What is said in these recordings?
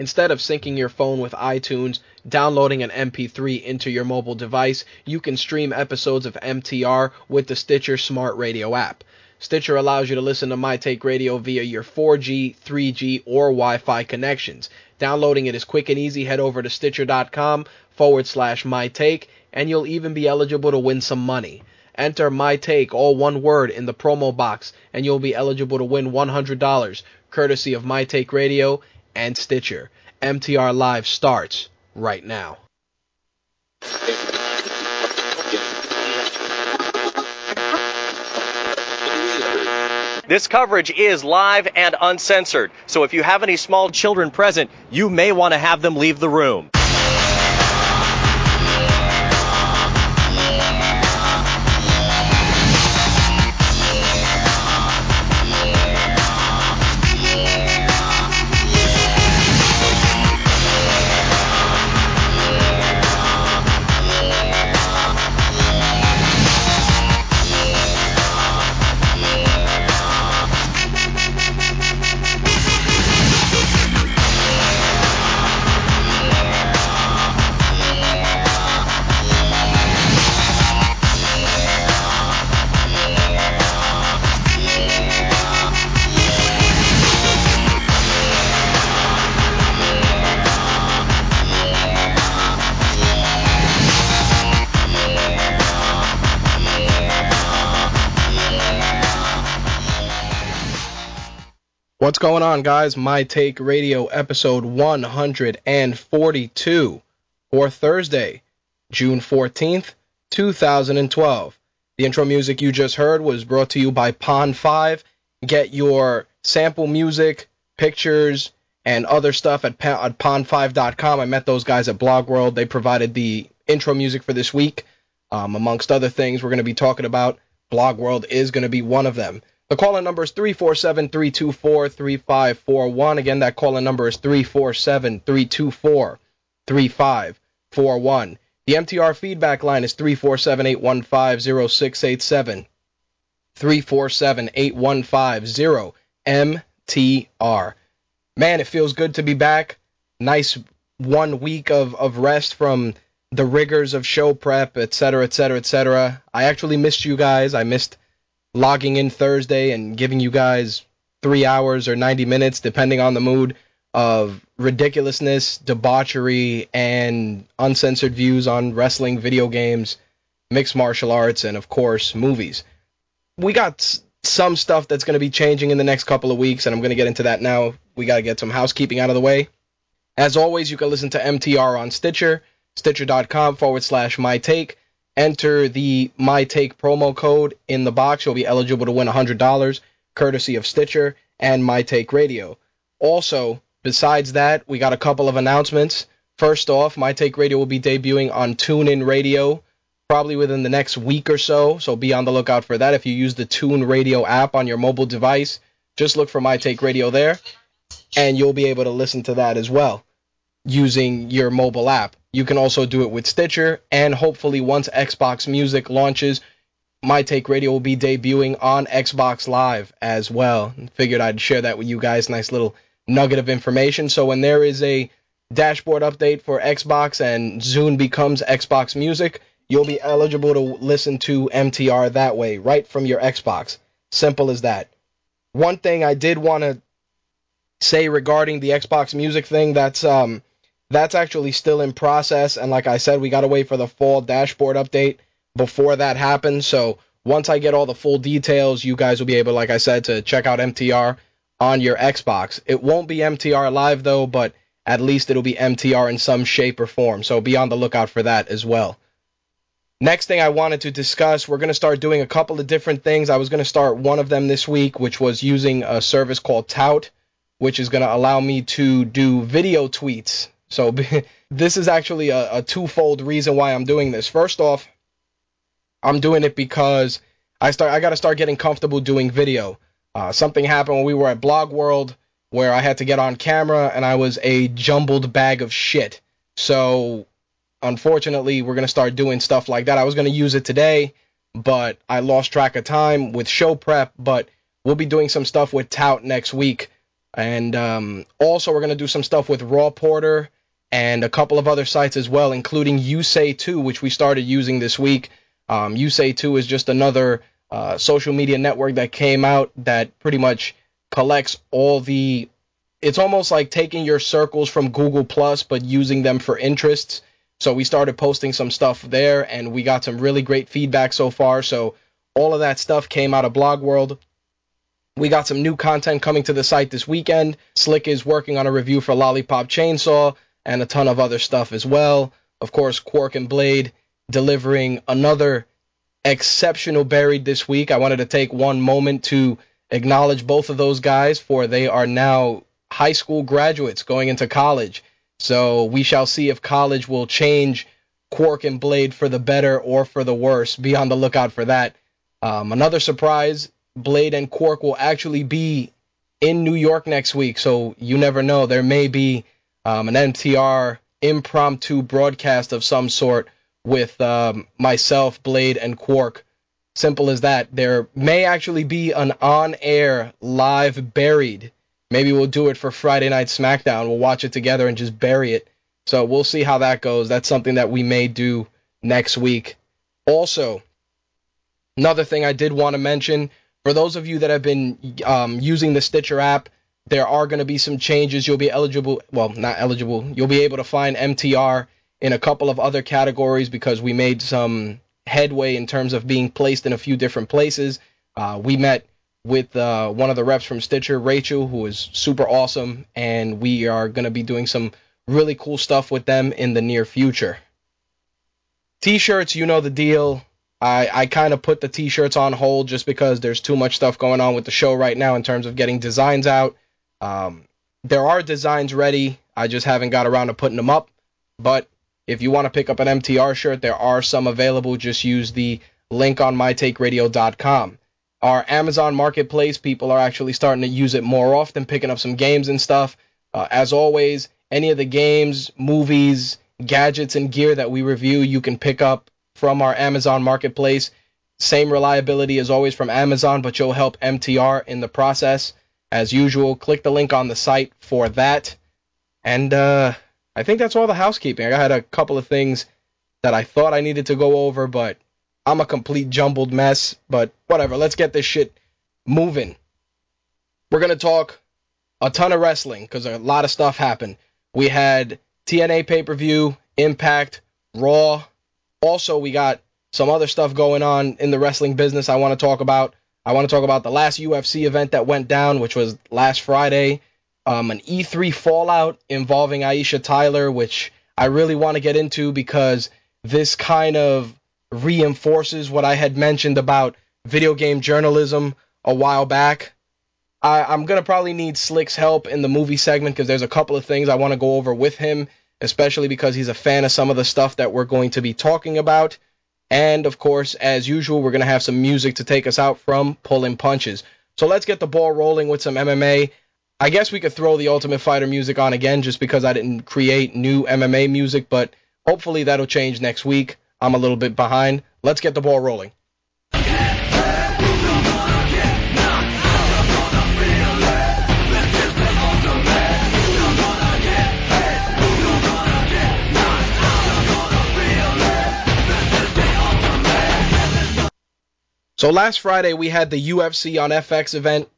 Instead of syncing your phone with iTunes, downloading an MP3 into your mobile device, you can stream episodes of MTR with the Stitcher Smart Radio app. Stitcher allows you to listen to My Take Radio via your 4G, 3G, or Wi Fi connections. Downloading it is quick and easy. Head over to stitcher.com forward slash My Take, and you'll even be eligible to win some money. Enter My Take, all one word, in the promo box, and you'll be eligible to win $100, courtesy of My Take Radio and Stitcher. MTR Live starts right now. This coverage is live and uncensored, so if you have any small children present, you may want to have them leave the room. What's going on, guys? My Take Radio episode 142 for Thursday, June 14th, 2012. The intro music you just heard was brought to you by Pond5. Get your sample music, pictures, and other stuff at, at pond5.com. I met those guys at Blog World. They provided the intro music for this week. Um, amongst other things we're going to be talking about, Blog World is going to be one of them. The call-in number is 347-324-3541. Again, that call-in number is 347-324-3541. The MTR feedback line is 347-815-0687. 347-815-0MTR. Man, it feels good to be back. Nice one week of, of rest from the rigors of show prep, etc., etc., etc. I actually missed you guys. I missed logging in Thursday and giving you guys three hours or 90 minutes, depending on the mood, of ridiculousness, debauchery, and uncensored views on wrestling, video games, mixed martial arts, and of course, movies. We got some stuff that's going to be changing in the next couple of weeks, and I'm going to get into that now. We got to get some housekeeping out of the way. As always, you can listen to MTR on Stitcher, stitcher.com forward slash my take enter the My Take promo code in the box. You'll be eligible to win $100, courtesy of Stitcher and My Take Radio. Also, besides that, we got a couple of announcements. First off, My Take Radio will be debuting on TuneIn Radio probably within the next week or so, so be on the lookout for that. If you use the Tune Radio app on your mobile device, just look for My Take Radio there, and you'll be able to listen to that as well using your mobile app. You can also do it with Stitcher, and hopefully, once Xbox Music launches, My Take Radio will be debuting on Xbox Live as well. Figured I'd share that with you guys. Nice little nugget of information. So when there is a dashboard update for Xbox and Zune becomes Xbox Music, you'll be eligible to listen to MTR that way, right from your Xbox. Simple as that. One thing I did want to say regarding the Xbox Music thing, that's um that's actually still in process. And like I said, we got to wait for the fall dashboard update before that happens. So once I get all the full details, you guys will be able, like I said, to check out MTR on your Xbox. It won't be MTR live though, but at least it'll be MTR in some shape or form. So be on the lookout for that as well. Next thing I wanted to discuss, we're going to start doing a couple of different things. I was going to start one of them this week, which was using a service called Tout, which is going to allow me to do video tweets so this is actually a, a twofold reason why I'm doing this. First off, I'm doing it because I start I got to start getting comfortable doing video. Uh, something happened when we were at Blog World where I had to get on camera and I was a jumbled bag of shit. So unfortunately, we're gonna start doing stuff like that. I was gonna use it today, but I lost track of time with show prep. But we'll be doing some stuff with Tout next week And um, also, we're to do some stuff with Raw Porter and a couple of other sites as well, including Usay2, which we started using this week. Um, Usay2 is just another uh, social media network that came out that pretty much collects all the. It's almost like taking your circles from Google Plus, but using them for interests. So we started posting some stuff there, and we got some really great feedback so far. So all of that stuff came out of Blog World. We got some new content coming to the site this weekend. Slick is working on a review for Lollipop Chainsaw and a ton of other stuff as well. Of course, Quark and Blade delivering another exceptional buried this week. I wanted to take one moment to acknowledge both of those guys for they are now high school graduates going into college. So we shall see if college will change Quark and Blade for the better or for the worse. Be on the lookout for that. Um, another surprise Blade and Quark will actually be in New York next week. So you never know. There may be um, an MTR impromptu broadcast of some sort with um, myself, Blade, and Quark. Simple as that. There may actually be an on air live buried. Maybe we'll do it for Friday Night SmackDown. We'll watch it together and just bury it. So we'll see how that goes. That's something that we may do next week. Also, another thing I did want to mention for those of you that have been um, using the Stitcher app, there are going to be some changes. You'll be eligible, well, not eligible. You'll be able to find MTR in a couple of other categories because we made some headway in terms of being placed in a few different places. Uh, we met with uh, one of the reps from Stitcher, Rachel, who is super awesome, and we are going to be doing some really cool stuff with them in the near future. T-shirts, you know the deal. I, I kind of put the t-shirts on hold just because there's too much stuff going on with the show right now in terms of getting designs out. Um, there are designs ready. I just haven't got around to putting them up. But if you want to pick up an MTR shirt, there are some available. Just use the link on mytakeradio.com. Our Amazon Marketplace, people are actually starting to use it more often, picking up some games and stuff. Uh, as always, any of the games, movies, gadgets, and gear that we review, you can pick up from our Amazon Marketplace. Same reliability as always from Amazon, but you'll help MTR in the process. As usual, click the link on the site for that. And uh, I think that's all the housekeeping. I had a couple of things that I thought I needed to go over, but I'm a complete jumbled mess. But whatever, let's get this shit moving. We're going to talk a ton of wrestling because a lot of stuff happened. We had TNA pay per view, Impact, Raw, also, we got some other stuff going on in the wrestling business I want to talk about. I want to talk about the last UFC event that went down, which was last Friday. Um, an E3 fallout involving Aisha Tyler, which I really want to get into because this kind of reinforces what I had mentioned about video game journalism a while back. I, I'm going to probably need Slick's help in the movie segment because there's a couple of things I want to go over with him especially because he's a fan of some of the stuff that we're going to be talking about. And of course, as usual, we're going to have some music to take us out from pulling punches. So let's get the ball rolling with some MMA. I guess we could throw the Ultimate Fighter music on again just because I didn't create new MMA music, but hopefully that'll change next week. I'm a little bit behind. Let's get the ball rolling. So last Friday we had the UFC on FX event.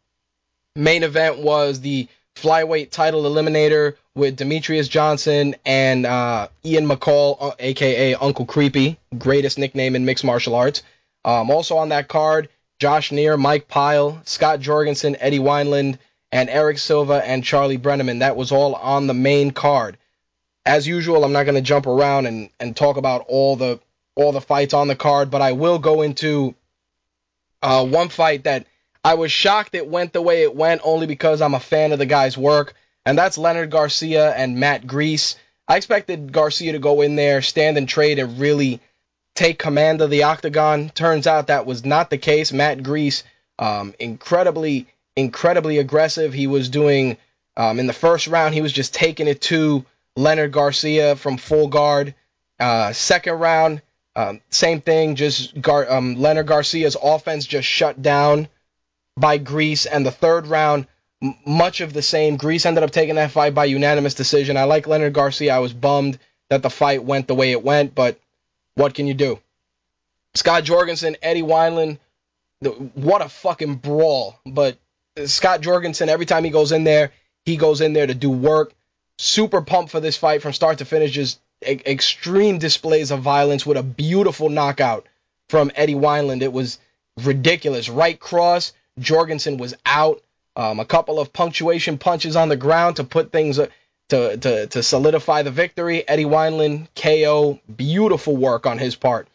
Main event was the flyweight title eliminator with Demetrious Johnson and uh, Ian McCall, aka uh, Uncle Creepy, greatest nickname in mixed martial arts. Um, also on that card, Josh Neer, Mike Pyle, Scott Jorgensen, Eddie Wineland, and Erick Silva and Charlie Brenneman. That was all on the main card. As usual, I'm not going to jump around and, and talk about all the all the fights on the card, but I will go into uh, one fight that I was shocked it went the way it went only because I'm a fan of the guy's work, and that's Leonard Garcia and Matt Grease. I expected Garcia to go in there, stand and trade, and really take command of the octagon. Turns out that was not the case. Matt Grease, um, incredibly, incredibly aggressive. He was doing um, in the first round, he was just taking it to Leonard Garcia from full guard. Uh, second round, um, same thing, just Gar- um, Leonard Garcia's offense just shut down by Greece, And the third round, m- much of the same. Greece ended up taking that fight by unanimous decision. I like Leonard Garcia. I was bummed that the fight went the way it went, but what can you do? Scott Jorgensen, Eddie Wineland, what a fucking brawl. But Scott Jorgensen, every time he goes in there, he goes in there to do work. Super pumped for this fight from start to finish. Just e- extreme displays of violence with a beautiful knockout from Eddie Wineland. It was ridiculous. Right cross, Jorgensen was out. Um, a couple of punctuation punches on the ground to put things uh, to, to, to solidify the victory. Eddie Wineland, KO. Beautiful work on his part.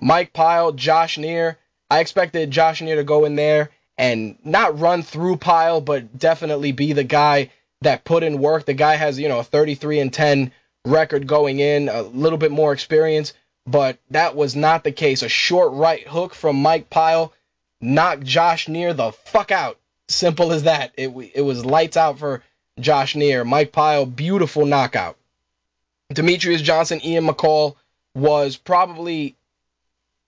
Mike Pyle, Josh Neer. I expected Josh Neer to go in there and not run through Pyle, but definitely be the guy that put in work. The guy has, you know, a 33 and 10 record going in, a little bit more experience, but that was not the case. A short right hook from Mike Pyle knocked Josh Neer the fuck out. Simple as that. It, it was lights out for Josh Neer. Mike Pyle, beautiful knockout. Demetrious Johnson, Ian McCall was probably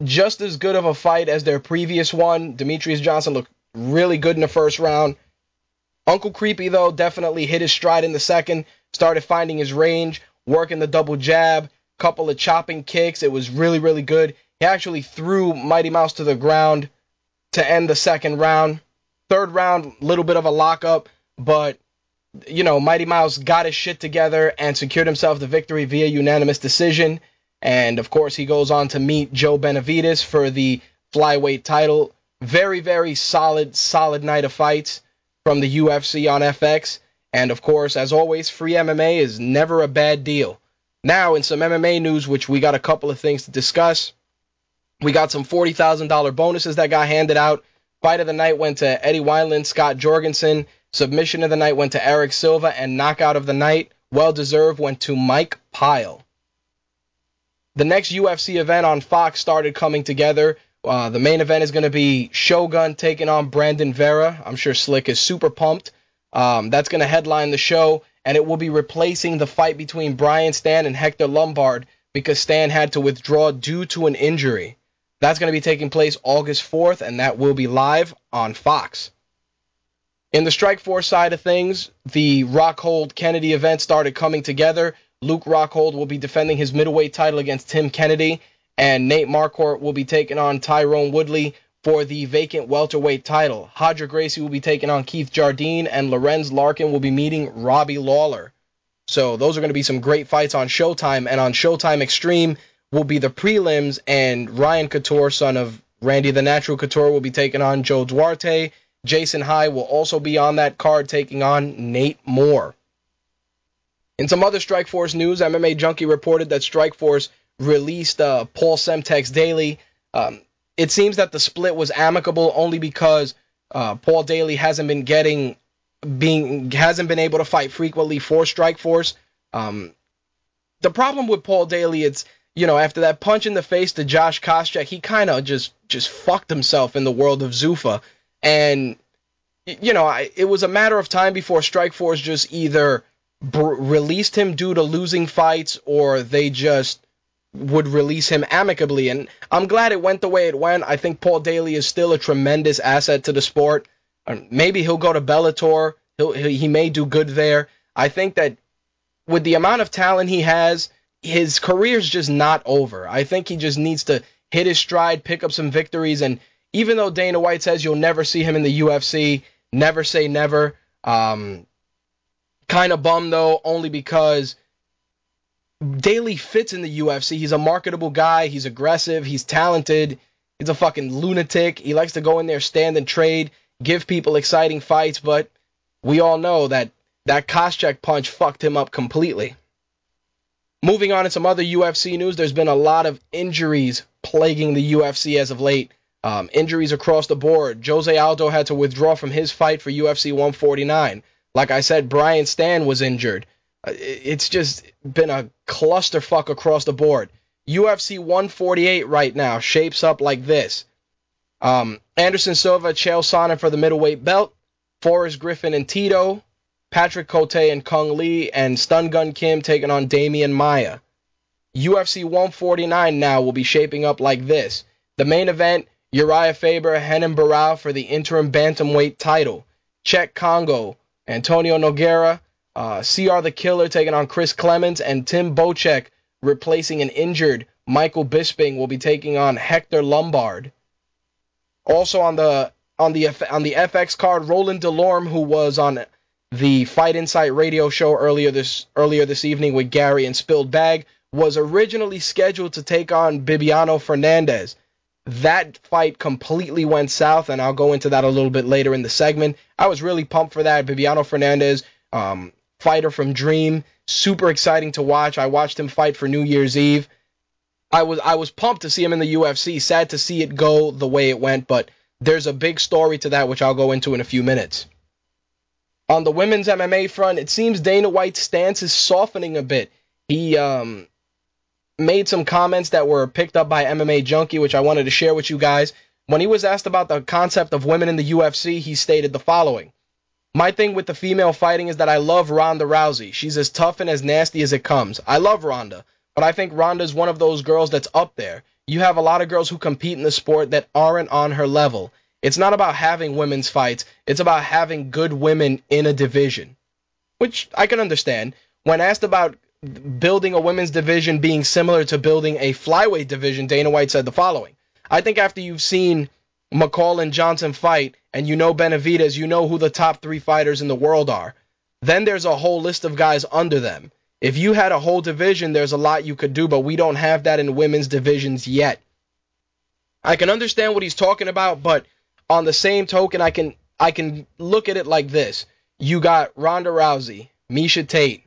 just as good of a fight as their previous one. Demetrious Johnson looked really good in the first round. Uncle Creepy, though, definitely hit his stride in the second, started finding his range, working the double jab, couple of chopping kicks. It was really, really good. He actually threw Mighty Mouse to the ground to end the second round. Third round, little bit of a lockup, but you know, Mighty Mouse got his shit together and secured himself the victory via unanimous decision. And of course, he goes on to meet Joe Benavidez for the flyweight title. Very, very solid, solid night of fights from the UFC on FX. And of course, as always, free MMA is never a bad deal. Now, in some MMA news, which we got a couple of things to discuss, we got some $40,000 bonuses that got handed out. Fight of the night went to Eddie Wineland, Scott Jorgensen. Submission of the night went to Erick Silva, and knockout of the night, well deserved, went to Mike Pyle. The next UFC event on Fox started coming together. Uh, the main event is going to be Shogun taking on Brandon Vera. I'm sure Slick is super pumped. Um, that's going to headline the show, and it will be replacing the fight between Brian Stann and Hector Lombard because Stann had to withdraw due to an injury. That's going to be taking place August 4th, and that will be live on Fox. In the Strikeforce side of things, the Rockhold Kennedy event started coming together. Luke Rockhold will be defending his middleweight title against Tim Kennedy, and Nate Marquardt will be taking on Tyron Woodley for the vacant welterweight title. Roger Gracie will be taking on Keith Jardine, and Lorenz Larkin will be meeting Robbie Lawler. So those are going to be some great fights on Showtime, and on Showtime Extreme will be the prelims, and Ryan Couture, son of Randy the Natural Couture, will be taking on Joe Duarte. Jason High will also be on that card taking on Nate Moore. In some other Strikeforce news, MMA Junkie reported that Strikeforce released uh, Paul Semtex Daley. Um, it seems that the split was amicable only because uh, Paul Daley hasn't been getting being hasn't been able to fight frequently for Strikeforce. Um, the problem with Paul Daley, it's you know after that punch in the face to Josh Koscheck, he kind of just just fucked himself in the world of Zuffa, and you know I, it was a matter of time before Strikeforce just either br- released him due to losing fights or they just would release him amicably. And I'm glad it went the way it went. I think Paul Daley is still a tremendous asset to the sport. Maybe he'll go to Bellator. He'll, he may do good there. I think that with the amount of talent he has, his career's just not over. I think he just needs to hit his stride, pick up some victories, and even though Dana White says you'll never see him in the UFC, never say never. Um, kind of bum though, only because Daley fits in the UFC. He's a marketable guy. He's aggressive. He's talented. He's a fucking lunatic. He likes to go in there, stand and trade, give people exciting fights, but we all know that that Koscheck punch fucked him up completely. Moving on to some other UFC news, there's been a lot of injuries plaguing the UFC as of late. Um, injuries across the board. Jose Aldo had to withdraw from his fight for UFC 149. Like I said, Brian Stann was injured. It's just been a clusterfuck across the board. UFC 148 right now shapes up like this. Um, Anderson Silva, Chael Sonnen for the middleweight belt. Forrest Griffin and Tito. Patrick Cote and Cung Le. And Stun Gun Kim taking on Demian Maia. UFC 149 now will be shaping up like this. The main event, Urijah Faber, Renan Barão for the interim bantamweight title. Cheick Kongo, Antonio Nogueira, uh, CR the Killer taking on Chris Clements, and Tim Boetsch replacing an injured Michael Bisping will be taking on Hector Lombard. Also on the on the on the FX card, Roland Delorme, who was on the Fight Insight radio show earlier this earlier this evening with Gary and Spilled Bag, was originally scheduled to take on Bibiano Fernandes. That fight completely went south, and I'll go into that a little bit later in the segment. I was really pumped for that. Bibiano Fernandes, um, fighter from Dream, super exciting to watch. I watched him fight for New Year's Eve. I was I was pumped to see him in the UFC. Sad to see it go the way it went, but there's a big story to that, which I'll go into in a few minutes. On the women's MMA front, it seems Dana White's stance is softening a bit. He um, made some comments that were picked up by MMA Junkie, which I wanted to share with you guys. When he was asked about the concept of women in the UFC, he stated the following. My thing with the female fighting is that I love Ronda Rousey. She's as tough and as nasty as it comes. I love Ronda, but I think Ronda's one of those girls that's up there. You have a lot of girls who compete in the sport that aren't on her level. It's not about having women's fights, it's about having good women in a division. Which I can understand. When asked about building a women's division being similar to building a flyweight division, Dana White said the following. I think after you've seen McCall and Johnson fight and you know Benavidez, you know who the top three fighters in the world are. Then there's a whole list of guys under them. If you had a whole division, there's a lot you could do, but we don't have that in women's divisions yet. I can understand what he's talking about, but on the same token, I can I can look at it like this. You got Ronda Rousey, Miesha Tate,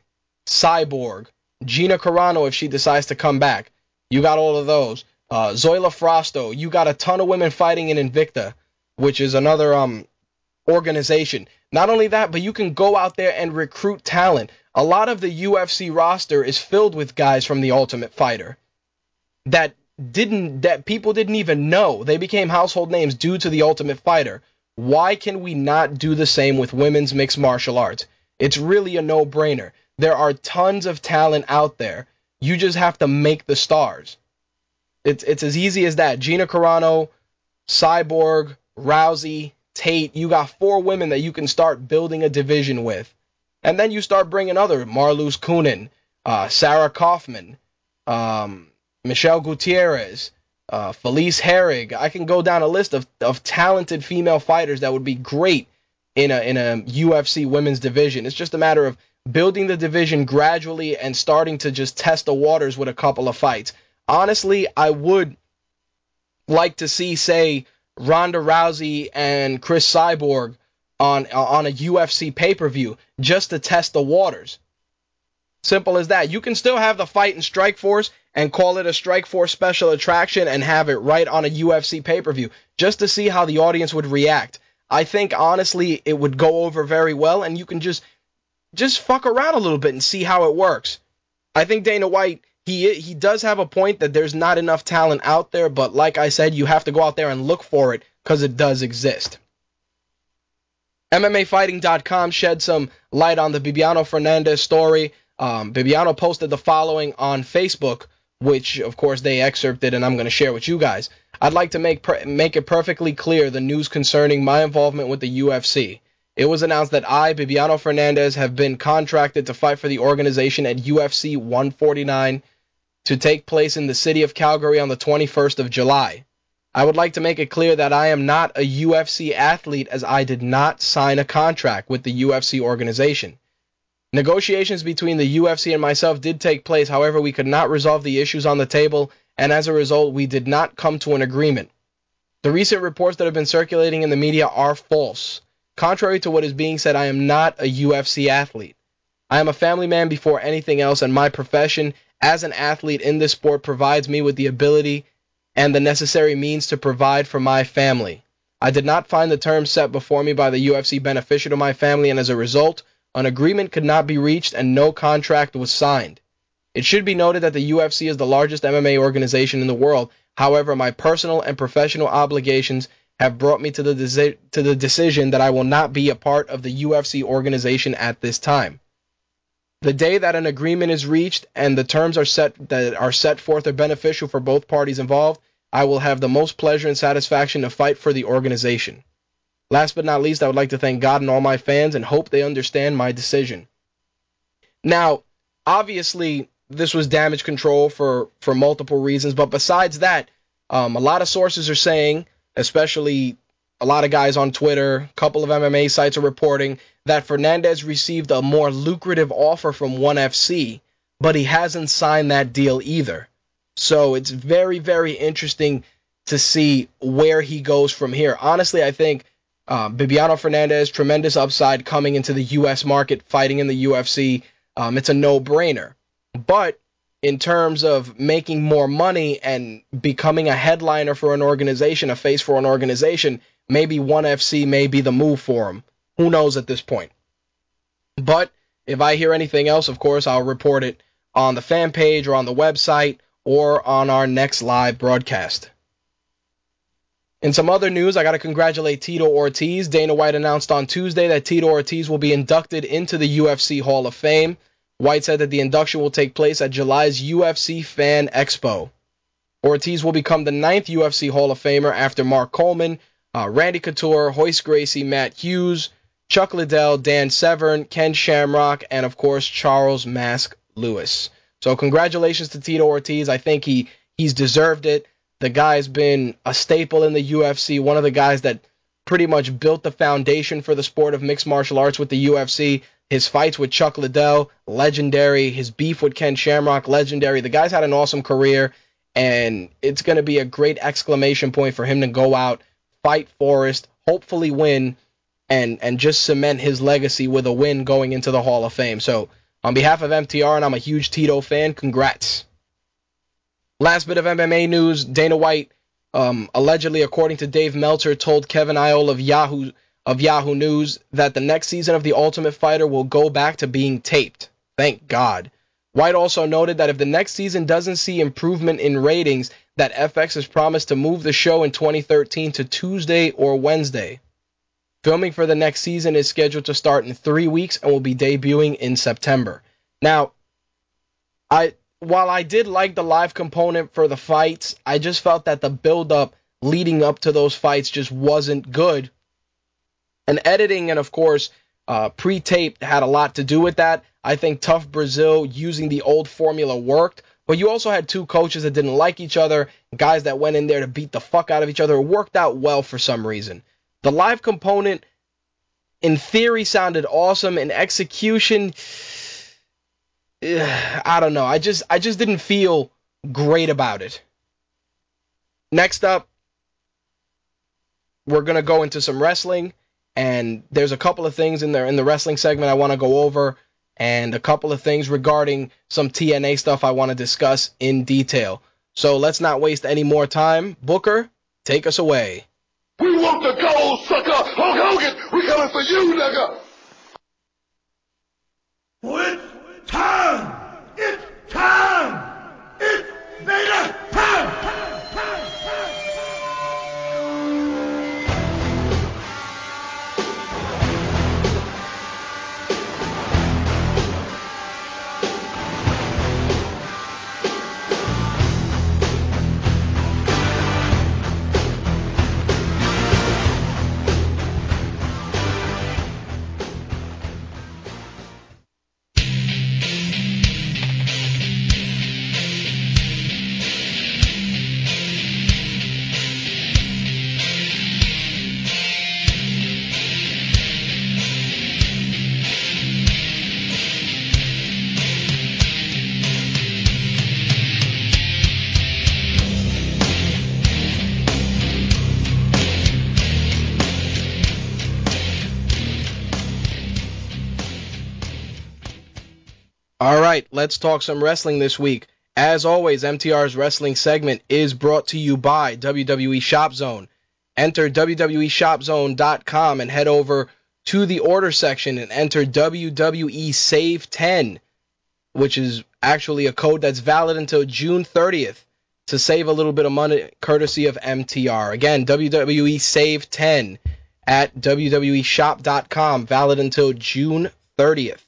Cyborg, Gina Carano if she decides to come back. You got all of those. Uh, Zoila Frausto. You got a ton of women fighting in Invicta, which is another um organization. Not only that, but you can go out there and recruit talent a lot of the UFC roster is filled with guys from the Ultimate Fighter that didn't that people didn't even know. They became household names due to the Ultimate Fighter. Why can we not do the same with women's mixed martial arts? It's really a no-brainer. There are tons of talent out there. You just have to make the stars. It's it's as easy as that. Gina Carano, Cyborg, Rousey, Tate, you got four women that you can start building a division with. And then you start bringing other Marloes Coenen, uh, Sarah Kaufman, um, Michelle Gutierrez, uh, Felice Herrig. I can go down a list of, of talented female fighters that would be great in a in a UFC women's division. It's just a matter of building the division gradually and starting to just test the waters with a couple of fights. Honestly, I would like to see, say, Ronda Rousey and Cris Cyborg on on a UFC pay-per-view just to test the waters. Simple as that. You can still have the fight in Strikeforce and call it a Strikeforce special attraction and have it right on a UFC pay-per-view just to see how the audience would react. I think honestly it would go over very well and you can just just fuck around a little bit and see how it works. I think Dana White he he does have a point that there's not enough talent out there, but like I said, you have to go out there and look for it because it does exist. MMAfighting.com shed some light on the Bibiano Fernandes story. Um, Bibiano posted the following on Facebook, which of course they excerpted, and I'm going to share with you guys. I'd like to make make it perfectly clear the news concerning my involvement with the UFC. It was announced that I, Bibiano Fernandes, have been contracted to fight for the organization at UFC 149 to take place in the city of Calgary on the 21st of July. I would like to make it clear that I am not a UFC athlete as I did not sign a contract with the UFC organization. Negotiations between the UFC and myself did take place, however, we could not resolve the issues on the table, and as a result, we did not come to an agreement. The recent reports that have been circulating in the media are false. Contrary to what is being said, I am not a UFC athlete. I am a family man before anything else, and my profession as an athlete in this sport provides me with the ability and the necessary means to provide for my family. I did not find the terms set before me by the UFC beneficial to my family, and as a result, an agreement could not be reached and no contract was signed. It should be noted that the UFC is the largest MMA organization in the world. However, my personal and professional obligations have brought me to the, desi- to the decision that I will not be a part of the UFC organization at this time. The day that an agreement is reached and the terms are set that are set forth are beneficial for both parties involved, I will have the most pleasure and satisfaction to fight for the organization. Last but not least, I would like to thank God and all my fans and hope they understand my decision. Now, obviously, this was damage control for, for multiple reasons, but besides that, um, a lot of sources are saying, especially a lot of guys on Twitter, a couple of MMA sites are reporting that Fernandes received a more lucrative offer from ONE FC, but he hasn't signed that deal either. So it's very, very interesting to see where he goes from here. Honestly, I think uh, Bibiano Fernandes, tremendous upside coming into the U.S. market, fighting in the UFC. Um, it's a no-brainer. But in terms of making more money and becoming a headliner for an organization, a face for an organization, maybe ONE FC may be the move for him. Who knows at this point? But if I hear anything else, of course, I'll report it on the fan page or on the website or on our next live broadcast. In some other news, I got to congratulate Tito Ortiz. Dana White announced on Tuesday that Tito Ortiz will be inducted into the UFC Hall of Fame. White said that the induction will take place at July's UFC Fan Expo. Ortiz will become the ninth UFC Hall of Famer after Mark Coleman, uh, Randy Couture, Hoist Gracie, Matt Hughes, Chuck Liddell, Dan Severn, Ken Shamrock, and of course Charles Mask Lewis. So congratulations to Tito Ortiz. I think he he's deserved it. The guy's been a staple in the UFC, one of the guys that pretty much built the foundation for the sport of mixed martial arts with the UFC. His fights with Chuck Liddell, legendary. His beef with Ken Shamrock, legendary. The guy's had an awesome career, and it's going to be a great exclamation point for him to go out, fight Forrest, hopefully win, and and just cement his legacy with a win going into the Hall of Fame. So, on behalf of MTR, and I'm a huge Tito fan, congrats. Last bit of MMA news: Dana White, um, allegedly, according to Dave Meltzer, told Kevin Iole of Yahoo of Yahoo News that the next season of The Ultimate Fighter will go back to being taped. Thank God. White also noted that if the next season doesn't see improvement in ratings, that FX has promised to move the show in 2013 to Tuesday or Wednesday. Filming for the next season is scheduled to start in three weeks and will be debuting in September. Now, I while I did like the live component for the fights, I just felt that the build up leading up to those fights just wasn't good. And editing and of course uh, pre-taped had a lot to do with that. I think TUF Brazil using the old formula worked, but you also had two coaches that didn't like each other, guys that went in there to beat the fuck out of each other. It worked out well for some reason. The live component, in theory, sounded awesome. In execution, eh, I don't know. I just I just didn't feel great about it. Next up, we're gonna go into some wrestling, and there's a couple of things in there in the wrestling segment I want to go over, and a couple of things regarding some TNA stuff I want to discuss in detail. So let's not waste any more time. Booker, take us away. We want the gold, sucker! Hulk Hogan, we coming for you, nigga! What? time! It's time! It's Vader time! Right, let's talk some wrestling this week. As always, MTR's wrestling segment is brought to you by WWE Shop Zone. Enter WWEShopZone.com and head over to the order section and enter WWE Save 10, which is actually a code that's valid until June 30th to save a little bit of money courtesy of MTR. Again, WWE Save 10 at WWEShop.com, valid until June 30th.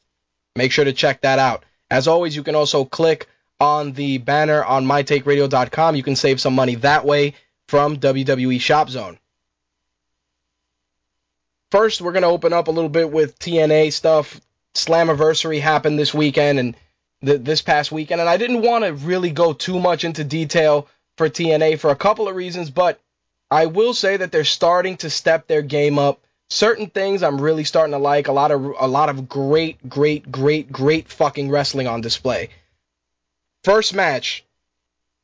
Make sure to check that out. As always, you can also click on the banner on mytakeradio.com. You can save some money that way from WWE Shop Zone. first, we're gonna open up a little bit with TNA stuff. Slammiversary happened this weekend and th- this past weekend, and I didn't want to really go too much into detail for TNA for a couple of reasons, but I will say that they're starting to step their game up. Certain things I'm really starting to like. A lot of a lot of great, great, great, great fucking wrestling on display. First match,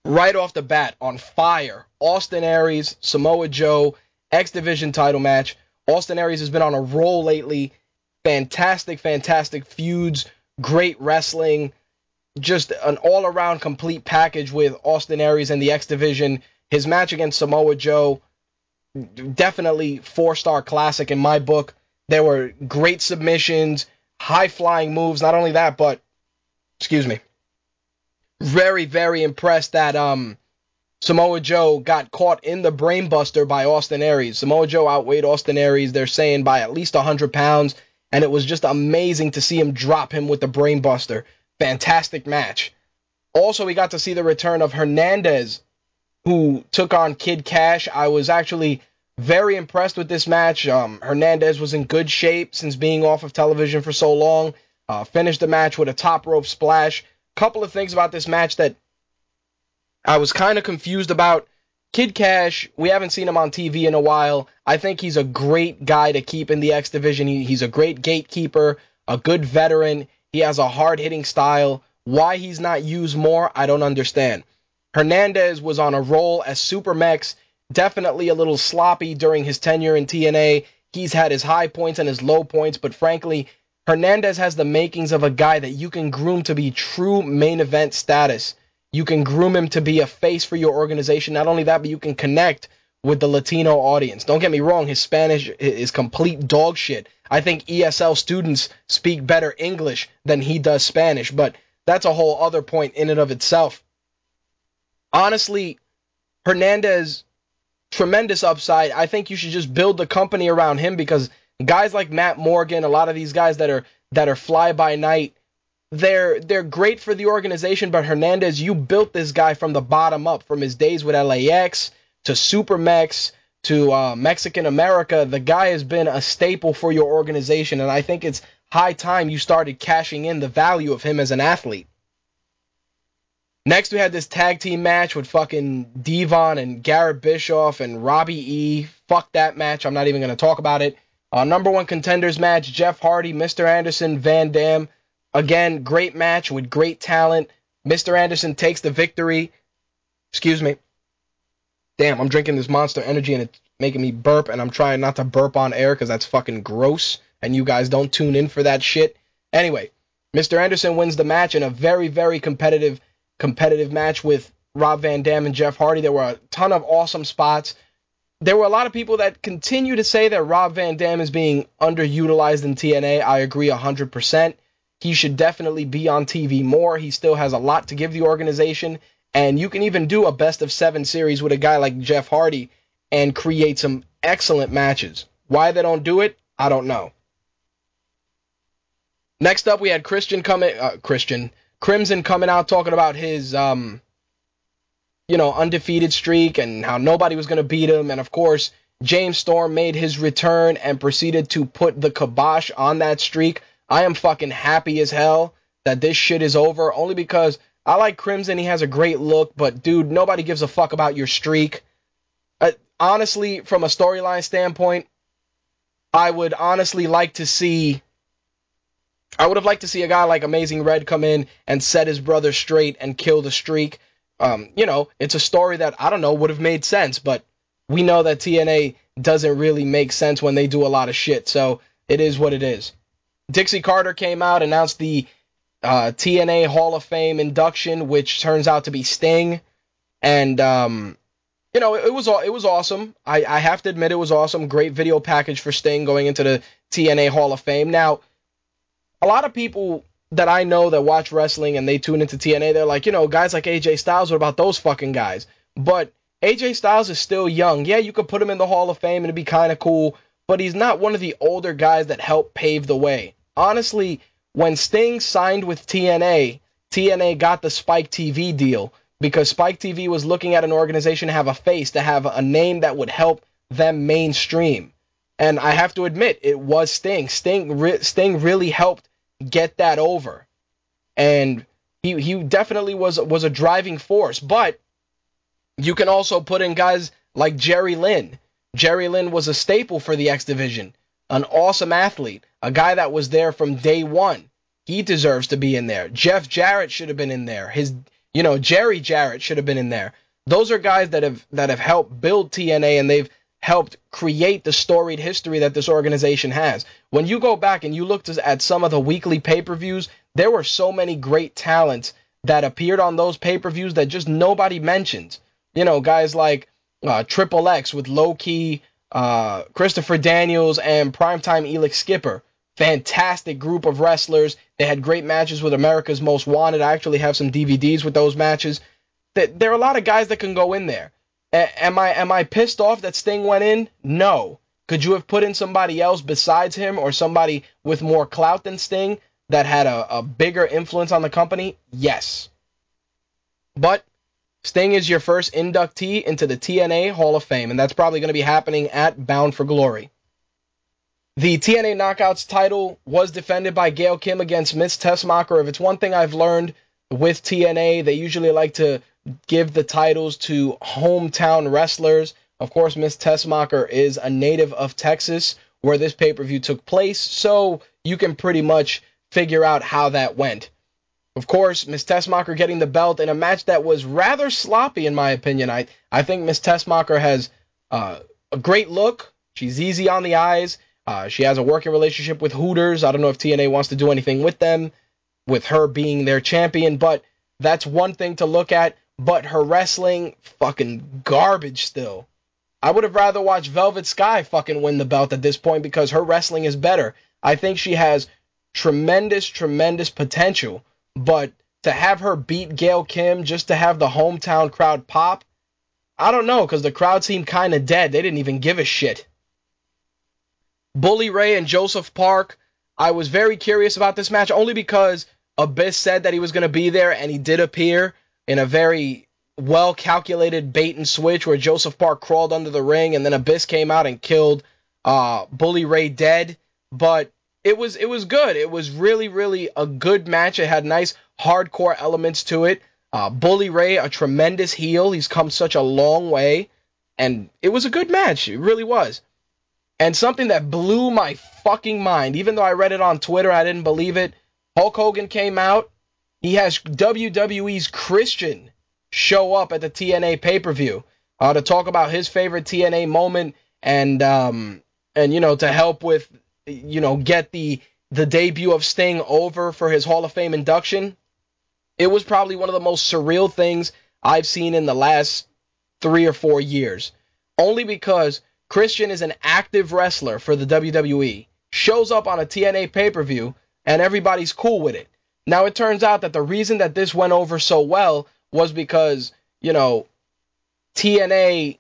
right off the bat, on fire. Austin Aries, Samoa Joe, X Division title match. Austin Aries has been on a roll lately. Fantastic, fantastic feuds, great wrestling, just an all around complete package with Austin Aries and the X Division. His match against Samoa Joe, definitely four star classic in my book. There were great submissions, high flying moves. Not only that, but excuse me, very very impressed that um Samoa Joe got caught in the brainbuster by Austin Aries. Samoa Joe outweighed Austin Aries. They're saying by at least 100 pounds, and it was just amazing to see him drop him with the brainbuster. Fantastic match. Also, we got to see the return of Hernandez, who took on Kid Kash. I was actually very impressed with this match. Um, Hernandez was in good shape since being off of television for so long. Uh, finished the match with a top rope splash. Couple of things about this match that I was kind of confused about. Kid Kash, we haven't seen him on TV in a while. I think he's a great guy to keep in the X division. He, he's a great gatekeeper, a good veteran. He has a hard hitting style. Why he's not used more, I don't understand. Hernandez was on a roll as Super Mex, definitely a little sloppy during his tenure in TNA. He's had his high points and his low points, but frankly, Hernandez has the makings of a guy that you can groom to be true main event status. You can groom him to be a face for your organization. Not only that, but you can connect with the Latino audience. Don't get me wrong, his Spanish is complete dog shit. I think ESL students speak better English than he does Spanish, but that's a whole other point in and of itself. Honestly, Hernandez, tremendous upside. I think you should just build the company around him because guys like Matt Morgan, a lot of these guys that are that are fly by night, they're they're great for the organization, but Hernandez, you built this guy from the bottom up, from his days with LAX to Supermex to uh, Mexican America. The guy has been a staple for your organization, and I think it's high time you started cashing in the value of him as an athlete. Next, we had this tag team match with fucking Devon and Garrett Bischoff and Robbie E. Fuck that match. I'm not even going to talk about it. Uh, number one contenders match Jeff Hardy, Mr. Anderson, Van Dam. Again, great match with great talent. Mr. Anderson takes the victory. Excuse me. Damn, I'm drinking this monster energy and it's making me burp, and I'm trying not to burp on air because that's fucking gross, and you guys don't tune in for that shit. Anyway, Mr. Anderson wins the match in a very, very competitive competitive match with Rob Van Dam and Jeff Hardy. There were a ton of awesome spots. There were a lot of people that continue to say that Rob Van Dam is being underutilized in TNA. I agree 100%. He should definitely be on TV more. He still has a lot to give the organization. And you can even do a best of seven series with a guy like Jeff Hardy and create some excellent matches. Why they don't do it, I don't know. Next up, we had Christian coming. Uh, Christian Crimson coming out talking about his, um, you know, undefeated streak and how nobody was going to beat him. And of course, James Storm made his return and proceeded to put the kibosh on that streak. I am fucking happy as hell that this shit is over only because I like Crimson. He has a great look, but dude, nobody gives a fuck about your streak. Uh, honestly, from a storyline standpoint, I would honestly like to see I would have liked to see a guy like Amazing Red come in and set his brother straight and kill the streak. Um, you know, it's a story that I don't know would have made sense, but we know that TNA doesn't really make sense when they do a lot of shit, so it is what it is. Dixie Carter came out, announced the uh, TNA Hall of Fame induction, which turns out to be Sting, and um, you know, it, it was it was awesome. I, I have to admit it was awesome. Great video package for Sting going into the TNA Hall of Fame. Now, a lot of people that I know that watch wrestling and they tune into TNA, they're like, you know, guys like AJ Styles, what about those fucking guys? But AJ Styles is still young. Yeah, you could put him in the Hall of Fame and it'd be kind of cool, but he's not one of the older guys that helped pave the way. Honestly, when Sting signed with TNA, TNA got the Spike TV deal because Spike TV was looking at an organization to have a face, to have a name that would help them mainstream. And I have to admit, it was Sting. Sting, Sting really helped get that over, and he he definitely was was a driving force. But you can also put in guys like Jerry Lynn. Jerry Lynn was a staple for the X Division, an awesome athlete, a guy that was there from day one. He deserves to be in there. Jeff Jarrett should have been in there. His, you know, Jerry Jarrett should have been in there. Those are guys that have that have helped build TNA and they've helped create the storied history that this organization has. When you go back and you look at some of the weekly pay-per-views, there were so many great talents that appeared on those pay-per-views that just nobody mentioned. You know, guys like uh, Triple X with Low Ki, uh, Christopher Daniels, and Primetime Elix Skipper. Fantastic group of wrestlers. They had great matches with America's Most Wanted. I actually have some DVDs with those matches. There are a lot of guys that can go in there. A- am I am I pissed off that Sting went in? No. Could you have put in somebody else besides him or somebody with more clout than Sting that had a, a bigger influence on the company? Yes. But Sting is your first inductee into the TNA Hall of Fame, and that's probably going to be happening at Bound for Glory. The TNA Knockouts title was defended by Gail Kim against Miss Tessmacher. If it's one thing I've learned with TNA, they usually like to give the titles to hometown wrestlers. Of course, Miss Tessmacher is a native of Texas, where this pay per view took place, so you can pretty much figure out how that went. Of course, Miss Tessmacher getting the belt in a match that was rather sloppy, in my opinion. I, I think Miss Tessmacher has uh, a great look. She's easy on the eyes. Uh, she has a working relationship with Hooters. I don't know if TNA wants to do anything with them, with her being their champion, but that's one thing to look at but her wrestling fucking garbage still. I would have rather watched Velvet Sky fucking win the belt at this point because her wrestling is better. I think she has tremendous, tremendous potential, but to have her beat Gail Kim just to have the hometown crowd pop, I don't know because the crowd seemed kind of dead. They didn't even give a shit. Bully Ray and Joseph Park, I was very curious about this match only because Abyss said that he was going to be there and he did appear in a very well calculated bait and switch where Joseph Park crawled under the ring and then Abyss came out and killed uh, Bully Ray dead. But it was it was good. It was really really a good match. It had nice hardcore elements to it. Uh, Bully Ray, a tremendous heel. He's come such a long way, and it was a good match. It really was. And something that blew my fucking mind, even though I read it on Twitter, I didn't believe it. Hulk Hogan came out he has WWE's Christian show up at the TNA pay per view uh, to talk about his favorite TNA moment and um, and you know to help with you know get the the debut of Sting over for his Hall of Fame induction. It was probably one of the most surreal things I've seen in the last three or four years. Only because Christian is an active wrestler for the WWE, shows up on a TNA pay per view, and everybody's cool with it. Now it turns out that the reason that this went over so well was because, you know, TNA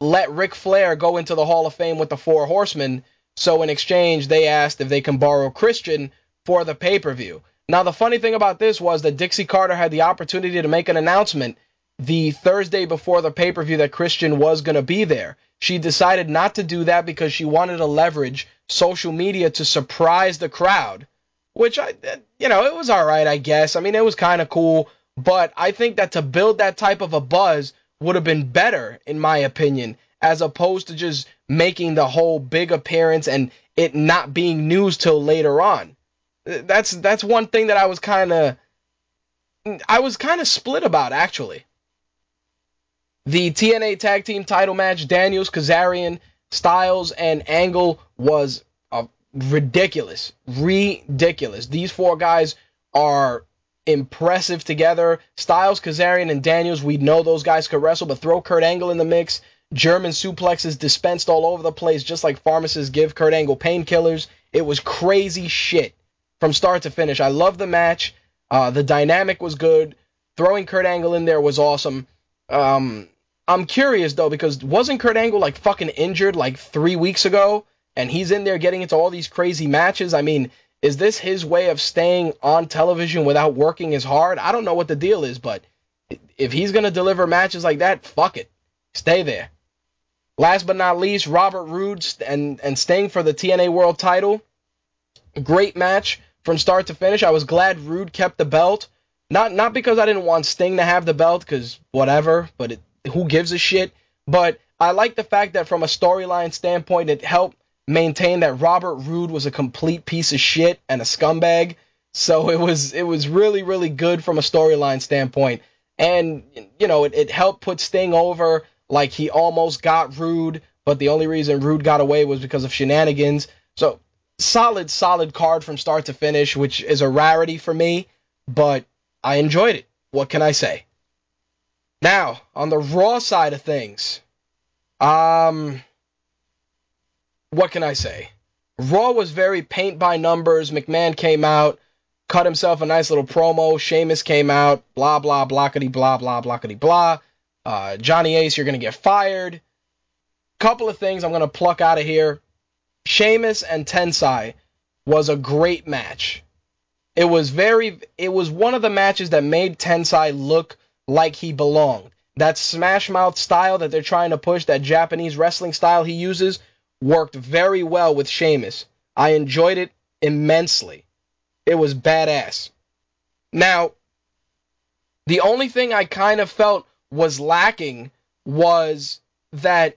let Ric Flair go into the Hall of Fame with the Four Horsemen. So in exchange, they asked if they can borrow Christian for the pay per view. Now, the funny thing about this was that Dixie Carter had the opportunity to make an announcement the Thursday before the pay per view that Christian was going to be there. She decided not to do that because she wanted to leverage social media to surprise the crowd which I, you know, it was all right, I guess. I mean, it was kind of cool, but I think that to build that type of a buzz would have been better, in my opinion, as opposed to just making the whole big appearance and it not being news till later on. That's that's one thing that I was kind of I was kind of split about actually. The TNA Tag Team Title match, Daniels, Kazarian, Styles, and Angle was ridiculous. Ridiculous. These four guys are impressive together. Styles, Kazarian, and Daniels, we know those guys could wrestle, but throw Kurt Angle in the mix. German suplexes dispensed all over the place, just like pharmacists give Kurt Angle painkillers. It was crazy shit from start to finish. I love the match. Uh, the dynamic was good. Throwing Kurt Angle in there was awesome. Um, I'm curious though because wasn't Kurt Angle like fucking injured like three weeks ago? And he's in there getting into all these crazy matches. I mean, is this his way of staying on television without working as hard? I don't know what the deal is, but if he's going to deliver matches like that, fuck it. Stay there. Last but not least, Robert Roode and, and Sting for the TNA World title. Great match from start to finish. I was glad Roode kept the belt. Not not because I didn't want Sting to have the belt, because whatever, but it, who gives a shit? But I like the fact that from a storyline standpoint, it helped maintain that Robert Roode was a complete piece of shit and a scumbag. So it was it was really really good from a storyline standpoint, and you know it, it helped put Sting over. Like he almost got Roode, but the only reason Roode got away was because of shenanigans. So solid solid card from start to finish, which is a rarity for me, but I enjoyed it. What can I say? Now, on the Raw side of things, um, what can I say? Raw was very paint by numbers. McMahon came out, cut himself a nice little promo. Sheamus came out, blah, blah, blockety, blah, blah, blockety, blah. Uh, Johnny Ace, you're going to get fired. Couple of things I'm going to pluck out of here. Sheamus and Tensai was a great match. It was very, it was one of the matches that made Tensai look like he belonged. That smash mouth style that they're trying to push, that Japanese wrestling style he uses, worked very well with Sheamus. I enjoyed it immensely. It was badass. Now, the only thing I kind of felt was lacking was that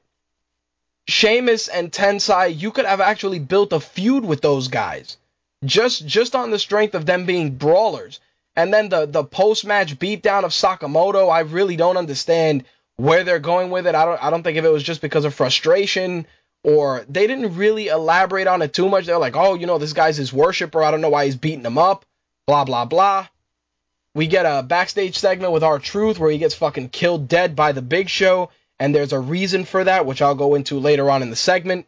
Sheamus and Tensai, you could have actually built a feud with those guys. Just just on the strength of them being brawlers. And then the the post match beatdown of Sakamoto, I really don't understand where they're going with it. I don't I don't think if it was just because of frustration or they didn't really elaborate on it too much. They're like, oh, you know, this guy's his worshiper. I don't know why he's beating him up. Blah blah blah. We get a backstage segment with R-Truth where he gets fucking killed dead by the Big Show, and there's a reason for that, which I'll go into later on in the segment.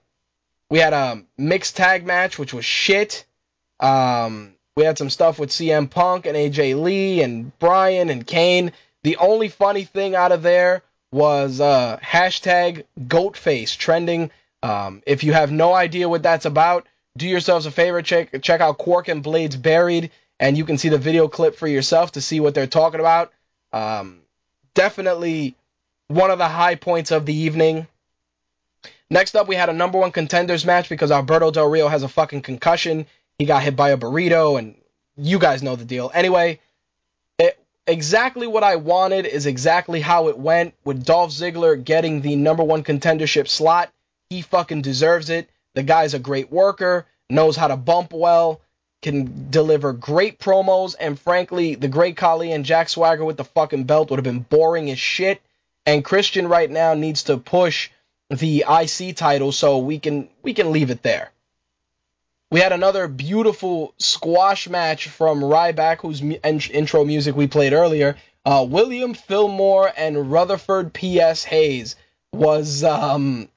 We had a mixed tag match, which was shit. Um, we had some stuff with CM Punk and AJ Lee and Bryan and Kane. The only funny thing out of there was uh, hashtag goatface trending. Um, if you have no idea what that's about, do yourselves a favor, check check out Quark and Blades Buried, and you can see the video clip for yourself to see what they're talking about. Um, definitely one of the high points of the evening. Next up, we had a number one contenders match because Alberto Del Rio has a fucking concussion. He got hit by a burrito, and you guys know the deal. Anyway, it, exactly what I wanted is exactly how it went with Dolph Ziggler getting the number one contendership slot. He fucking deserves it. The guy's a great worker, knows how to bump well, can deliver great promos, and frankly, the great Khali and Jack Swagger with the fucking belt would have been boring as shit. And Christian right now needs to push the IC title, so we can we can leave it there. We had another beautiful squash match from Ryback, whose intro music we played earlier. Uh, William Fillmore and Rutherford P.S. Hayes was, um,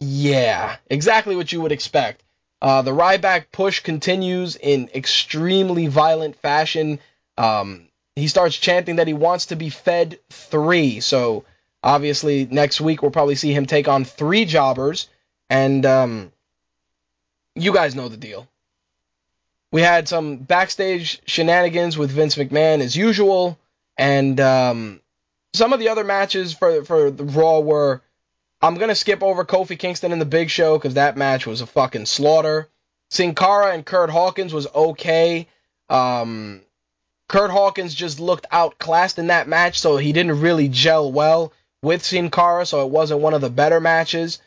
yeah, exactly what you would expect. Uh, the Ryback push continues in extremely violent fashion. Um, he starts chanting that he wants to be fed three. So obviously next week we'll probably see him take on three jobbers. And um, you guys know the deal. We had some backstage shenanigans with Vince McMahon as usual, and um, some of the other matches for for the Raw were. I'm gonna skip over Kofi Kingston and the Big Show because that match was a fucking slaughter. Sin Cara and Kurt Hawkins was okay. Um, Kurt Hawkins just looked outclassed in that match, so he didn't really gel well with Sin Cara, so it wasn't one of the better matches.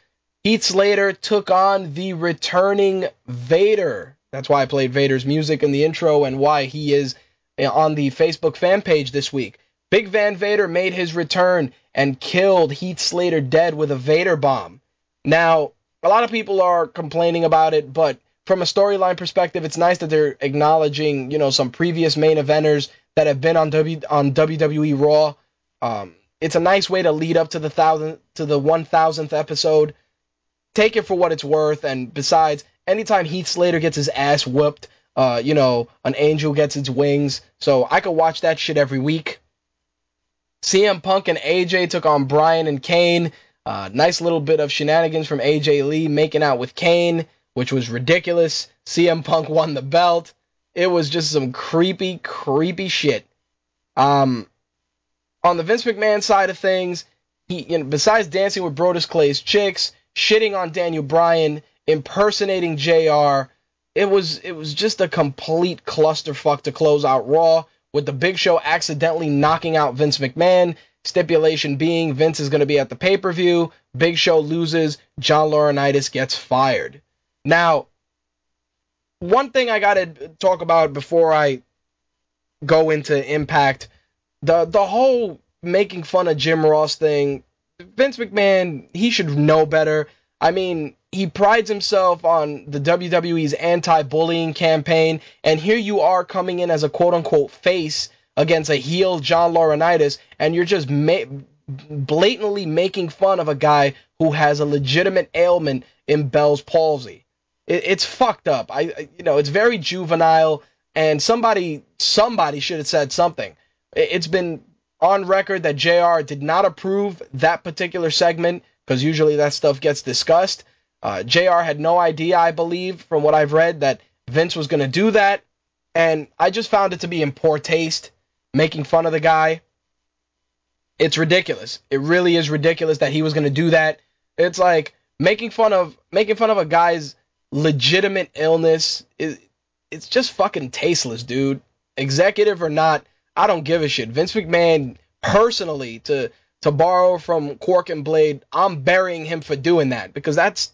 Heath Slater took on the returning Vader. That's why I played Vader's music in the intro and why he is eh, on the Facebook fan page this week. Big Van Vader made his return and killed Heath Slater dead with a Vader bomb. Now, a lot of people are complaining about it, but from a storyline perspective, it's nice that they're acknowledging, you know, some previous main eventers that have been on W on WWE Raw. Um, it's a nice way to lead up to the thousand to the one thousandth episode take it for what it's worth. And besides, anytime Heath Slater gets his ass whooped, uh, you know, an angel gets its wings. So I could watch that shit every week. CM Punk and AJ took on Bryan and Kane. Uh, nice little bit of shenanigans from AJ Lee making out with Kane, which was ridiculous. CM Punk won the belt. It was just some creepy, creepy shit. Um, on the Vince McMahon side of things, he, you know, besides dancing with Brodus Clay's chicks, shitting on Daniel Bryan, impersonating JR, it was it was just a complete clusterfuck to close out Raw with the Big Show accidentally knocking out Vince McMahon. Stipulation being Vince is going to be at the pay per view. Big Show loses. John Laurinaitis gets fired. Now, one thing I got to talk about before I go into Impact the the whole making fun of Jim Ross thing. Vince McMahon, he should know better. I mean, he prides himself on the WWE's anti-bullying campaign, and here you are coming in as a quote-unquote face against a heel John Laurinaitis, and you're just ma- blatantly making fun of a guy who has a legitimate ailment in Bell's palsy. It, it's fucked up. I, you know, it's very juvenile, and somebody, somebody should have said something. It, it's been on record that JR did not approve that particular segment because usually that stuff gets discussed. Uh, JR had no idea, I believe, from what I've read, that Vince was going to do that. And I just found it to be in poor taste, making fun of the guy. It's ridiculous. It really is ridiculous that he was going to do that. It's like making fun of making fun of a guy's legitimate illness. It, it's just fucking tasteless, dude. Executive or not, I don't give a shit. Vince McMahon personally to to borrow from Quark and Blade, I'm burying him for doing that because that's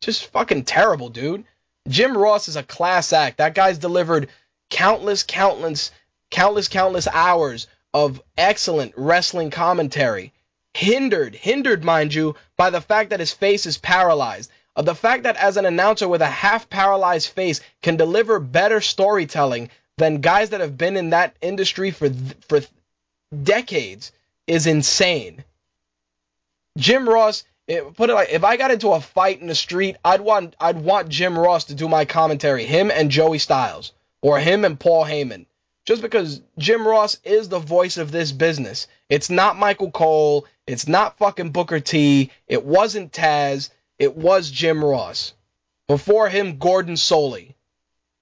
just fucking terrible, dude. Jim Ross is a class act. That guy's delivered countless, countless, countless, countless hours of excellent wrestling commentary. Hindered, hindered, mind you, by the fact that his face is paralyzed. Of the fact that as an announcer with a half paralyzed face can deliver better storytelling than guys that have been in that industry for for decades is insane. Jim Ross, it, put it like if I got into a fight in the street, I'd want I'd want Jim Ross to do my commentary, him and Joey Styles, or him and Paul Heyman, just because Jim Ross is the voice of this business. It's not Michael Cole, it's not fucking Booker T, it wasn't Taz, it was Jim Ross. Before him, Gordon Solie.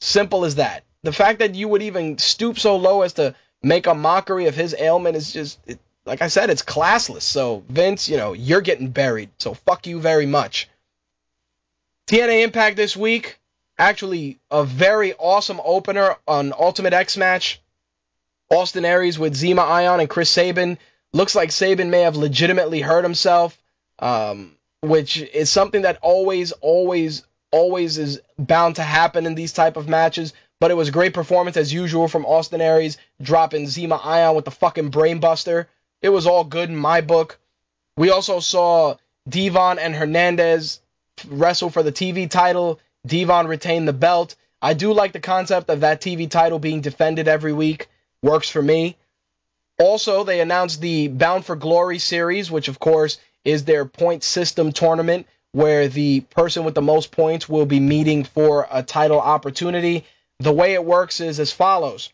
Simple as that. The fact that you would even stoop so low as to make a mockery of his ailment is just, it, like I said, it's classless. So, Vince, you know, you're getting buried. So, fuck you very much. TNA Impact this week. Actually, a very awesome opener on Ultimate X match. Austin Aries with Zema Ion and Chris Sabin. Looks like Sabin may have legitimately hurt himself, um, which is something that always, always, always is bound to happen in these type of matches. But it was great performance as usual from Austin Aries, dropping Zema Ion with the fucking brainbuster. It was all good in my book. We also saw Devon and Hernandez wrestle for the TV title. Devon retained the belt. I do like the concept of that TV title being defended every week. Works for me. Also, they announced the Bound for Glory series, which of course is their point system tournament where the person with the most points will be meeting for a title opportunity. The way it works is as follows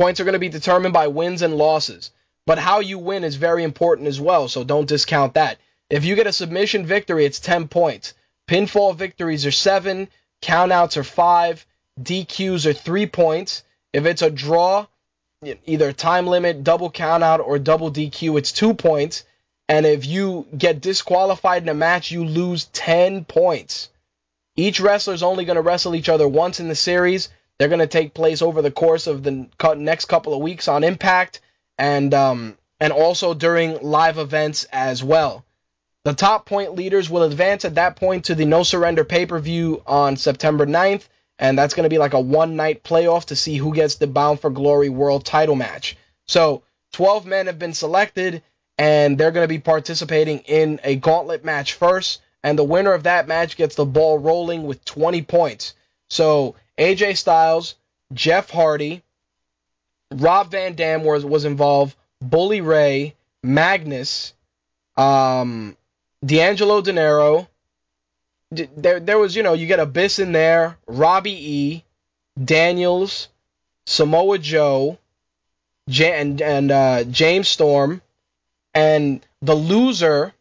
points are going to be determined by wins and losses, but how you win is very important as well, so don't discount that. If you get a submission victory, it's 10 points. Pinfall victories are 7, countouts are 5, DQs are 3 points. If it's a draw, either time limit, double countout, or double DQ, it's 2 points. And if you get disqualified in a match, you lose 10 points. Each wrestler is only going to wrestle each other once in the series. They're going to take place over the course of the next couple of weeks on Impact and um, and also during live events as well. The top point leaders will advance at that point to the No Surrender pay per view on September 9th, and that's going to be like a one night playoff to see who gets the Bound for Glory World title match. So, 12 men have been selected, and they're going to be participating in a gauntlet match first and the winner of that match gets the ball rolling with 20 points. So AJ Styles, Jeff Hardy, Rob Van Dam was, was involved, Bully Ray, Magnus, um, D'Angelo Dinero. There, there was, you know, you get Abyss in there, Robbie E, Daniels, Samoa Joe, and, and uh, James Storm, and the loser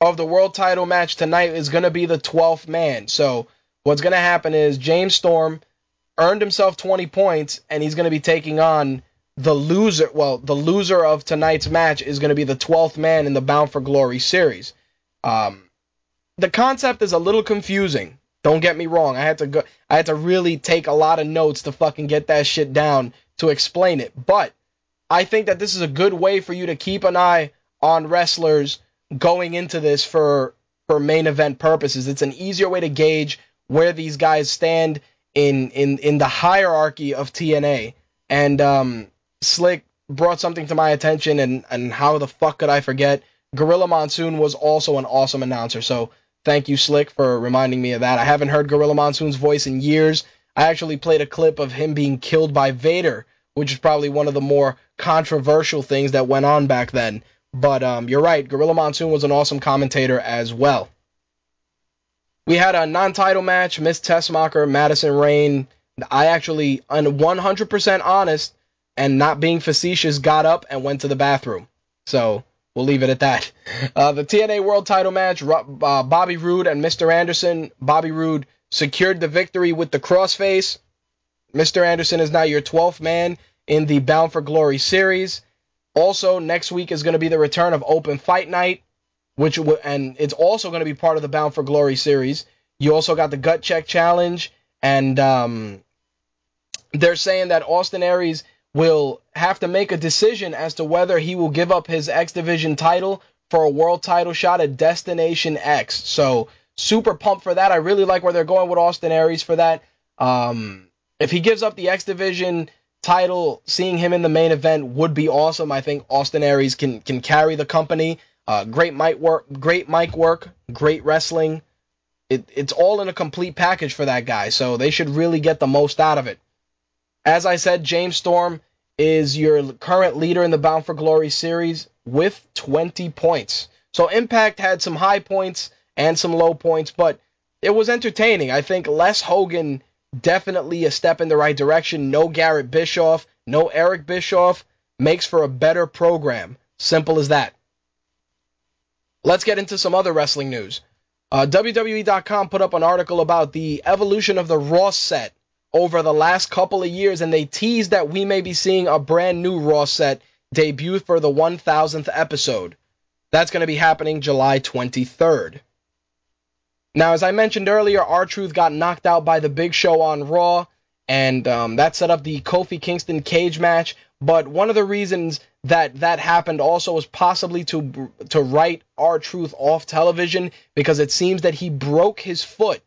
of the world title match tonight is going to be the 12th man. So what's going to happen is James Storm earned himself 20 points, and he's going to be taking on the loser, well, the loser of tonight's match is going to be the 12th man in the Bound for Glory series. Um, the concept is a little confusing. Don't get me wrong. I had to go, I had to really take a lot of notes to fucking get that shit down to explain it. But I think that this is a good way for you to keep an eye on wrestlers going into this for for main event purposes. It's an easier way to gauge where these guys stand in in in the hierarchy of TNA. And um, Slick brought something to my attention, and and how the fuck could I forget? Gorilla Monsoon was also an awesome announcer. So thank you, Slick, for reminding me of that. I haven't heard Gorilla Monsoon's voice in years. I actually played a clip of him being killed by Vader, which is probably one of the more controversial things that went on back then. But um, you're right, Gorilla Monsoon was an awesome commentator as well. We had a non-title match, Miss Tessmacher, Madison Rayne. I actually, 100% honest and not being facetious, got up and went to the bathroom. So we'll leave it at that. Uh, the TNA World Title match, uh, Bobby Roode and Mr. Anderson. Bobby Roode secured the victory with the crossface. Mr. Anderson is now your 12th man in the Bound for Glory series. Also, next week is going to be the return of Open Fight Night, which w- and it's also going to be part of the Bound for Glory series. You also got the Gut Check Challenge, and um, they're saying that Austin Aries will have to make a decision as to whether he will give up his X Division title for a world title shot at Destination X. So super pumped for that. I really like where they're going with Austin Aries for that. Um, if he gives up the X Division title, seeing him in the main event would be awesome. I think Austin Aries can can carry the company. Uh, great mic work, great mic work, great wrestling. It, it's all in a complete package for that guy, so they should really get the most out of it. As I said, James Storm is your current leader in the Bound for Glory series with 20 points. So Impact had some high points and some low points, but it was entertaining. I think Les Hogan definitely a step in the right direction. No Garrett Bischoff, no Eric Bischoff makes for a better program. Simple as that. Let's get into some other wrestling news. Uh, WWE.com put up an article about the evolution of the Raw set over the last couple of years, and they teased that we may be seeing a brand new Raw set debut for the 1000th episode. That's going to be happening July 23rd. Now, as I mentioned earlier, R-Truth got knocked out by the Big Show on Raw, and um, that set up the Kofi Kingston cage match. But one of the reasons that that happened also was possibly to to write R-Truth off television because it seems that he broke his foot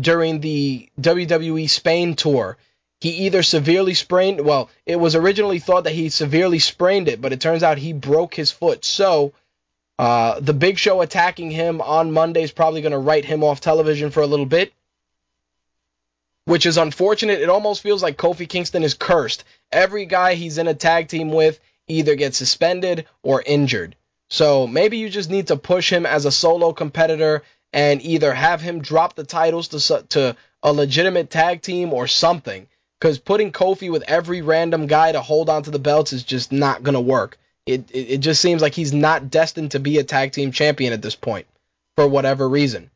during the WWE Spain tour. He either severely sprained, well, it was originally thought that he severely sprained it, but it turns out he broke his foot. So, uh, the Big Show attacking him on Monday is probably going to write him off television for a little bit, which is unfortunate. It almost feels like Kofi Kingston is cursed. Every guy he's in a tag team with either gets suspended or injured. So maybe you just need to push him as a solo competitor and either have him drop the titles to to a legitimate tag team or something. Because putting Kofi with every random guy to hold onto the belts is just not gonna work. It, it it just seems like he's not destined to be a tag team champion at this point, for whatever reason.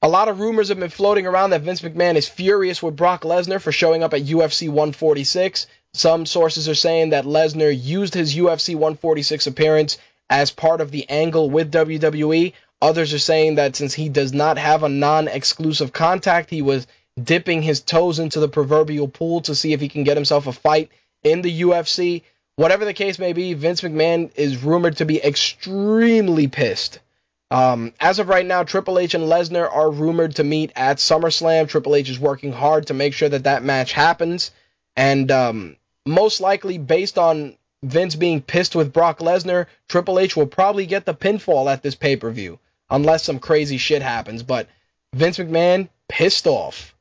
A lot of rumors have been floating around that Vince McMahon is furious with Brock Lesnar for showing up at UFC 146. Some sources are saying that Lesnar used his UFC 146 appearance as part of the angle with WWE. Others are saying that since he does not have a non exclusive contact, he was dipping his toes into the proverbial pool to see if he can get himself a fight in the UFC. Whatever the case may be, Vince McMahon is rumored to be extremely pissed. Um, as of right now, Triple H and Lesnar are rumored to meet at SummerSlam. Triple H is working hard to make sure that that match happens. And um, most likely, based on Vince being pissed with Brock Lesnar, Triple H will probably get the pinfall at this pay per view, unless some crazy shit happens. But Vince McMahon, pissed off.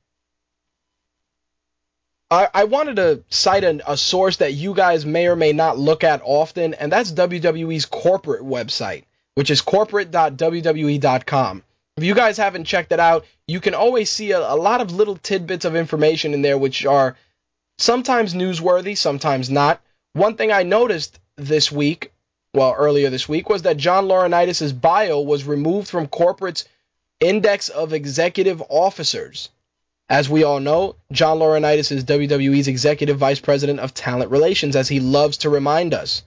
I, I wanted to cite an, a source that you guys may or may not look at often, and that's WWE's corporate website, which is corporate.wwe.com. If you guys haven't checked it out, you can always see a, a lot of little tidbits of information in there, which are sometimes newsworthy, sometimes not. One thing I noticed this week, well, earlier this week, was that John Laurinaitis' bio was removed from corporate's index of executive officers. As we all know, John Laurinaitis is WWE's Executive Vice President of Talent Relations, as he loves to remind us.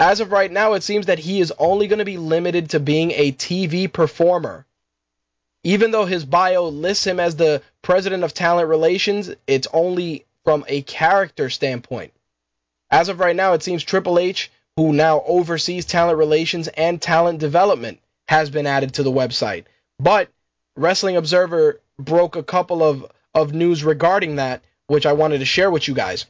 As of right now, it seems that he is only going to be limited to being a TV performer. Even though his bio lists him as the President of Talent Relations, it's only from a character standpoint. As of right now, it seems Triple H, who now oversees talent relations and talent development, has been added to the website. But Wrestling Observer broke a couple of, of news regarding that, which I wanted to share with you guys.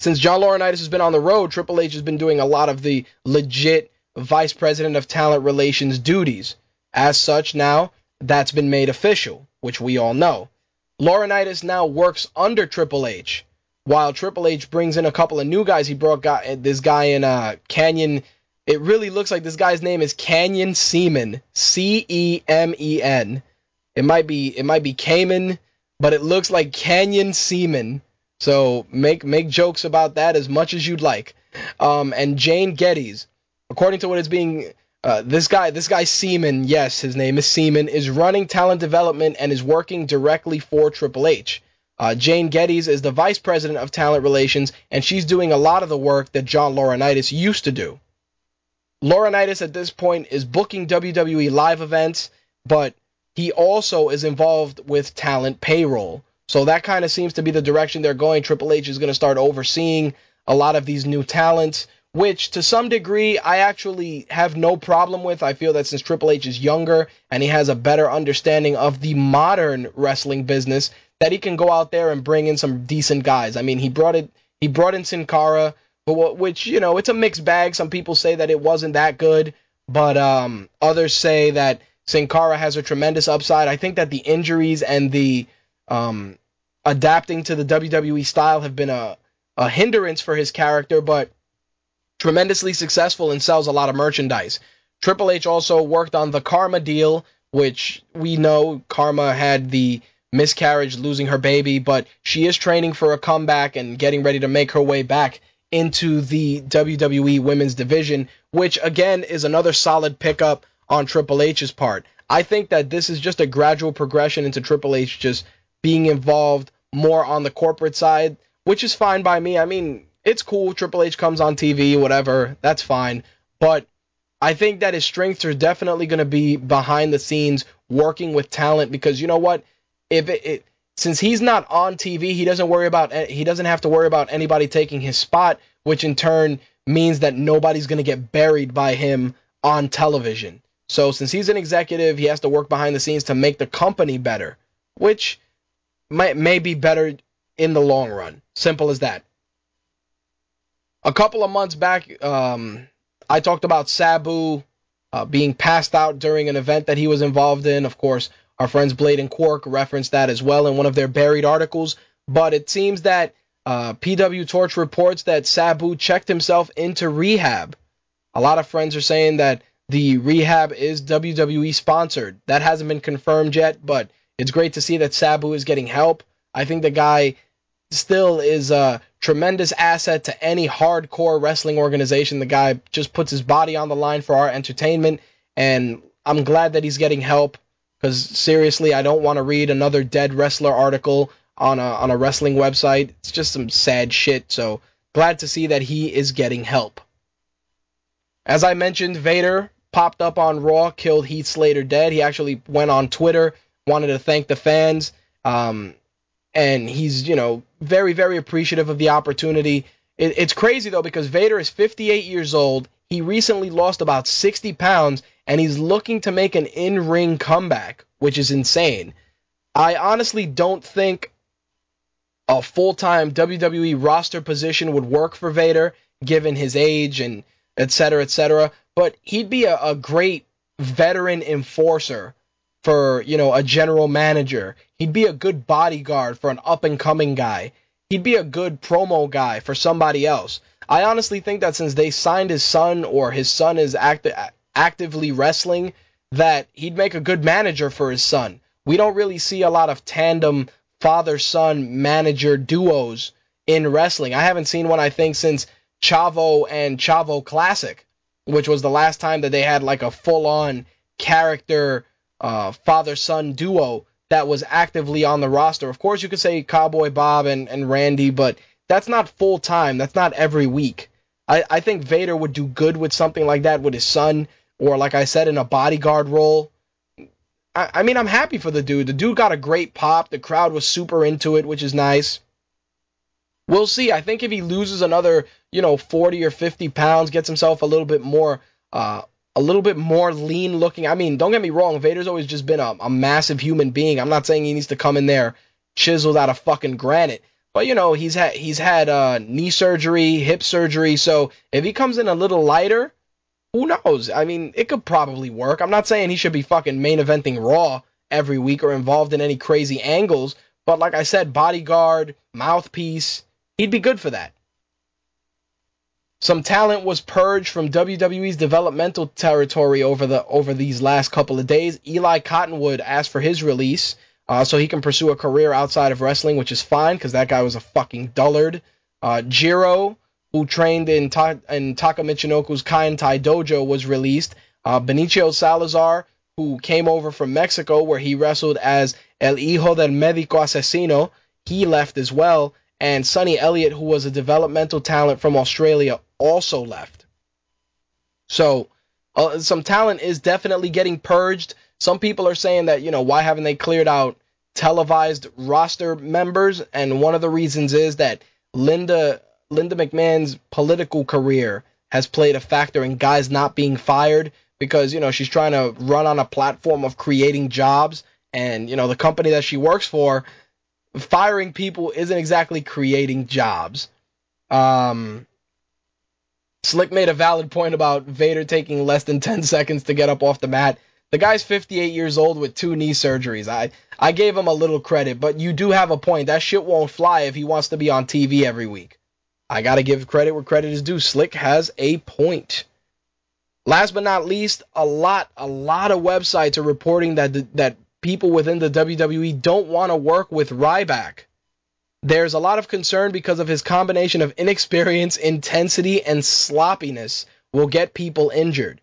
Since John Laurinaitis has been on the road, Triple H has been doing a lot of the legit Vice President of Talent Relations duties. As such, now that's been made official, which we all know. Laurinaitis now works under Triple H, while Triple H brings in a couple of new guys. He brought guy, this guy in uh, Canyon. It really looks like this guy's name is Canyon Seaman, C E M E N. It might be it might be Cayman, but it looks like Canyon Cemen. So make make jokes about that as much as you'd like. Um, and Jane Geddes, according to what is being uh, this guy, this guy Seaman, yes, his name is Seaman, is running talent development and is working directly for Triple H. Uh, Jane Geddes is the vice president of talent relations, and she's doing a lot of the work that John Laurinaitis used to do. Laurinaitis at this point is booking WWE live events, but he also is involved with talent payroll. So that kind of seems to be the direction they're going. Triple H is going to start overseeing a lot of these new talents which to some degree I actually have no problem with. I feel that since Triple H is younger and he has a better understanding of the modern wrestling business, that he can go out there and bring in some decent guys. I mean, he brought it. He brought in Sin Cara, which you know it's a mixed bag. Some people say that it wasn't that good, but um, others say that Sin Cara has a tremendous upside. I think that the injuries and the um, adapting to the WWE style have been a, a hindrance for his character, but tremendously successful and sells a lot of merchandise. Triple H also worked on the Karma deal, which we know Karma had the miscarriage, losing her baby, but she is training for a comeback and getting ready to make her way back into the WWE Women's Division, which again is another solid pickup on Triple H's part. I think that this is just a gradual progression into Triple H just being involved more on the corporate side, which is fine by me. I mean, it's cool. Triple H comes on TV, whatever. That's fine. But I think that his strengths are definitely going to be behind the scenes working with talent because you know what? If it, it since he's not on TV, he doesn't worry about eh, he doesn't have to worry about anybody taking his spot, which in turn means that nobody's going to get buried by him on television. So since he's an executive, he has to work behind the scenes to make the company better, which might may be better in the long run. Simple as that a couple of months back, um, I talked about Sabu uh, being passed out during an event that he was involved in. Of course, our friends Blade and Quark referenced that as well in one of their buried articles. But it seems that uh, PW Torch reports that Sabu checked himself into rehab. A lot of friends are saying that the rehab is WWE sponsored. That hasn't been confirmed yet, but it's great to see that Sabu is getting help. I think the guy still is a tremendous asset to any hardcore wrestling organization. The guy just puts his body on the line for our entertainment, and I'm glad that he's getting help. Because seriously, I don't want to read another dead wrestler article on a on a wrestling website. It's just some sad shit. So glad to see that he is getting help. As I mentioned, Vader popped up on Raw, killed Heath Slater dead. He actually went on Twitter, wanted to thank the fans. Um, and he's you know very very appreciative of the opportunity. It, it's crazy though because Vader is 58 years old. He recently lost about 60 pounds, and he's looking to make an in-ring comeback, which is insane. I honestly don't think a full-time WWE roster position would work for Vader, given his age and et cetera, et cetera. But he'd be a, a great veteran enforcer for, you know, a general manager. He'd be a good bodyguard for an up and coming guy. He'd be a good promo guy for somebody else. I honestly think that since they signed his son or his son is act- actively wrestling, that he'd make a good manager for his son. We don't really see a lot of tandem father son manager duos in wrestling. I haven't seen one, I think, since Chavo and Chavo Classic, which was the last time that they had like a full on character uh, father son duo that was actively on the roster. Of course, you could say Cowboy Bob and, and Randy, but that's not full time. That's not every week. I, I think Vader would do good with something like that with his son, or like I said, in a bodyguard role. I, I mean, I'm happy for the dude. The dude got a great pop. The crowd was super into it, which is nice. We'll see. I think if he loses another, you know, 40 or 50 pounds, gets himself a little bit more, uh, a little bit more lean looking. I mean, don't get me wrong. Vader's always just been a, a massive human being. I'm not saying he needs to come in there chiseled out of fucking granite. But you know, he's had he's had uh, knee surgery, hip surgery. So if he comes in a little lighter, who knows? I mean, it could probably work. I'm not saying he should be fucking main eventing Raw every week or involved in any crazy angles. But like I said, bodyguard, mouthpiece, he'd be good for that. Some talent was purged from WWE's developmental territory over the over these last couple of days. Eli Cottonwood asked for his release uh, so he can pursue a career outside of wrestling, which is fine because that guy was a fucking dullard. Uh, Jiro, who trained in, Ta- in Taka Michinoku's Kaientai Dojo, was released. Uh, Benicio Salazar, who came over from Mexico, where he wrestled as El Hijo del Médico Asesino, he left as well. And Sonny Elliott, who was a developmental talent from Australia, also left. So, uh, some talent is definitely getting purged. Some people are saying that, you know, why haven't they cleared out televised roster members? And one of the reasons is that Linda Linda McMahon's political career has played a factor in guys not being fired because, you know, she's trying to run on a platform of creating jobs and, you know, the company that she works for, firing people isn't exactly creating jobs. Um, Slick made a valid point about Vader taking less than 10 seconds to get up off the mat. The guy's 58 years old with two knee surgeries. I I gave him a little credit, but you do have a point. That shit won't fly if he wants to be on TV every week. I gotta give credit where credit is due. Slick has a point. Last but not least, a lot a lot of websites are reporting that that people within the WWE don't want to work with Ryback. There's a lot of concern because of his combination of inexperience, intensity, and sloppiness will get people injured.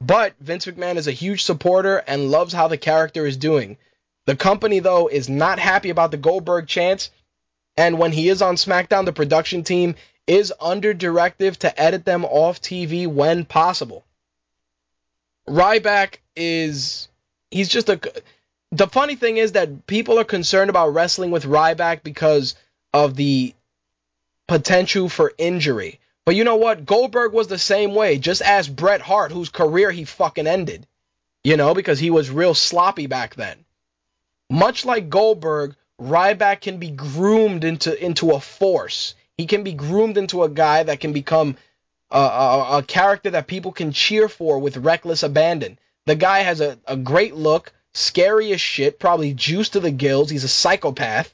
But Vince McMahon is a huge supporter and loves how the character is doing. The company, though, is not happy about the Goldberg chance, and when he is on SmackDown, the production team is under directive to edit them off TV when possible. Ryback is. He's just a. The funny thing is that people are concerned about wrestling with Ryback because of the potential for injury. But you know what? Goldberg was the same way. Just ask Bret Hart, whose career he fucking ended. You know, because he was real sloppy back then. Much like Goldberg, Ryback can be groomed into into a force. He can be groomed into a guy that can become a, a, a character that people can cheer for with reckless abandon. The guy has a, a great look, scary as shit, probably juiced to the gills. He's a psychopath.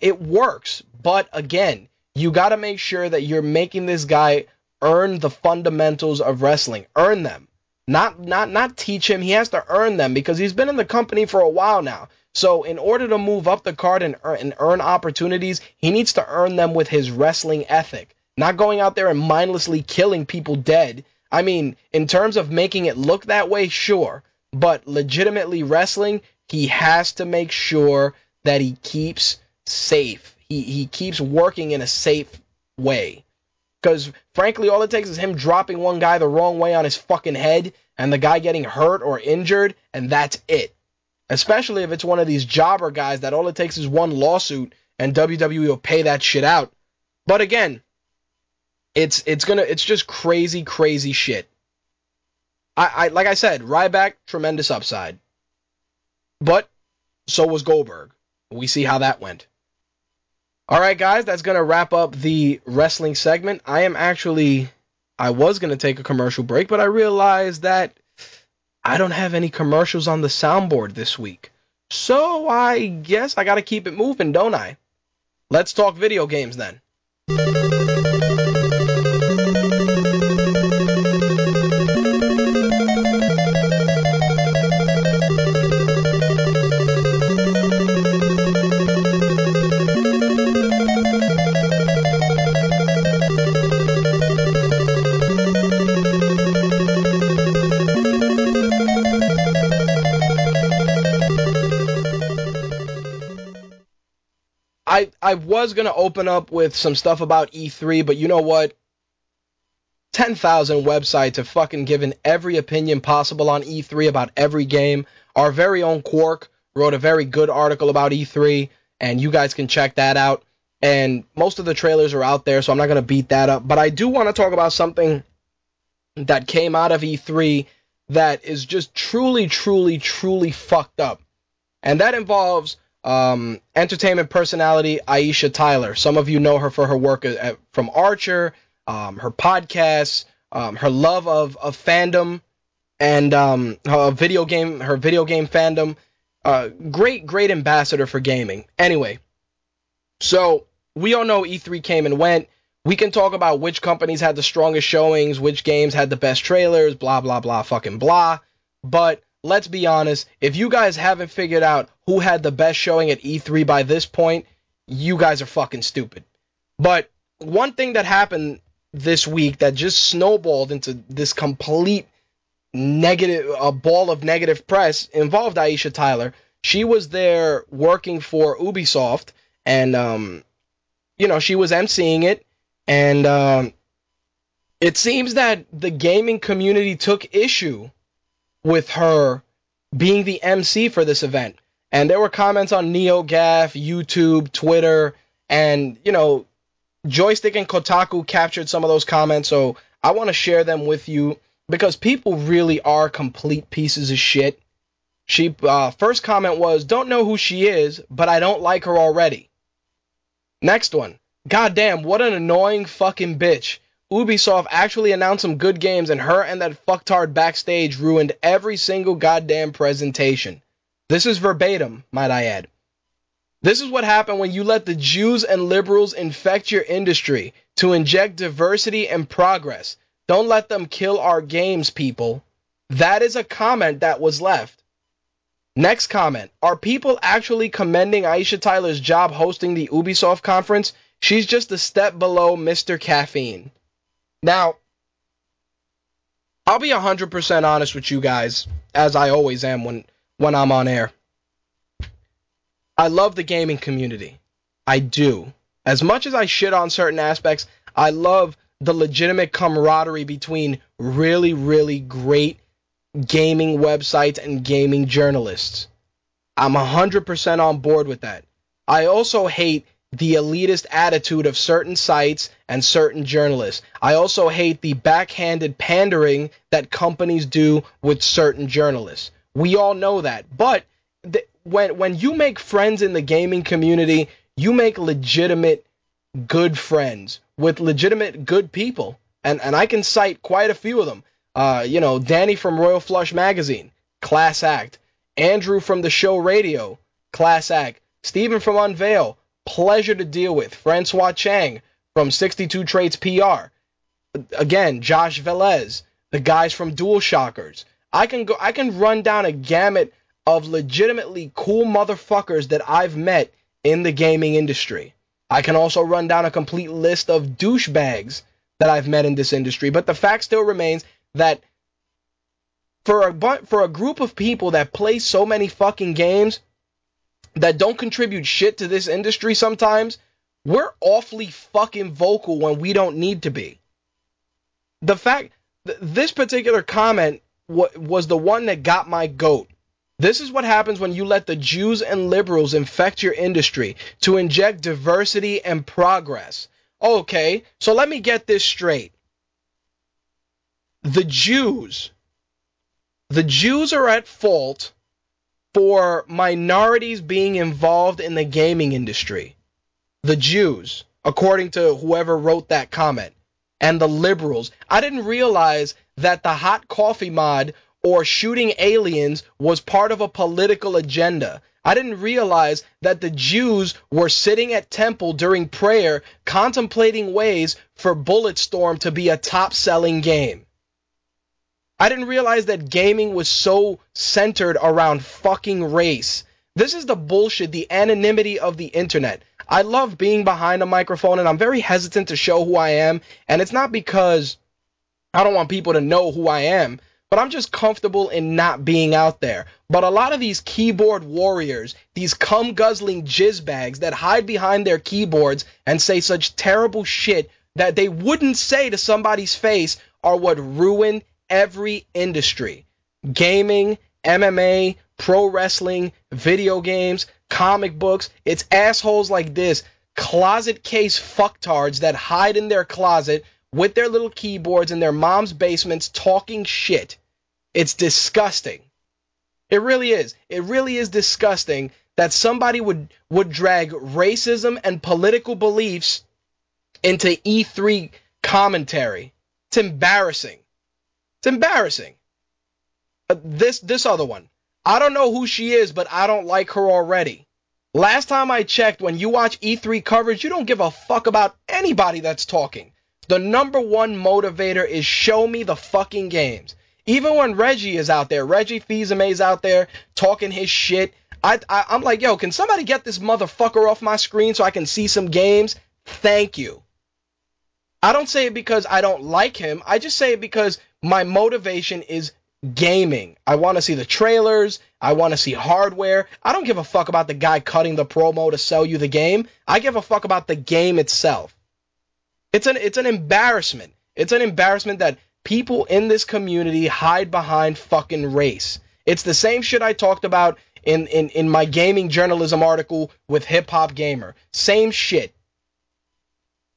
It works, but again, you got to make sure that you're making this guy earn the fundamentals of wrestling. Earn them. Not not not teach him. He has to earn them because he's been in the company for a while now. So in order to move up the card and earn, and earn opportunities, he needs to earn them with his wrestling ethic. Not going out there and mindlessly killing people dead. I mean, in terms of making it look that way, sure. But legitimately wrestling, he has to make sure that he keeps safe he he keeps working in a safe way. Because frankly, all it takes is him dropping one guy the wrong way on his fucking head, and the guy getting hurt or injured, and that's it. Especially if it's one of these jobber guys that all it takes is one lawsuit, and WWE will pay that shit out. But again, it's it's gonna it's just crazy crazy shit. I, I like I said, Ryback tremendous upside, but so was Goldberg. We see how that went. All right, guys, that's to wrap up the wrestling segment. I am actually, I was to take a commercial break, but I realized that I don't have any commercials on the soundboard this week. So I guess I got to keep it moving, don't I? Let's talk video games then. I I was gonna open up with some stuff about E3, but you know what? 10,000 websites have fucking given every opinion possible on E3 about every game. Our very own Quark wrote a very good article about E3, and you guys can check that out. And most of the trailers are out there, so I'm not to beat that up. But I do want to talk about something that came out of E3 that is just truly, truly, truly fucked up. And that involves um, entertainment personality Aisha Tyler. Some of you know her for her work at, from Archer, um, her podcasts, um, her love of, of fandom, and um, her video game her video game fandom. Uh, great, great ambassador for gaming. Anyway, so we all know E3 came and went. We can talk about which companies had the strongest showings, which games had the best trailers, blah blah blah, fucking blah. But let's be honest, if you guys haven't figured out who had the best showing at E3 by this point, you guys are fucking stupid. But one thing that happened this week that just snowballed into this complete negative a ball of negative press involved Aisha Tyler. She was there working for Ubisoft and um you know, she was emceeing it and um it seems that the gaming community took issue with her being the MC for this event. And there were comments on NeoGAF, YouTube, Twitter, and you know, Joystiq and Kotaku captured some of those comments, so I want to share them with you because people really are complete pieces of shit. She uh, first comment was, "Don't know who she is, but I don't like her already." Next one, goddamn, what an annoying fucking bitch. Ubisoft actually announced some good games, and her and that fucktard backstage ruined every single goddamn presentation. This is verbatim, might I add. This is what happened when you let the Jews and liberals infect your industry to inject diversity and progress. Don't let them kill our games, people. That is a comment that was left. Next comment. Are people actually commending Aisha Tyler's job hosting the Ubisoft conference? She's just a step below Mr. Caffeine. Now, I'll be 100% honest with you guys, as I always am when, when I'm on air. I love the gaming community. I do. As much as I shit on certain aspects, I love the legitimate camaraderie between really, really great gaming websites and gaming journalists. I'm 100% on board with that. I also hate the elitist attitude of certain sites and certain journalists. I also hate the backhanded pandering that companies do with certain journalists. We all know that. But th- when when you make friends in the gaming community, you make legitimate good friends with legitimate good people. And and I can cite quite a few of them. Uh, you know, Danny from Royal Flush Magazine, class act. Andrew from the show Radio, class act. Stephen from Unveil, pleasure to deal with. Francois Chang from 62 Traits PR. Again, Josh Velez, the guys from Dual Shockers. I can go I can run down a gamut of legitimately cool motherfuckers that I've met in the gaming industry. I can also run down a complete list of douchebags that I've met in this industry, but the fact still remains that for a for a group of people that play so many fucking games that don't contribute shit to this industry sometimes, we're awfully fucking vocal when we don't need to be. The fact th- this particular comment w- was the one that got my goat. This is what happens when you let the Jews and liberals infect your industry to inject diversity and progress. Okay, so let me get this straight. The Jews, the Jews are at fault for minorities being involved in the gaming industry. The Jews, according to whoever wrote that comment, and the liberals. I didn't realize that the hot coffee mod or shooting aliens was part of a political agenda. I didn't realize that the Jews were sitting at temple during prayer contemplating ways for Bulletstorm to be a top selling game. I didn't realize that gaming was so centered around fucking race. This is the bullshit, the anonymity of the internet. I love being behind a microphone and I'm very hesitant to show who I am. And it's not because I don't want people to know who I am, but I'm just comfortable in not being out there. But a lot of these keyboard warriors, these cum guzzling jizz bags that hide behind their keyboards and say such terrible shit that they wouldn't say to somebody's face are what ruin every industry. Gaming, MMA, pro wrestling, video games, comic books. It's assholes like this, closet case fucktards that hide in their closet with their little keyboards in their mom's basements talking shit. It's disgusting. It really is. It really is disgusting that somebody would would drag racism and political beliefs into E3 commentary. It's embarrassing. It's embarrassing. This this other one. I don't know who she is, but I don't like her already. Last time I checked, when you watch E3 coverage, you don't give a fuck about anybody that's talking. The number one motivator is show me the fucking games. Even when Reggie is out there, Reggie fils is out there talking his shit. I, I I'm like, yo, can somebody get this motherfucker off my screen so I can see some games? Thank you. I don't say it because I don't like him. I just say it because my motivation is gaming. I want to see the trailers. I want to see hardware. I don't give a fuck about the guy cutting the promo to sell you the game. I give a fuck about the game itself. It's an it's an embarrassment. It's an embarrassment that people in this community hide behind fucking race. It's the same shit I talked about in in, in my gaming journalism article with Hip Hop Gamer. Same shit.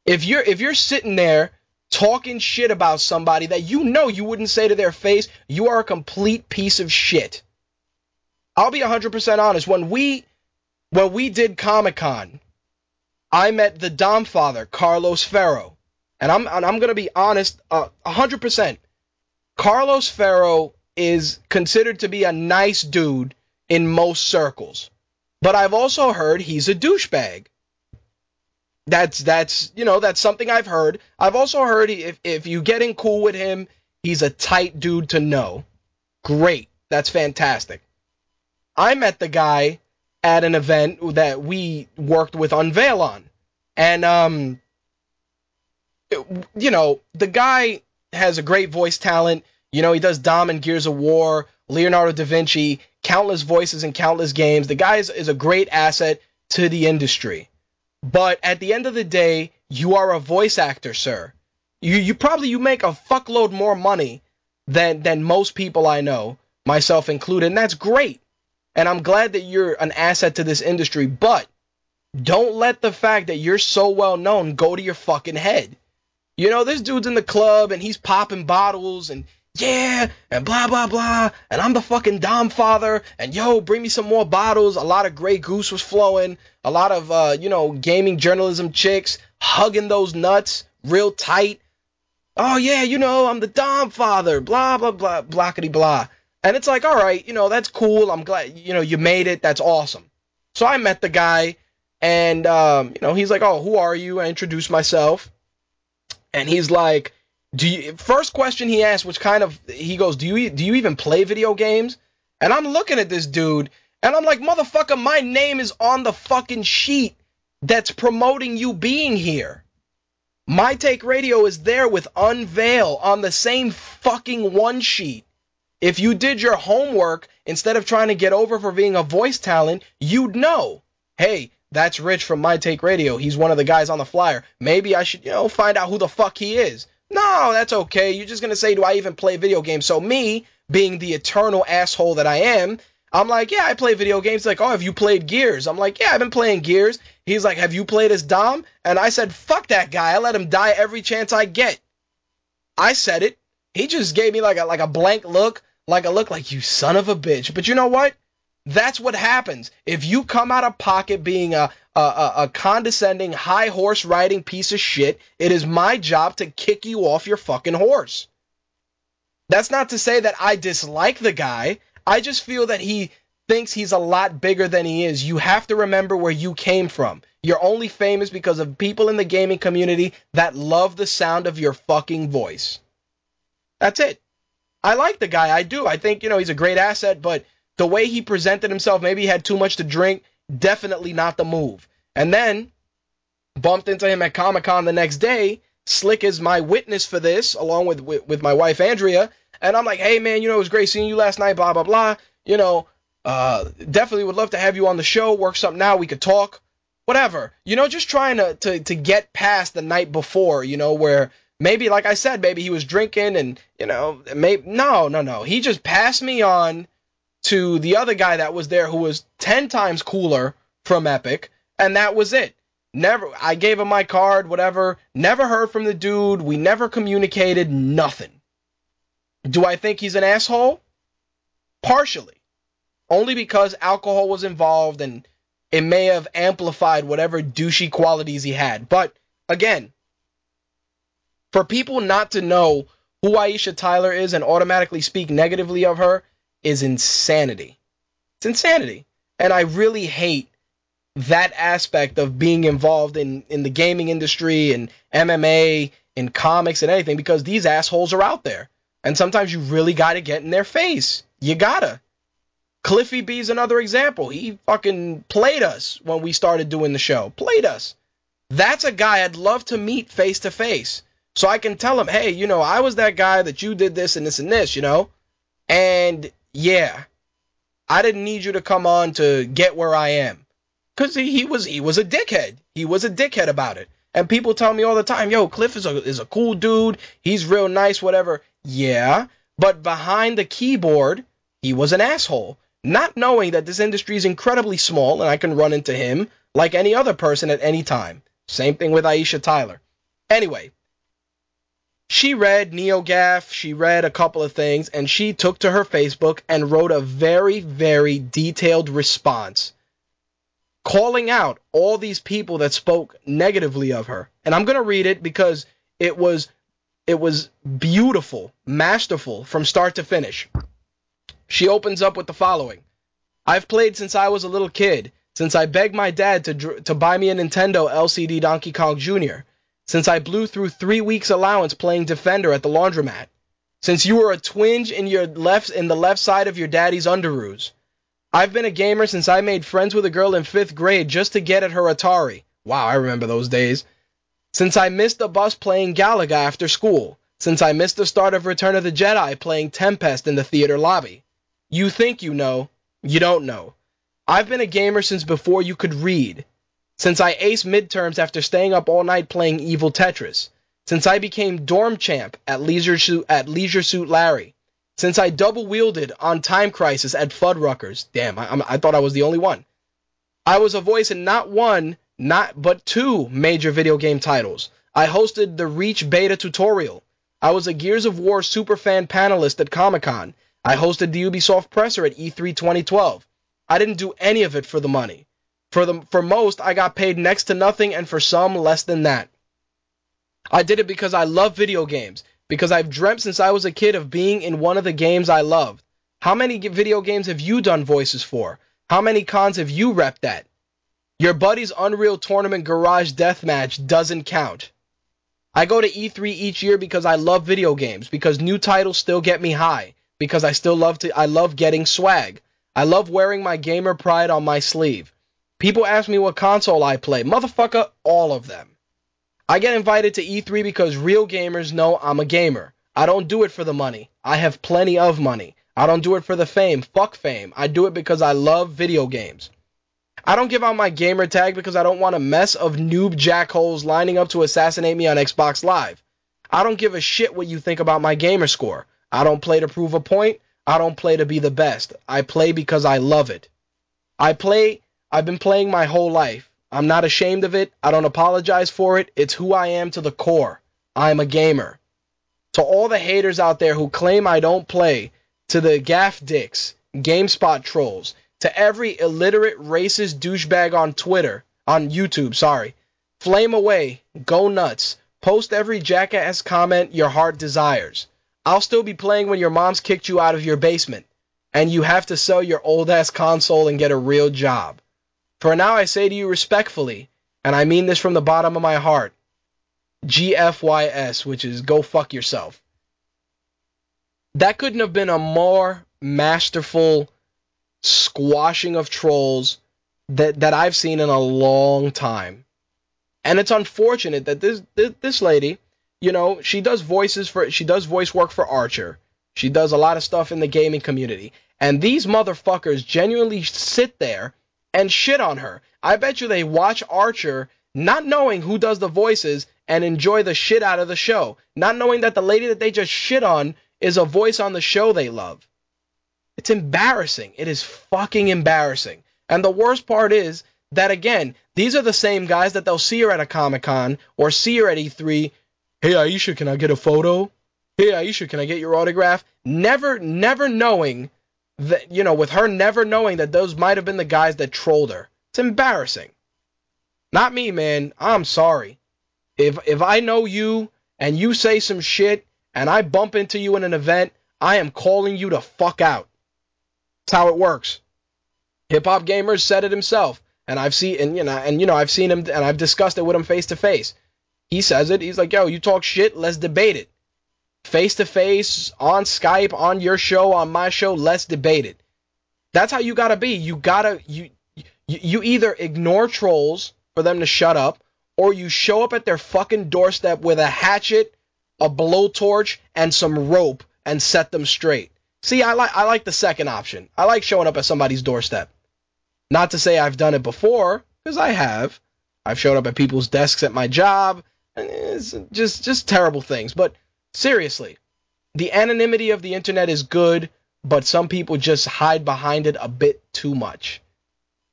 If you're if you're sitting there talking shit about somebody that you know you wouldn't say to their face, you are a complete piece of shit. I'll be 100% honest. When we when we did Comic Con, I met the Dom father, Carlos Ferro, and I'm and I'm gonna be honest, uh, 100%. Carlos Ferro is considered to be a nice dude in most circles, but I've also heard he's a douchebag. That's that's you know that's something I've heard. I've also heard if if you get in cool with him, he's a tight dude to know. Great, that's fantastic. I met the guy at an event that we worked with Unveil on, and um, you know the guy has a great voice talent. You know he does Dom and Gears of War, Leonardo da Vinci, countless voices in countless games. The guy is, is a great asset to the industry. But at the end of the day, you are a voice actor, sir. You you probably you make a fuckload more money than than most people I know, myself included, and that's great. And I'm glad that you're an asset to this industry, but don't let the fact that you're so well known go to your fucking head. You know, this dude's in the club and he's popping bottles and yeah, and blah blah blah, and I'm the fucking Dom father, and yo, bring me some more bottles. A lot of Grey Goose was flowing, a lot of uh, you know, gaming journalism chicks hugging those nuts real tight. Oh yeah, you know, I'm the Dom father, blah blah blah, blockety blah. And it's like, all right, you know, that's cool. I'm glad, you know, you made it. That's awesome. So I met the guy, and um, you know, he's like, oh, who are you? I introduced myself, and he's like do you first question he asked, which kind of he goes, do you do you even play video games? And I'm looking at this dude, and I'm like, motherfucker, my name is on the fucking sheet that's promoting you being here. My Take Radio is there with Unveil on the same fucking one sheet. If you did your homework instead of trying to get over for being a voice talent, you'd know. Hey, that's Rich from My Take Radio. He's one of the guys on the flyer. Maybe I should, you know, find out who the fuck he is. No, that's okay. You're just going to say, do I even play video games? So me, being the eternal asshole that I am, I'm like, yeah, I play video games. like, oh, have you played Gears? I'm like, yeah, I've been playing Gears. He's like, have you played as Dom? And I said, fuck that guy. I let him die every chance I get. I said it. He just gave me like a like a blank look, like a look like you son of a bitch. But you know what? That's what happens if you come out of pocket being a, a, a, a condescending, high horse riding piece of shit. It is my job to kick you off your fucking horse. That's not to say that I dislike the guy. I just feel that he thinks he's a lot bigger than he is. You have to remember where you came from. You're only famous because of people in the gaming community that love the sound of your fucking voice. That's it. I like the guy. I do. I think, you know, he's a great asset, but the way he presented himself, maybe he had too much to drink, definitely not the move. And then bumped into him at Comic Con the next day. Slick is my witness for this, along with, with, with my wife Andrea. And I'm like, hey man, you know, it was great seeing you last night, blah blah blah. You know, uh, definitely would love to have you on the show, work something out, we could talk, whatever. You know, just trying to to to get past the night before, you know, where maybe like I said, maybe he was drinking and you know, maybe no, no, no. He just passed me on to the other guy that was there who was 10 times cooler from Epic, and that was it. Never, I gave him my card, whatever. Never heard from the dude. We never communicated, nothing. Do I think he's an asshole? Partially. Only because alcohol was involved and it may have amplified whatever douchey qualities he had. But again, for people not to know who Aisha Tyler is and automatically speak negatively of her is insanity. It's insanity. And I really hate that aspect of being involved in, in the gaming industry and MMA and comics and anything because these assholes are out there. And sometimes you really got to get in their face. You gotta. Cliffy B's another example. He fucking played us when we started doing the show. Played us. That's a guy I'd love to meet face to face. So I can tell him, hey, you know, I was that guy that you did this and this and this, you know? And yeah, I didn't need you to come on to get where I am. Cause he, he was he was a dickhead. He was a dickhead about it. And people tell me all the time, yo, Cliff is a is a cool dude. He's real nice, whatever. Yeah, but behind the keyboard, he was an asshole. Not knowing that this industry is incredibly small and I can run into him like any other person at any time. Same thing with Aisha Tyler. Anyway, she read NeoGaf, she read a couple of things, and she took to her Facebook and wrote a very, very detailed response calling out all these people that spoke negatively of her. And I'm going to read it because it was it was beautiful, masterful from start to finish. She opens up with the following. I've played since I was a little kid, since I begged my dad to to buy me a Nintendo LCD Donkey Kong Jr., since I blew through 3 weeks allowance playing Defender at the laundromat, since you were a twinge in your left in the left side of your daddy's underoos. I've been a gamer since I made friends with a girl in 5th grade just to get at her Atari. Wow, I remember those days. Since I missed the bus playing Galaga after school. Since I missed the start of Return of the Jedi playing Tempest in the theater lobby. You think you know, you don't know. I've been a gamer since before you could read. Since I aced midterms after staying up all night playing Evil Tetris. Since I became dorm champ at Leisure Suit, at Leisure Suit Larry. Since I double wielded on Time Crisis at Fuddruckers. Damn, I, I thought I was the only one. I was a voice in not one, not but two major video game titles. I hosted the Reach beta tutorial. I was a Gears of War superfan panelist at Comic Con. I hosted the Ubisoft presser at E3 2012. I didn't do any of it for the money. For the for most, I got paid next to nothing, and for some, less than that. I did it because I love video games because I've dreamt since I was a kid of being in one of the games I loved. How many video games have you done voices for? How many cons have you repped at? Your buddy's Unreal Tournament Garage Deathmatch doesn't count. I go to E3 each year because I love video games, because new titles still get me high, because I still love to I love getting swag. I love wearing my gamer pride on my sleeve. People ask me what console I play. Motherfucker, all of them. I get invited to E3 because real gamers know I'm a gamer. I don't do it for the money. I have plenty of money. I don't do it for the fame. Fuck fame. I do it because I love video games. I don't give out my gamer tag because I don't want a mess of noob jackholes lining up to assassinate me on Xbox Live. I don't give a shit what you think about my gamer score. I don't play to prove a point. I don't play to be the best. I play because I love it. I play, I've been playing my whole life. I'm not ashamed of it. I don't apologize for it. It's who I am to the core. I'm a gamer. To all the haters out there who claim I don't play, to the GAF dicks, GameSpot trolls, to every illiterate racist douchebag on Twitter, on YouTube, sorry. Flame away, go nuts, post every jackass comment your heart desires. I'll still be playing when your mom's kicked you out of your basement, and you have to sell your old ass console and get a real job. For now I say to you respectfully, and I mean this from the bottom of my heart, GFYS, which is go fuck yourself. That couldn't have been a more masterful squashing of trolls that that I've seen in a long time. And it's unfortunate that this this, this lady, you know, she does voices for she does voice work for Archer. She does a lot of stuff in the gaming community. And these motherfuckers genuinely sit there and shit on her. I bet you they watch Archer not knowing who does the voices and enjoy the shit out of the show, not knowing that the lady that they just shit on is a voice on the show they love. It's embarrassing. It is fucking embarrassing. And the worst part is that again, these are the same guys that they'll see her at a Comic Con or see her at E3. Hey Aisha, can I get a photo? Hey Aisha, can I get your autograph? Never, never knowing that, you know, with her never knowing that those might have been the guys that trolled her. It's embarrassing. Not me, man. I'm sorry. If if I know you and you say some shit and I bump into you in an event, I am calling you to fuck out. That's how it works. Hip hop gamers said it himself, and I've seen and you know and you know I've seen him and I've discussed it with him face to face. He says it. He's like, "Yo, you talk shit, let's debate it." Face to face, on Skype, on your show, on my show, let's debate it. That's how you gotta be. You gotta you you, either ignore trolls for them to shut up, or you show up at their fucking doorstep with a hatchet, a blowtorch, and some rope and set them straight. See, I like I like the second option. I like showing up at somebody's doorstep. Not to say I've done it before, because I have. I've showed up at people's desks at my job, and it's just just terrible things. But seriously, the anonymity of the internet is good, but some people just hide behind it a bit too much.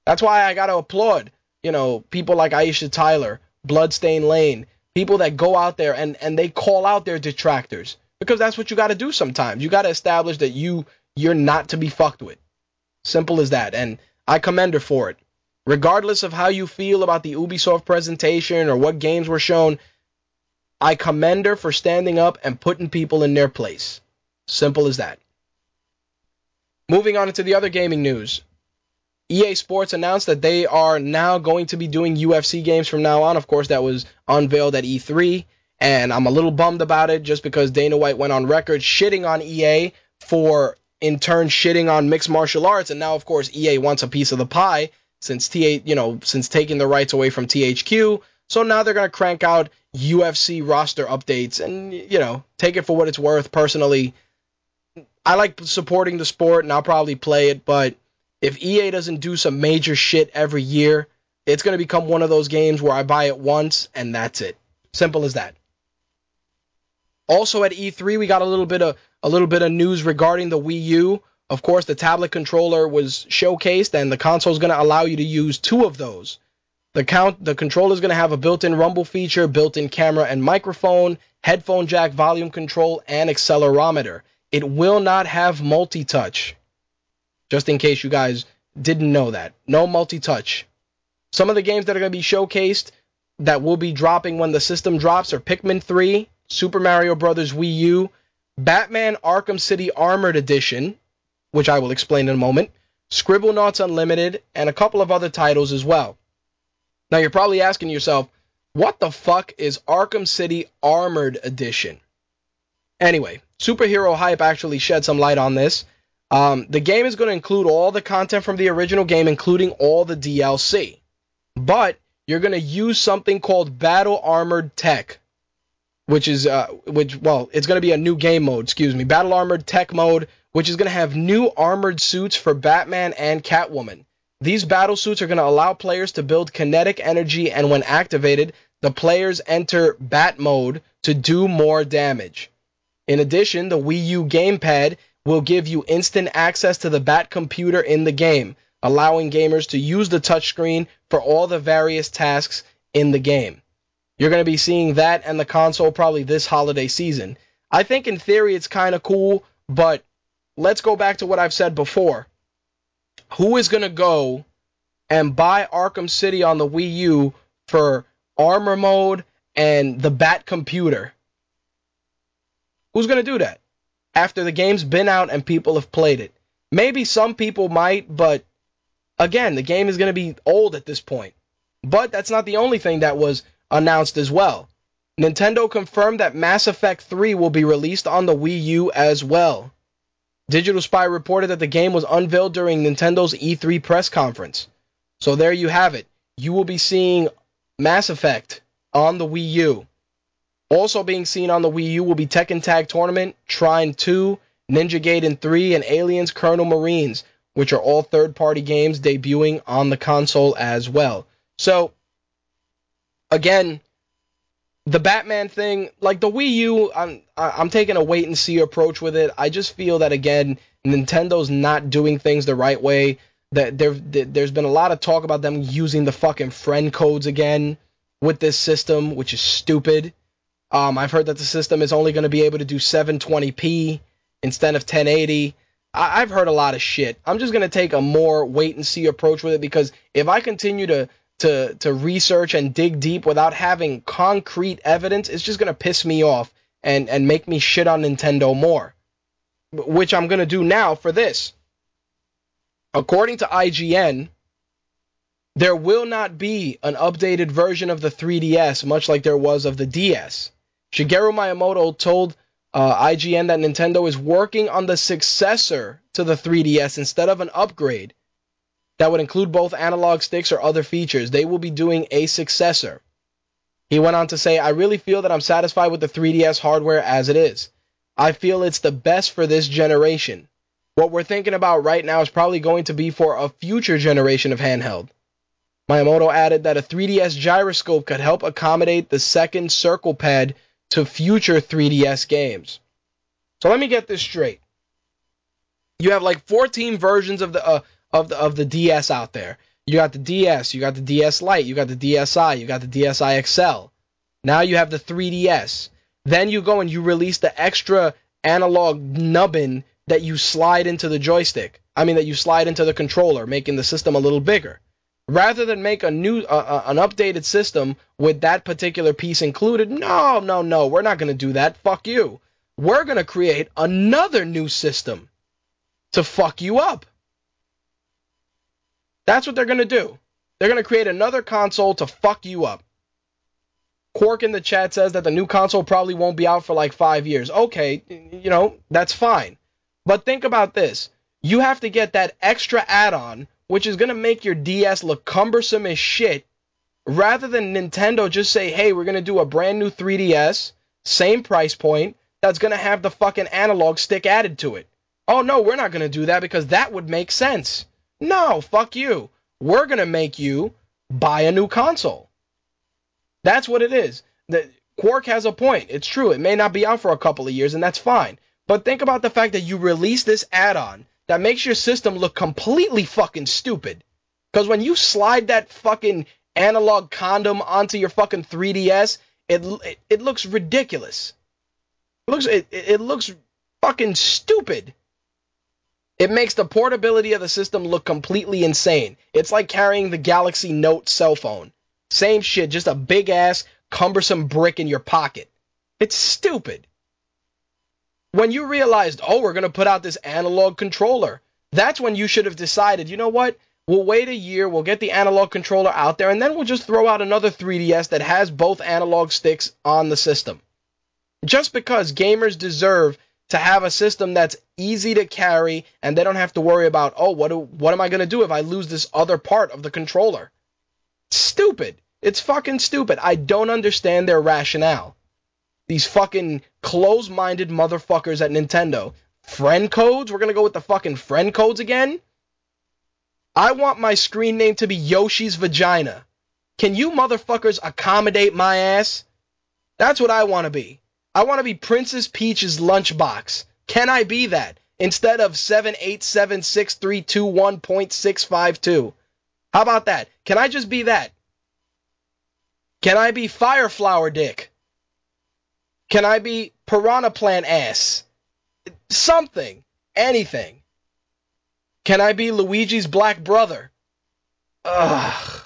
That's why I gotta applaud, you know, people like Aisha Tyler, Bloodstain Lane, people that go out there and and they call out their detractors because that's what you got to do sometimes. You got to establish that you you're not to be fucked with. Simple as that. And I commend her for it. Regardless of how you feel about the Ubisoft presentation or what games were shown, I commend her for standing up and putting people in their place. Simple as that. Moving on into the other gaming news. EA Sports announced that they are now going to be doing UFC games from now on. Of course, that was unveiled at E3, and I'm a little bummed about it just because Dana White went on record shitting on EA for in turn shitting on mixed martial arts, and now of course EA wants a piece of the pie since TA, you know, since taking the rights away from THQ. So now they're gonna crank out UFC roster updates, and you know, take it for what it's worth. Personally, I like supporting the sport, and I'll probably play it, but if EA doesn't do some major shit every year, it's gonna become one of those games where I buy it once and that's it. Simple as that. Also at E3, we got a little bit of a little bit of news regarding the Wii U. Of course, the tablet controller was showcased, and the console is going to allow you to use two of those. The count, the controller is going to have a built-in rumble feature, built-in camera and microphone, headphone jack, volume control, and accelerometer. It will not have multi-touch. Just in case you guys didn't know that, no multi-touch. Some of the games that are going to be showcased that will be dropping when the system drops are Pikmin 3, Super Mario Bros. Wii U, Batman Arkham City Armored Edition, which I will explain in a moment, Scribblenauts Unlimited, and a couple of other titles as well. Now you're probably asking yourself, what the fuck is Arkham City Armored Edition? Anyway, Superhero Hype actually shed some light on this. Um, the game is going to include all the content from the original game, including all the DLC. But you're going to use something called Battle Armored Tech, which is uh, which well, it's going to be a new game mode. Excuse me, Battle Armored Tech mode, which is going to have new armored suits for Batman and Catwoman. These battle suits are going to allow players to build kinetic energy, and when activated, the players enter Bat mode to do more damage. In addition, the Wii U gamepad will give you instant access to the Bat computer in the game, allowing gamers to use the touchscreen for all the various tasks in the game. You're going to be seeing that and the console probably this holiday season. I think in theory it's kind of cool, but let's go back to what I've said before. Who is going to go and buy Arkham City on the Wii U for armor mode and the Bat computer? Who's going to do that? After the game's been out and people have played it. Maybe some people might, but again, the game is going to be old at this point. But that's not the only thing that was announced as well. Nintendo confirmed that Mass Effect 3 will be released on the Wii U as well. Digital Spy reported that the game was unveiled during Nintendo's E3 press conference. So there you have it. You will be seeing Mass Effect on the Wii U. Also being seen on the Wii U will be Tekken Tag Tournament, Trine 2, Ninja Gaiden 3, and Aliens Colonial Marines, which are all third party games debuting on the console as well. So, again, the Batman thing, like the Wii U, I'm I'm taking a wait and see approach with it. I just feel that again, Nintendo's not doing things the right way. That there there's been a lot of talk about them using the fucking friend codes again with this system, which is stupid. Um, I've heard that the system is only going to be able to do 720p instead of 1080. I, I've heard a lot of shit. I'm just going to take a more wait and see approach with it because if I continue to to to research and dig deep without having concrete evidence, it's just going to piss me off and and make me shit on Nintendo more. Which I'm to do now for this. According to IGN, there will not be an updated version of the 3DS, much like there was of the DS. Shigeru Miyamoto told uh, IGN that Nintendo is working on the successor to the 3DS instead of an upgrade that would include both analog sticks or other features. They will be doing a successor. He went on to say, I really feel that I'm satisfied with the 3DS hardware as it is. I feel it's the best for this generation. What we're thinking about right now is probably going to be for a future generation of handheld. Miyamoto added that a 3DS gyroscope could help accommodate the second circle pad to future 3DS games. So let me get this straight. You have like 14 versions of the uh, of the of the DS out there. You got the DS, you got the DS Lite, you got the DSi, you got the DSi XL. Now you have the 3DS. Then you go and you release the extra analog nubbin that you slide into the joystick. I mean that you slide into the controller, making the system a little bigger. Rather than make a new uh, uh, an updated system with that particular piece included, no, no, no, we're not going to do that. Fuck you. We're going to create another new system to fuck you up. That's what they're going to do. They're going to create another console to fuck you up. Quark in the chat says that the new console probably won't be out for like five years. Okay, you know, that's fine. But think about this. You have to get that extra add on, which is going to make your DS look cumbersome as shit, rather than Nintendo just say, hey, we're going to do a brand new 3DS, same price point, that's going to have the fucking analog stick added to it. Oh, no, we're not going to do that because that would make sense. No, fuck you. We're going to make you buy a new console. That's what it is. The, Quark has a point. It's true. It may not be out for a couple of years, and that's fine. But think about the fact that you release this add on that makes your system look completely fucking stupid. Because when you slide that fucking analog condom onto your fucking 3DS, it, it, it looks ridiculous. It looks it, it looks fucking stupid. It makes the portability of the system look completely insane. It's like carrying the Galaxy Note cell phone. Same shit, just a big ass, cumbersome brick in your pocket. It's stupid. When you realized, oh, we're going to put out this analog controller, that's when you should have decided, you know what? We'll wait a year, we'll get the analog controller out there, and then we'll just throw out another 3DS that has both analog sticks on the system. Just because gamers deserve to have a system that's easy to carry and they don't have to worry about, oh, what do, what am I going to do if I lose this other part of the controller? Stupid. It's fucking stupid. I don't understand their rationale. These fucking close-minded motherfuckers at Nintendo. Friend codes? We're going to go with the fucking friend codes again? I want my screen name to be Yoshi's vagina. Can you motherfuckers accommodate my ass? That's what I want to be. I want to be Princess Peach's lunchbox. Can I be that? Instead of 7876321.652. How about that? Can I just be that? Can I be Fireflower Dick? Can I be Piranha Plant Ass? Something. Anything. Can I be Luigi's black brother? Ugh.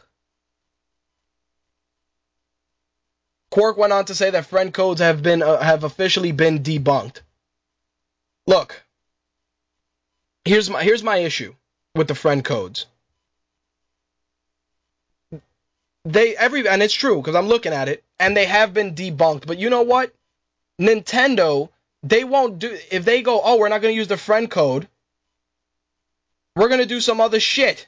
Quark went on to say that friend codes have been uh, have officially been debunked. Look, here's my here's my issue with the friend codes. They every and it's true because I'm looking at it and they have been debunked. But you know what? Nintendo they won't do if they go, "Oh, we're not going to use the friend code. We're going to do some other shit."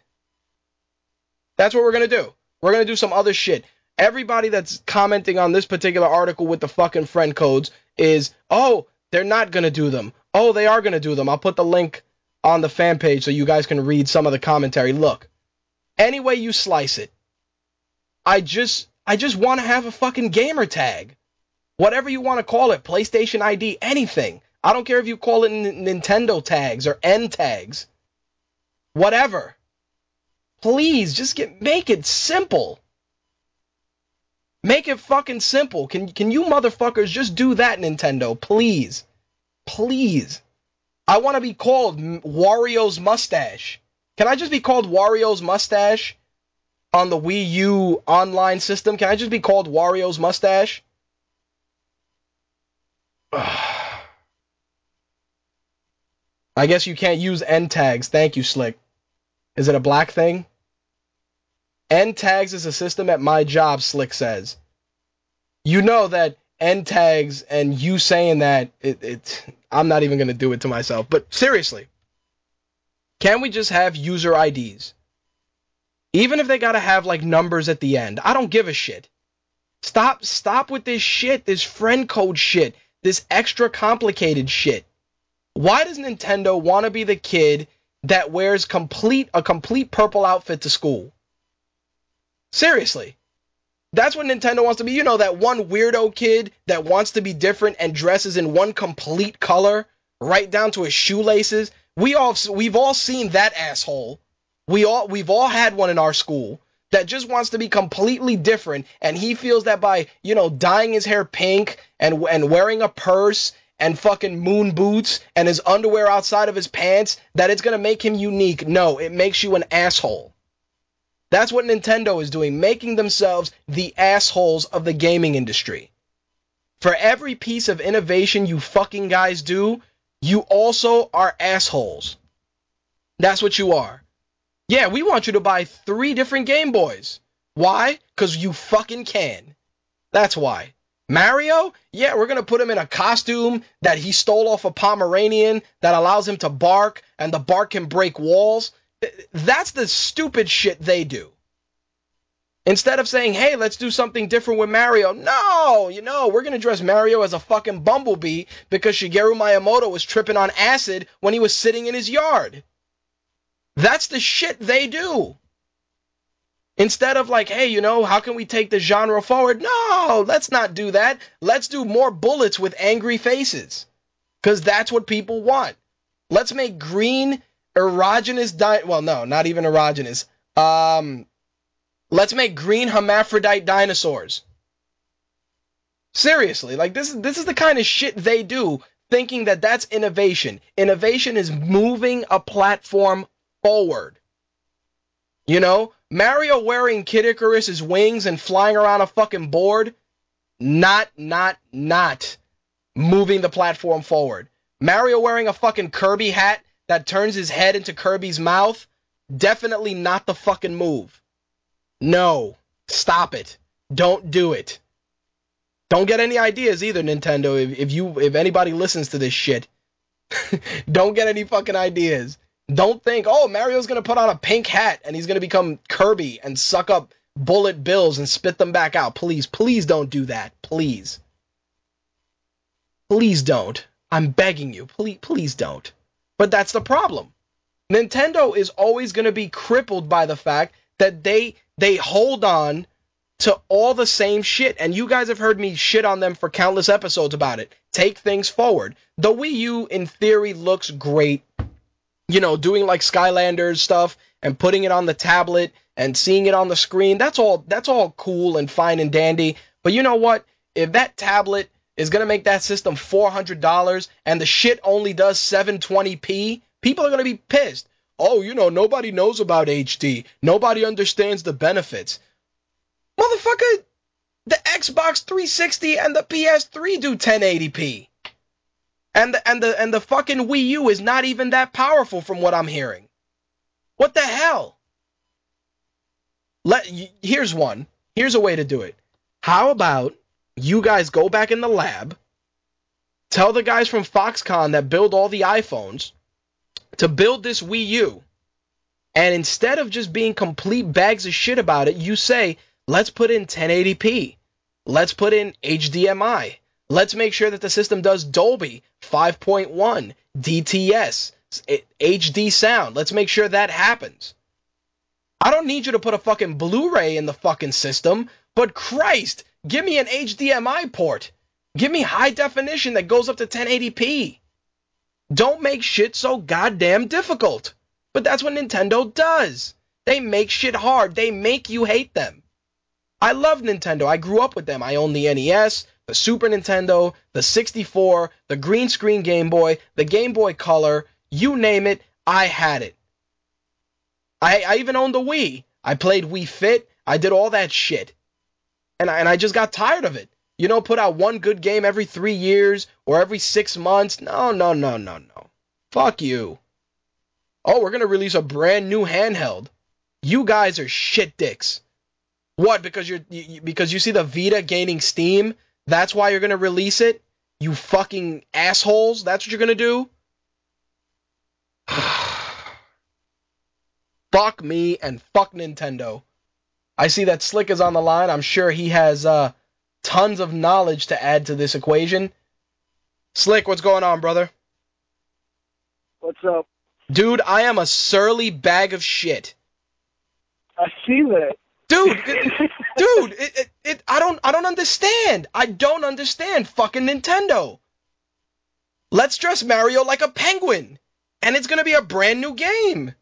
That's what we're going to do. We're going to do some other shit everybody that's commenting on this particular article with the fucking friend codes is, oh, they're not going to do them. Oh, they are going to do them. I'll put the link on the fan page so you guys can read some of the commentary. Look, any way you slice it, I just I just want to have a fucking gamer tag. Whatever you want to call it, PlayStation ID, anything. I don't care if you call it N- Nintendo tags or N tags. Whatever. Please just get make it simple. Make it fucking simple. Can can you motherfuckers just do that, Nintendo? Please. Please. I want to be called Wario's mustache. Can I just be called Wario's mustache on the Wii U online system? Can I just be called Wario's mustache? I guess you can't use N tags. Thank you, Slick. Is it a black thing? N tags is a system at my job, Slick says. You know that end tags and you saying that it, it I'm not even gonna do it to myself. But seriously, can we just have user IDs? Even if they gotta have like numbers at the end, I don't give a shit. Stop stop with this shit, this friend code shit, this extra complicated shit. Why does Nintendo want to be the kid that wears complete a complete purple outfit to school? Seriously. That's what Nintendo wants to be. You know that one weirdo kid that wants to be different and dresses in one complete color, right down to his shoelaces. We all we've all seen that asshole. We all we've all had one in our school that just wants to be completely different and he feels that by, you know, dyeing his hair pink and and wearing a purse and fucking moon boots and his underwear outside of his pants that it's going to make him unique. No, it makes you an asshole. That's what Nintendo is doing, making themselves the assholes of the gaming industry. For every piece of innovation you fucking guys do, you also are assholes. That's what you are. Yeah, we want you to buy three different Game Boys. Why? Because you fucking can. That's why. Mario? Yeah, we're gonna put him in a costume that he stole off a Pomeranian that allows him to bark and the bark can break walls. That's the stupid shit they do. Instead of saying, hey, let's do something different with Mario. No, you know, we're gonna dress Mario as a fucking bumblebee because Shigeru Miyamoto was tripping on acid when he was sitting in his yard. That's the shit they do. Instead of like, hey, you know, how can we take the genre forward? No, let's not do that. Let's do more bullets with angry faces. Because that's what people want. Let's make green erogenous di- well no, not even erogenous. Um let's make green hermaphrodite dinosaurs. Seriously, like this is this is the kind of shit they do thinking that that's innovation. Innovation is moving a platform forward. You know, Mario wearing Kid Icarus's wings and flying around a fucking board, not, not, not moving the platform forward. Mario wearing a fucking Kirby hat that turns his head into Kirby's mouth, definitely not the fucking move. No, stop it. Don't do it. Don't get any ideas either, Nintendo. If, if you, if anybody listens to this shit, don't get any fucking ideas. Don't think, oh, Mario's gonna put on a pink hat and he's gonna become Kirby and suck up bullet bills and spit them back out. Please, please don't do that. Please. Please don't. I'm begging you. Please, please don't. But that's the problem. Nintendo is always gonna be crippled by the fact that they they hold on to all the same shit. And you guys have heard me shit on them for countless episodes about it. Take things forward. The Wii U, in theory, looks great you know, doing like Skylanders stuff and putting it on the tablet and seeing it on the screen, that's all that's all cool and fine and dandy. But you know what? If that tablet is gonna make that system four hundred dollars and the shit only does 720p, people are gonna be pissed. Oh, you know, nobody knows about HD. Nobody understands the benefits. Motherfucker, the Xbox 360 and the PS3 do 1080p. And the, and the and the fucking Wii U is not even that powerful from what I'm hearing. What the hell? Let here's one. Here's a way to do it. How about you guys go back in the lab, tell the guys from Foxconn that build all the iPhones to build this Wii U. And instead of just being complete bags of shit about it, you say, let's put in 1080p. Let's put in HDMI. Let's make sure that the system does Dolby 5.1, DTS, HD sound. Let's make sure that happens. I don't need you to put a fucking Blu-ray in the fucking system, but Christ, give me an HDMI port. Give me high definition that goes up to 1080p. Don't make shit so goddamn difficult. But that's what Nintendo does. They make shit hard. They make you hate them. I love Nintendo. I grew up with them. I own the NES, the Super Nintendo, the 64, the green screen Game Boy, the Game Boy Color, you name it, I had it. I, I even owned the Wii. I played Wii Fit. I did all that shit. And I, and I just got tired of it. You know, put out one good game every three years or every six months. No, no, no, no, no. Fuck you. Oh, we're going to release a brand new handheld. You guys are shit dicks. What? Because you're you, because you see the Vita gaining steam. That's why you're gonna release it. You fucking assholes. That's what you're gonna do. fuck me and fuck Nintendo. I see that Slick is on the line. I'm sure he has uh, tons of knowledge to add to this equation. Slick, what's going on, brother? What's up? Dude, I am a surly bag of shit. I see that. Dude, it, dude, it, it, it, I don't, I don't understand. I don't understand fucking Nintendo. Let's dress Mario like a penguin, and it's gonna be a brand new game.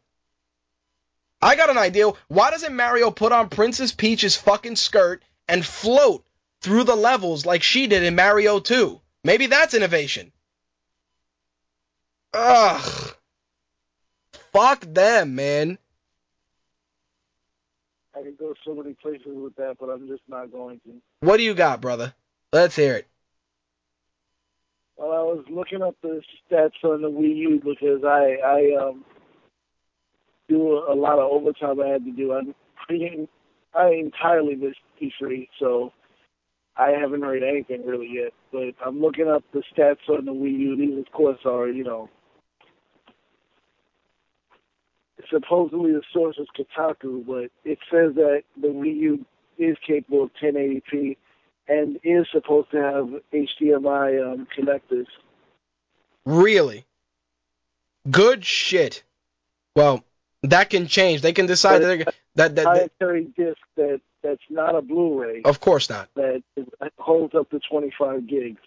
I got an idea. Why doesn't Mario put on Princess Peach's fucking skirt and float through the levels like she did in Mario 2? Maybe that's innovation. Ugh. Fuck them, man. I could go so many places with that, but I'm just not going to. What do you got, brother? Let's hear it. Well, I was looking up the stats on the Wii U because I I um do a lot of overtime I had to do. I'm pretty, I entirely missed E3, so I haven't heard anything really yet. But I'm looking up the stats on the Wii U. These, of course, are you know supposedly the source is Kotaku, but it says that the Wii U is capable of 1080p and is supposed to have HDMI um, connectors. Really? Good shit. Well, that can change. They can decide that, that, that, that Proprietary disc that that's not a Blu-ray of course not. That holds up to 25 gigs.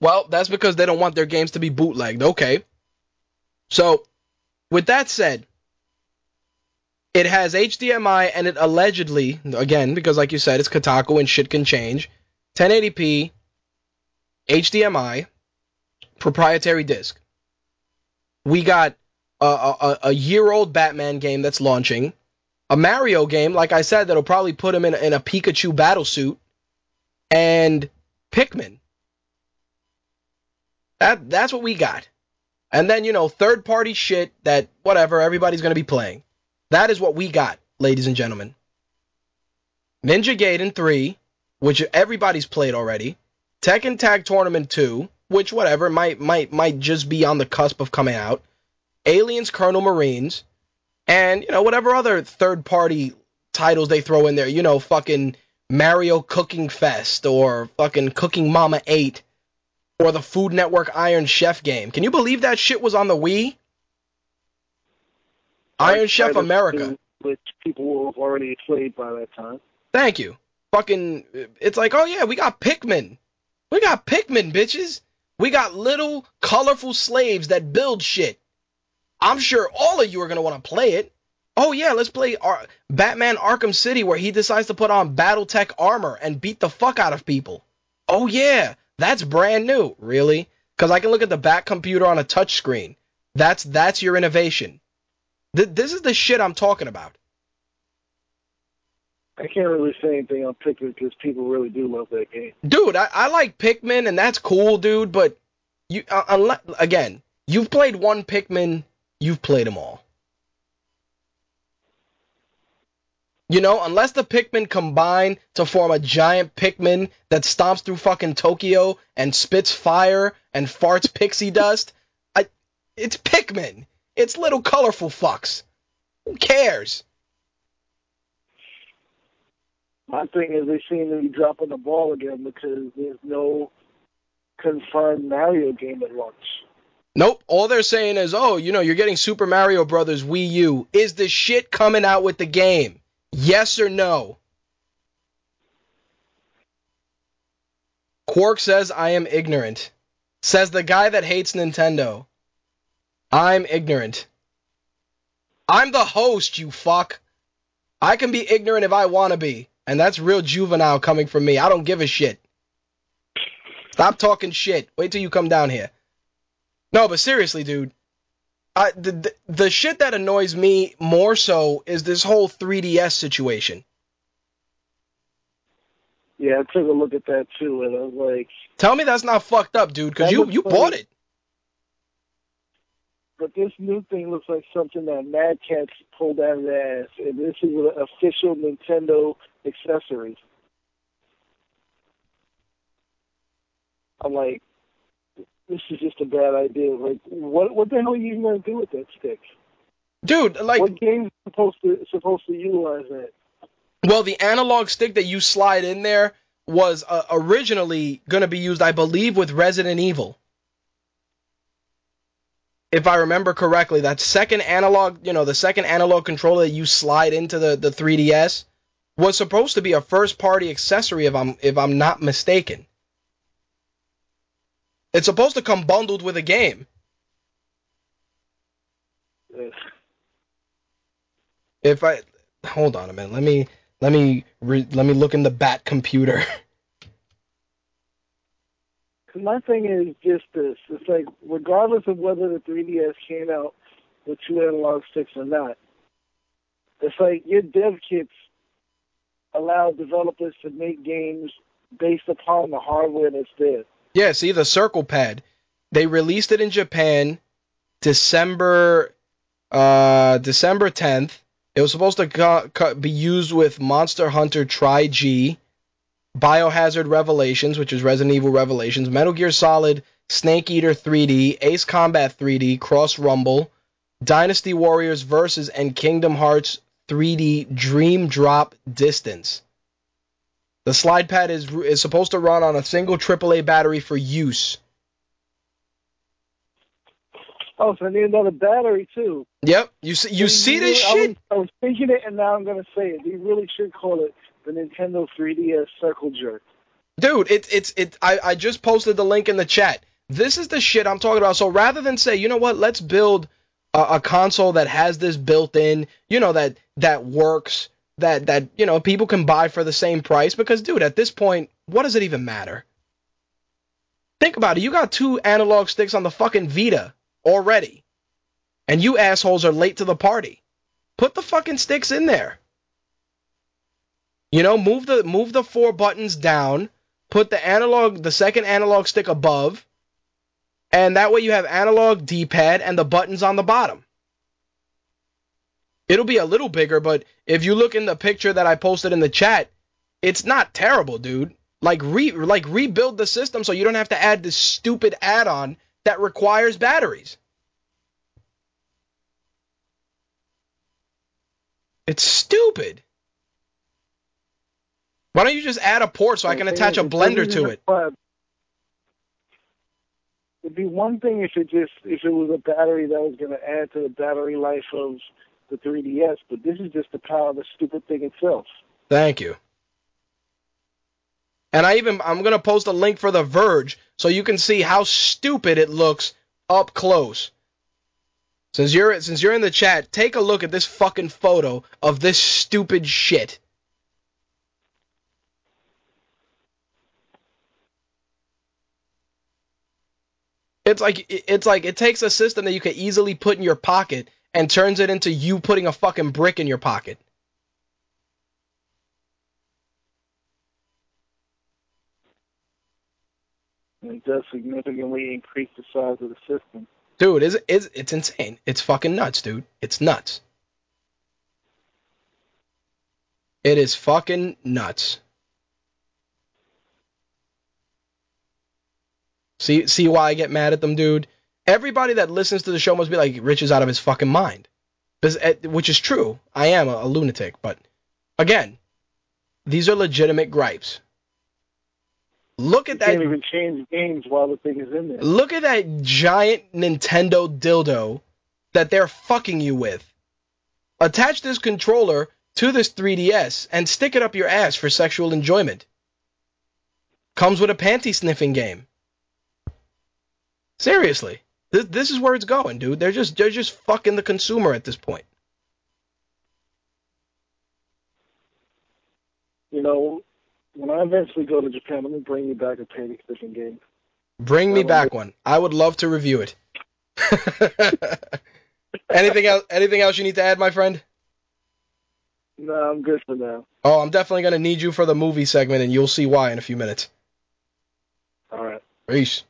Well, that's because they don't want their games to be bootlegged. Okay. So, with that said, it has HDMI and it allegedly, again, because like you said, it's Kotaku and shit can change, 1080p, HDMI, proprietary disc. We got a, a, a year-old Batman game that's launching, a Mario game, like I said, that'll probably put him in, in a Pikachu battle suit, and Pikmin. That that's what we got. And then, you know, third party shit that whatever everybody's going to be playing. That is what we got, ladies and gentlemen. Ninja Gaiden 3, which everybody's played already. Tekken Tag Tournament 2, which whatever might might might just be on the cusp of coming out. Aliens Colonial Marines and you know whatever other third party titles they throw in there, you know, fucking Mario Cooking Fest or fucking Cooking Mama 8 or the Food Network Iron Chef game. Can you believe that shit was on the Wii? Iron Chef America. Which people will have already played by that time. Thank you. Fucking, it's like, oh yeah, we got Pikmin. We got Pikmin, bitches. We got little colorful slaves that build shit. I'm sure all of you are gonna want to play it. Oh yeah, let's play Ar- Batman Arkham City where he decides to put on BattleTech armor and beat the fuck out of people. Oh yeah, that's brand new. Really? Because I can look at the back computer on a touch screen. That's that's your innovation. Th- this is the shit I'm talking about. I can't really say anything on Pikmin because people really do love that game. dude, I, I like Pikmin and that's cool, dude. But you, uh, unless, again, you've played one Pikmin, you've played them all. You know, unless the Pikmin combine to form a giant Pikmin that stomps through fucking Tokyo and spits fire and farts pixie dust, I, it's Pikmin. It's little colorful fucks. Who cares? My thing is they seem to be dropping the ball again because there's no confirmed Mario game at launch. Nope. All they're saying is, oh, you know, you're getting Super Mario Brothers Wii U. Is the shit coming out with the game? Yes or no? Quark says, I am ignorant. Says the guy that hates Nintendo. I'm ignorant. I'm the host, you fuck. I can be ignorant if I want to be. And that's real juvenile coming from me. I don't give a shit. Stop talking shit. Wait till you come down here. No, but seriously, dude. I, the, the the shit that annoys me more so is this whole 3DS situation. Yeah, I took a look at that too, and I was like, Tell me that's not fucked up, dude, because you you like- bought it. but this new thing looks like something that Mad Catz pulled out of their ass, and this is an official Nintendo accessory. I'm like, this is just a bad idea. Like, what what the hell are you even going to do with that stick? Dude, like, what game's supposed to supposed to utilize that? well, the analog stick that you slide in there was uh, originally going to be used, I believe, with Resident Evil. If I remember correctly, that second analog, you know, the second analog controller that you slide into the, the 3DS was supposed to be a first party accessory if I'm if I'm not mistaken. It's supposed to come bundled with a game. Ugh. If I hold on a minute, let me let me re, let me look in the bat computer. my thing is just this: it's like, regardless of whether the 3DS came out with two analog sticks or not, it's like your dev kits allow developers to make games based upon the hardware that's there. Yeah, see the Circle Pad. They released it in Japan December uh December 10th. It was supposed to co- co- be used with Monster Hunter Tri G, Biohazard Revelations, which is Resident Evil Revelations, Metal Gear Solid, Snake Eater 3D, Ace Combat 3D, Cross Rumble, Dynasty Warriors Versus, and Kingdom Hearts 3D Dream Drop Distance. The slide pad is is supposed to run on a single AAA battery for use. Oh, so I need another battery too. Yep, you see, you see this really- I shit? was, I was thinking it, and now I'm going to say it. They really should call it the Nintendo 3DS Circle Jerk. Dude, it's it's it. I I just posted the link in the chat. This is the shit I'm talking about. So rather than say, you know what, let's build a, a console that has this built in, you know that that works, that that you know people can buy for the same price. Because dude, at this point, what does it even matter? Think about it. You got two analog sticks on the fucking Vita already, and you assholes are late to the party. Put the fucking sticks in there. You know, move the move the four buttons down, put the analog the second analog stick above, and that way you have analog D-pad and the buttons on the bottom. It'll be a little bigger, but if you look in the picture that I posted in the chat, it's not terrible, dude. Like re like rebuild the system so you don't have to add this stupid add-on that requires batteries. It's stupid. Why don't you just add a port so I can attach a blender to it? It'd be one thing if it just if it was a battery that was going to add to the battery life of the 3DS, but this is just the power of the stupid thing itself. Thank you. And I even I'm gonna post a link for the Verge so you can see how stupid it looks up close. Since you're since you're in the chat, take a look at this fucking photo of this stupid shit. It's like it's like it takes a system that you can easily put in your pocket and turns it into you putting a fucking brick in your pocket. And it does significantly increase the size of the system. Dude, it's, it's, it's insane. It's fucking nuts, dude. It's nuts. It is fucking nuts. See, see why I get mad at them, dude? Everybody that listens to the show must be like, Rich is out of his fucking mind. Eh, Which is true. I am a, a lunatic. But, again, These are legitimate gripes. Look You at that can't even change games while the thing is in there. Look at that giant Nintendo dildo that they're fucking you with. Attach this controller to this 3DS and stick it up your ass for sexual enjoyment. Comes with a panty sniffing game. Seriously. This, this is where it's going, dude. They're just they're just fucking the consumer at this point. You know, when I eventually go to Japan, let me bring you back a panty sniffing game. Bring me back one. I would love to review it. anything else anything else you need to add, my friend? No, I'm good for now. Oh, I'm definitely gonna need you for the movie segment, and you'll see why in a few minutes. All right. Peace.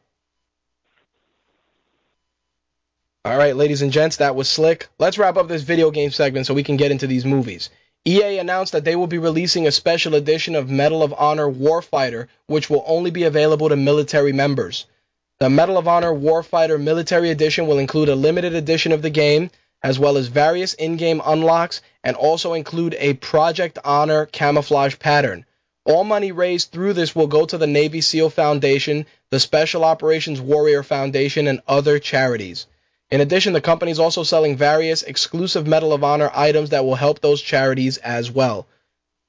All right, ladies and gents, that was slick. Let's wrap up this video game segment so we can get into these movies. EA announced that they will be releasing a special edition of Medal of Honor Warfighter, which will only be available to military members. The Medal of Honor Warfighter Military Edition will include a limited edition of the game, as well as various in game unlocks, and also include a Project Honor camouflage pattern. All money raised through this will go to the Navy SEAL Foundation, the Special Operations Warrior Foundation, and other charities. In addition, the company is also selling various exclusive Medal of Honor items that will help those charities as well.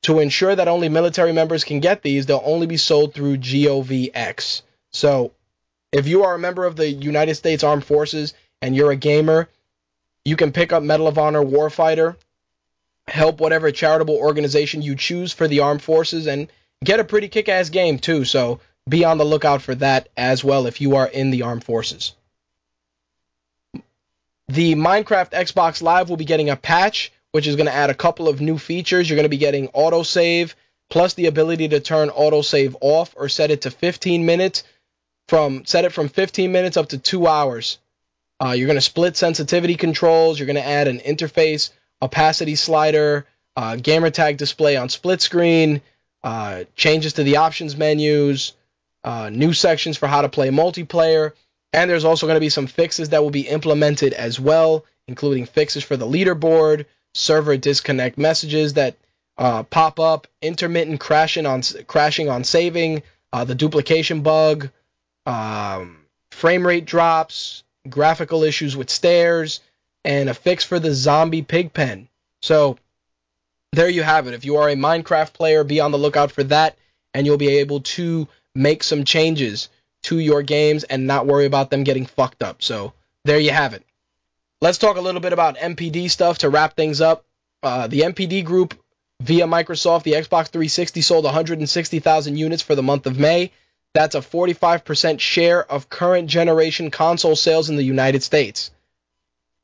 To ensure that only military members can get these, they'll only be sold through GOVX. So, if you are a member of the United States Armed Forces and you're a gamer, you can pick up Medal of Honor Warfighter, help whatever charitable organization you choose for the armed forces, and get a pretty kick ass game too. So, be on the lookout for that as well if you are in the armed forces. The Minecraft Xbox Live will be getting a patch, which is going to add a couple of new features. You're going to be getting autosave, plus the ability to turn autosave off or set it to 15 minutes. From set it from 15 minutes up to two hours. Uh, you're going to split sensitivity controls. You're going to add an interface, opacity slider, uh, gamer tag display on split screen, uh, changes to the options menus, uh, new sections for how to play multiplayer. And there's also going to be some fixes that will be implemented as well, including fixes for the leaderboard, server disconnect messages that uh, pop up, intermittent crashing on crashing on saving, uh, the duplication bug, um, frame rate drops, graphical issues with stairs, and a fix for the zombie pig pen. So there you have it. If you are a Minecraft player, be on the lookout for that, and you'll be able to make some changes to your games and not worry about them getting fucked up. So there you have it. Let's talk a little bit about NPD stuff to wrap things up. Uh, the NPD group via Microsoft, the Xbox 360 sold 160,000 units for the month of May. That's a 45% share of current generation console sales in the United States.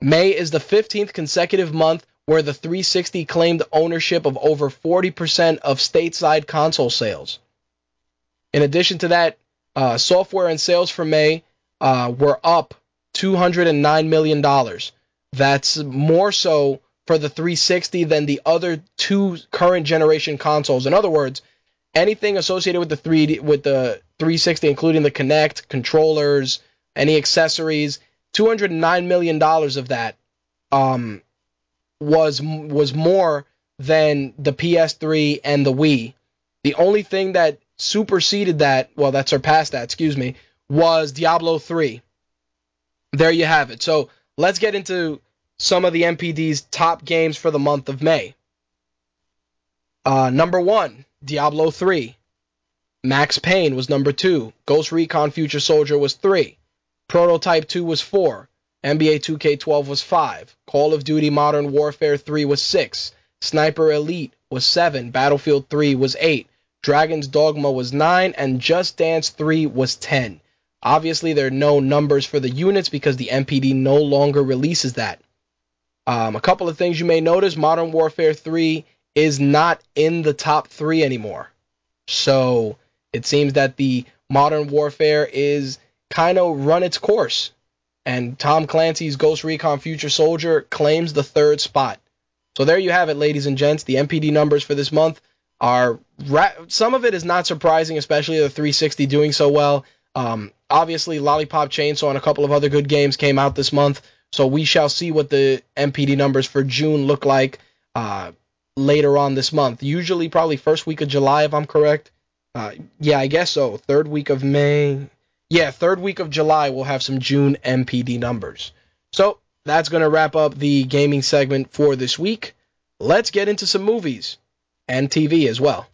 May is the 15th consecutive month where the 360 claimed ownership of over 40% of stateside console sales. In addition to that, uh, software and sales for May uh, were up $209 million. That's more so for the 360 than the other two current generation consoles. In other words, anything associated with the 3D with the 360, including the Kinect, controllers, any accessories, 209 million dollars of that um, was was more than the PS3 and the Wii. The only thing that superseded that, well, that surpassed that, excuse me, was Diablo 3. There you have it. So let's get into some of the NPD's top games for the month of May. Uh, number one, Diablo 3. Max Payne was number two. Ghost Recon Future Soldier was three. Prototype 2 was four. NBA 2K12 was five. Call of Duty Modern Warfare 3 was six. Sniper Elite was seven. Battlefield 3 was eight. Dragon's Dogma was 9, and Just Dance 3 was 10. Obviously, there are no numbers for the units because the NPD no longer releases that. Um, a couple of things you may notice Modern Warfare 3 is not in the top 3 anymore. So it seems that the Modern Warfare is kind of run its course. And Tom Clancy's Ghost Recon Future Soldier claims the third spot. So there you have it, ladies and gents. The NPD numbers for this month are ra- some of it is not surprising, especially the 360 doing so well. Um, obviously, Lollipop Chainsaw and a couple of other good games came out this month, so we shall see what the NPD numbers for June look like. Uh, later on this month. Usually, probably first week of July, if I'm correct. Uh, yeah, I guess so. Third week of May. Yeah, third week of July, we'll have some June NPD numbers. So that's going to wrap up the gaming segment for this week. Let's get into some movies and TV as well.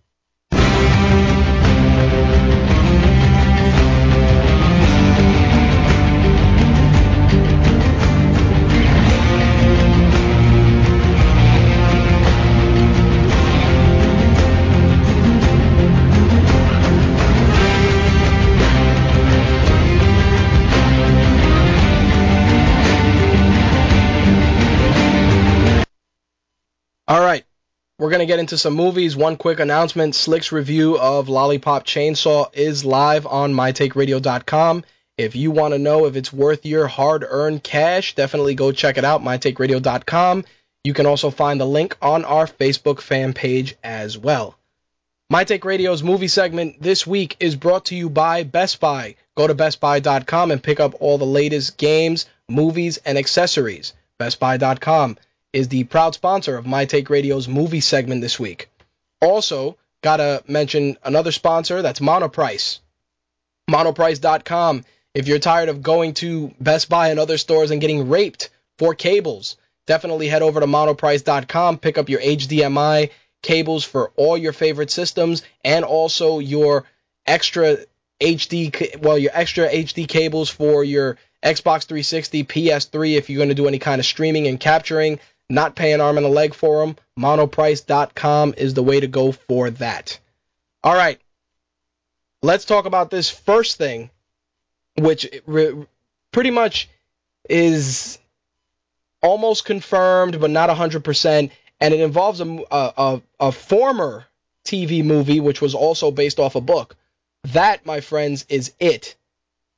We're going to get into some movies. One quick announcement Slick's review of Lollipop Chainsaw is live on mytakeradio.com. If you want to know if it's worth your hard earned cash, definitely go check it out, mytakeradio.com. You can also find the link on our Facebook fan page as well. My Take Radio's movie segment this week is brought to you by Best Buy. Go to bestbuy.com and pick up all the latest games, movies, and accessories. BestBuy.com is the proud sponsor of My Take Radio's movie segment this week. Also, gotta mention another sponsor that's Monoprice. Monoprice.com. If you're tired of going to Best Buy and other stores and getting raped for cables, definitely head over to monoprice.com, pick up your HDMI cables for all your favorite systems and also your extra HD well your extra HD cables for your Xbox 360, PS3 if you're going to do any kind of streaming and capturing not paying arm and a leg for them. Monoprice.com is the way to go for that. All right. Let's talk about this first thing, which re- pretty much is almost confirmed, but not 100%. And it involves a, a, a former TV movie, which was also based off a book. That, my friends, is It.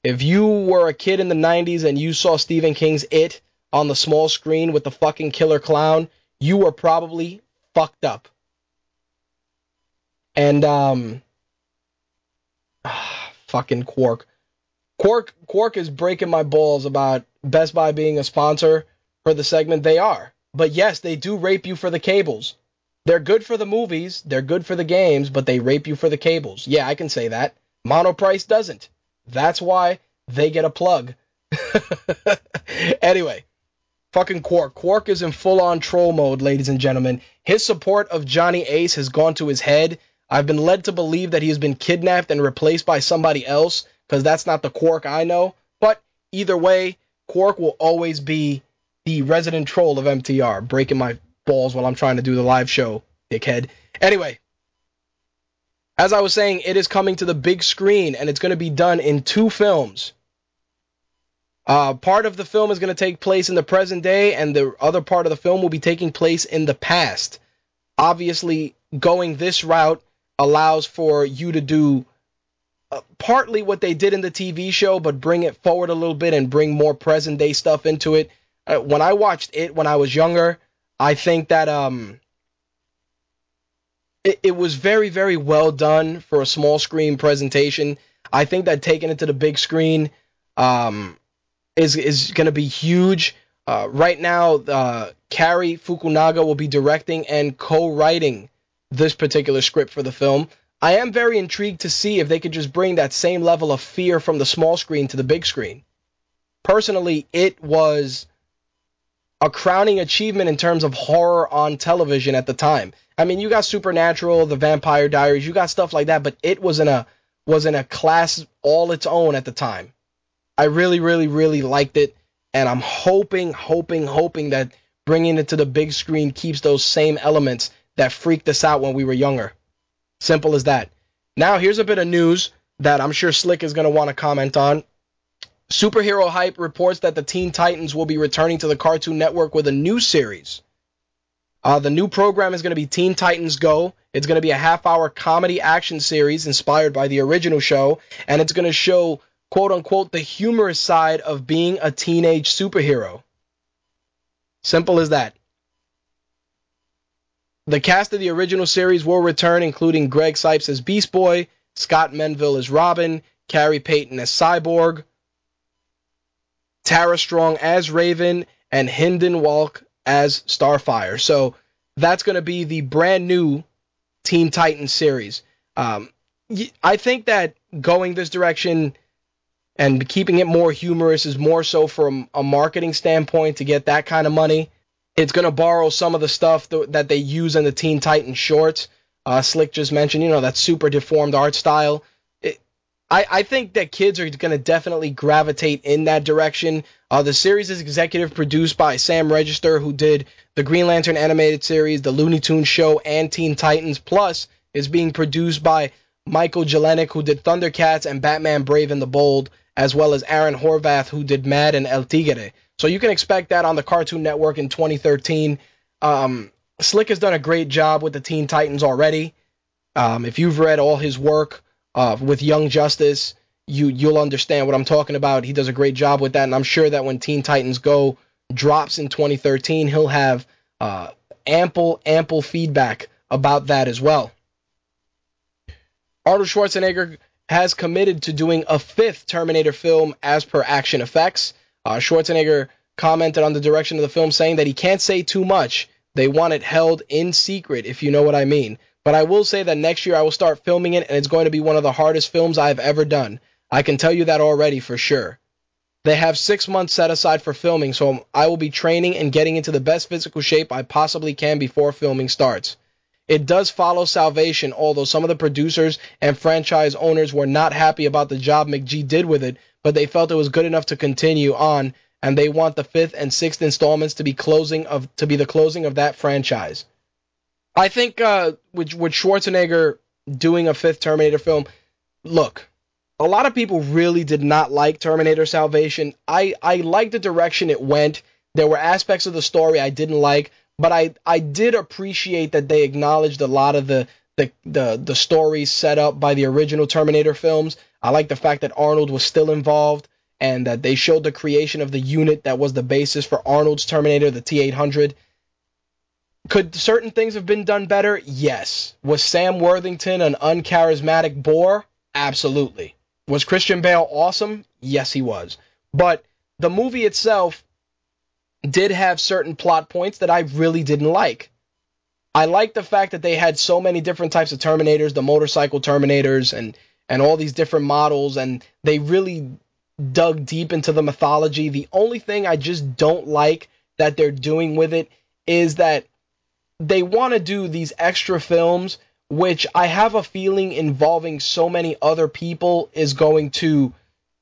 If you were a kid in the 90s and you saw Stephen King's It, on the small screen with the fucking killer clown, you were probably fucked up. And um fucking Quark. Quark Quark is breaking my balls about Best Buy being a sponsor for the segment they are. But yes, they do rape you for the cables. They're good for the movies, they're good for the games, but they rape you for the cables. Yeah, I can say that. Monoprice doesn't. That's why they get a plug. anyway, fucking Quark. Quark is in full on troll mode, ladies and gentlemen. His support of Johnny Ace has gone to his head. I've been led to believe that he has been kidnapped and replaced by somebody else, because that's not the Quark I know. But either way, Quark will always be the resident troll of MTR, breaking my balls while I'm trying to do the live show, dickhead. Anyway, as I was saying, it is coming to the big screen, and it's going to be done in two films. Uh, part of the film is going to take place in the present day, and the other part of the film will be taking place in the past. Obviously, going this route allows for you to do uh, partly what they did in the TV show, but bring it forward a little bit and bring more present day stuff into it. Uh, when I watched it when I was younger, I think that um, it, it was very, very well done for a small screen presentation. I think that taking it to the big screen, um, is is going to be huge. Uh, right now, uh, Fukunaga will be directing and co-writing this particular script for the film. I am very intrigued to see if they could just bring that same level of fear from the small screen to the big screen. Personally, it was a crowning achievement in terms of horror on television at the time. I mean, you got Supernatural, The Vampire Diaries, you got stuff like that, but it was in a was in a class all its own at the time. I really, really, really liked it, and I'm hoping, hoping, hoping that bringing it to the big screen keeps those same elements that freaked us out when we were younger. Simple as that. Now, here's a bit of news that I'm sure Slick is going to want to comment on. Superhero Hype reports that the Teen Titans will be returning to the Cartoon Network with a new series. Uh, the new program is going to be Teen Titans Go. It's going to be a half hour comedy action series inspired by the original show, and it's going to show quote unquote the humorous side of being a teenage superhero. Simple as that. The cast of the original series will return, including Greg Cipes as Beast Boy, Scott Menville as Robin, Khary Payton as Cyborg, Tara Strong as Raven, and Hynden Walk as Starfire. So that's going to be the brand new Teen Titans series. Um, I think that going this direction and keeping it more humorous is more so from a marketing standpoint to get that kind of money. It's going to borrow some of the stuff th- that they use in the Teen Titans shorts. Uh, Slick just mentioned, you know, that super deformed art style. I, I think that kids are going to definitely gravitate in that direction. Uh, the series is executive produced by Sam Register, who did the Green Lantern animated series, the Looney Tunes show, and Teen Titans. Plus, is being produced by Michael Jelenic, who did Thundercats and Batman Brave and the Bold, as well as Aaron Horvath, who did Mad and El Tigre. So you can expect that on the Cartoon Network in 2013. Um, Slick has done a great job with the Teen Titans already. Um, if you've read all his work uh, with Young Justice, you you'll understand what I'm talking about. He does a great job with that, and I'm sure that when Teen Titans Go drops in 2013, he'll have uh, ample ample feedback about that as well. Arnold Schwarzenegger has committed to doing a fifth Terminator film as per Action Effects. Uh, Schwarzenegger commented on the direction of the film saying that he can't say too much. They want it held in secret, if you know what I mean. But I will say that next year I will start filming it, and it's going to be one of the hardest films I've ever done. I can tell you that already for sure. They have six months set aside for filming, so I will be training and getting into the best physical shape I possibly can before filming starts. It does follow Salvation, although some of the producers and franchise owners were not happy about the job McG did with it, but they felt it was good enough to continue on, and they want the fifth and sixth installments to be closing of to be the closing of that franchise. I think uh, with with Schwarzenegger doing a fifth Terminator film, look, a lot of people really did not like Terminator Salvation. I I liked the direction it went. There were aspects of the story I didn't like, but I I did appreciate that they acknowledged a lot of the the the, the stories set up by the original Terminator films. I like the fact that Arnold was still involved and that they showed the creation of the unit that was the basis for Arnold's Terminator, the T800. Could certain things have been done better? Yes. Was Sam Worthington an uncharismatic bore? Absolutely. Was Christian Bale awesome? Yes, he was. But the movie itself did have certain plot points that I really didn't like. I like the fact that they had so many different types of Terminators, the motorcycle Terminators, and and all these different models, and they really dug deep into the mythology. The only thing I just don't like that they're doing with it is that they want to do these extra films, which I have a feeling involving so many other people is going to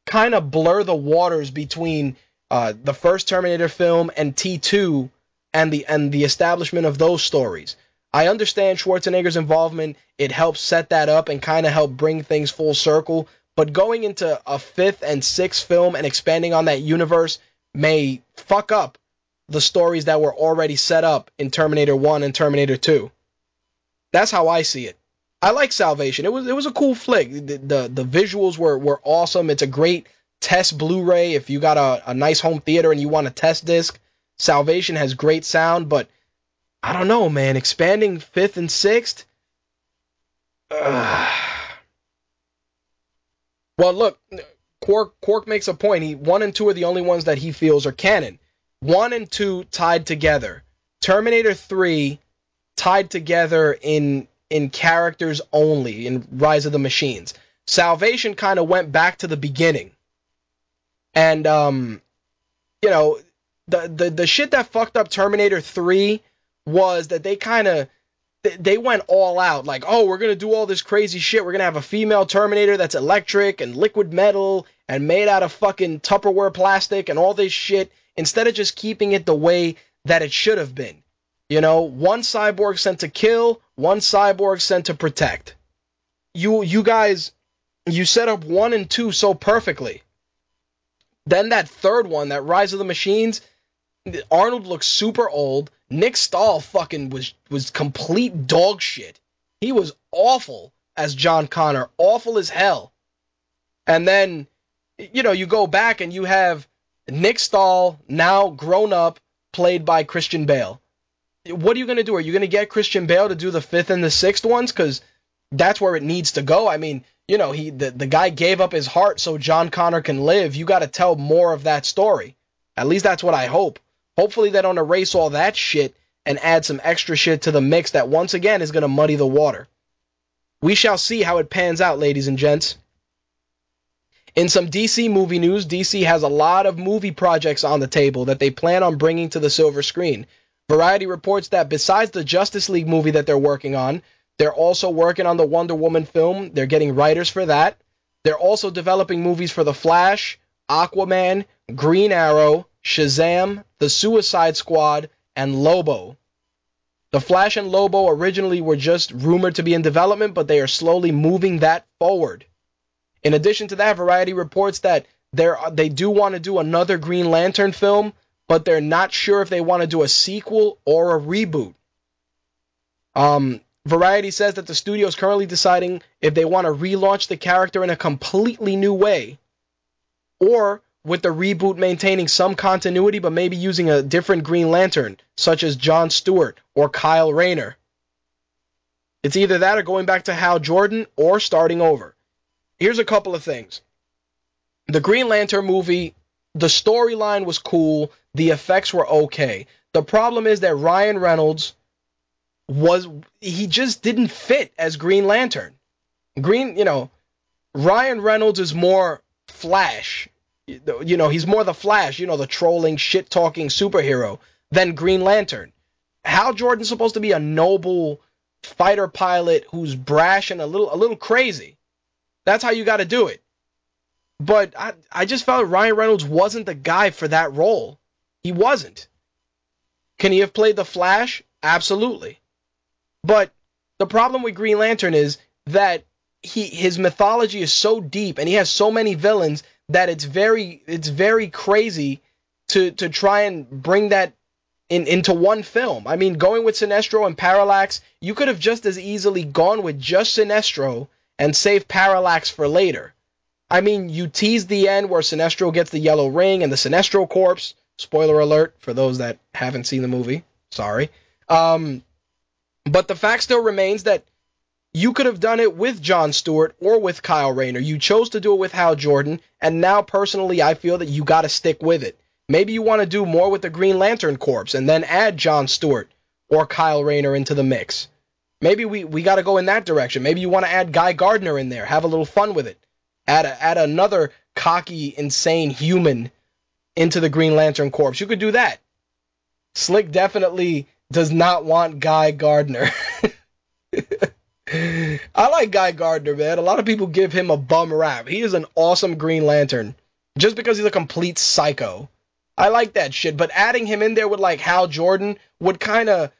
kind of blur the waters between uh, the first Terminator film and T2 and the and the establishment of those stories. I understand Schwarzenegger's involvement. It helps set that up and kind of help bring things full circle. But going into a fifth and sixth film and expanding on that universe may fuck up the stories that were already set up in Terminator 1 and Terminator 2. That's how I see it. I like Salvation. It was it was a cool flick. The the, the visuals were were awesome. It's a great test Blu-ray if you got a, a nice home theater and you want a test disc. Salvation has great sound, but I don't know, man. Expanding fifth and sixth. Well, look, Quark Quark makes a point. He one and two are the only ones that he feels are canon. One and two tied together. Terminator three tied together in in characters only in Rise of the Machines. Salvation kind of went back to the beginning. And um you know, the the the shit that fucked up Terminator 3 was that they kind of they went all out. Like oh we're going to do all this crazy shit. We're going to have a female terminator that's electric and liquid metal and made out of fucking tupperware plastic and all this shit instead of just keeping it the way that it should have been. You know one cyborg sent to kill one cyborg sent to protect. You you guys you set up one and two so perfectly then that third one that rise of the machines arnold looks super old Nick Stahl fucking was was complete dog shit. He was awful as John Connor, awful as hell. And then, you know, you go back and you have Nick Stahl now grown up, played by Christian Bale. What are you gonna do? Are you gonna get Christian Bale to do the fifth and the sixth ones? Because that's where it needs to go. I mean, you know, he the, the guy gave up his heart so John Connor can live. You got to tell more of that story. At least that's what I hope. Hopefully they don't erase all that shit and add some extra shit to the mix that once again is going to muddy the water. We shall see how it pans out, ladies and gents. In some DC movie news, DC has a lot of movie projects on the table that they plan on bringing to the silver screen. Variety reports that besides the Justice League movie that they're working on, they're also working on the Wonder Woman film. They're getting writers for that. They're also developing movies for The Flash, Aquaman, Green Arrow, Shazam, The Suicide Squad, and Lobo. The Flash and Lobo originally were just rumored to be in development, but they are slowly moving that forward. In addition to that, Variety reports that they do want to do another Green Lantern film, but they're not sure if they want to do a sequel or a reboot. Um, Variety says that the studio is currently deciding if they want to relaunch the character in a completely new way, or with the reboot maintaining some continuity but maybe using a different Green Lantern, such as John Stewart or Kyle Rayner. It's either that or going back to Hal Jordan or starting over. Here's a couple of things. The Green Lantern movie, the storyline was cool, the effects were okay. The problem is that Ryan Reynolds was he just didn't fit as Green Lantern. Green, you know, Ryan Reynolds is more Flash you know, he's more the Flash, you know, the trolling, shit talking superhero than Green Lantern. Hal Jordan's supposed to be a noble fighter pilot who's brash and a little a little crazy. That's how you got to do it. But I I just felt Ryan Reynolds wasn't the guy for that role. He wasn't. Can he have played the Flash? Absolutely. But the problem with Green Lantern is that he his mythology is so deep and he has so many villains that it's very it's very crazy to to try and bring that in into one film. I mean, going with Sinestro and Parallax, you could have just as easily gone with just Sinestro and saved Parallax for later. I mean, you tease the end where Sinestro gets the yellow ring and the Sinestro corpse. Spoiler alert for those that haven't seen the movie. Sorry. Um, but the fact still remains that you could have done it with John Stewart or with Kyle Rayner. You chose to do it with Hal Jordan, and now personally, I feel that you got to stick with it. Maybe you want to do more with the Green Lantern Corps and then add John Stewart or Kyle Rayner into the mix. Maybe we, we got to go in that direction. Maybe you want to add Guy Gardner in there, have a little fun with it. Add, a, add another cocky, insane human into the Green Lantern Corps. You could do that. Slick definitely does not want Guy Gardner. I like Guy Gardner, man. A lot of people give him a bum rap. He is an awesome Green Lantern just because he's a complete psycho. I like that shit, but adding him in there with like Hal Jordan would kind of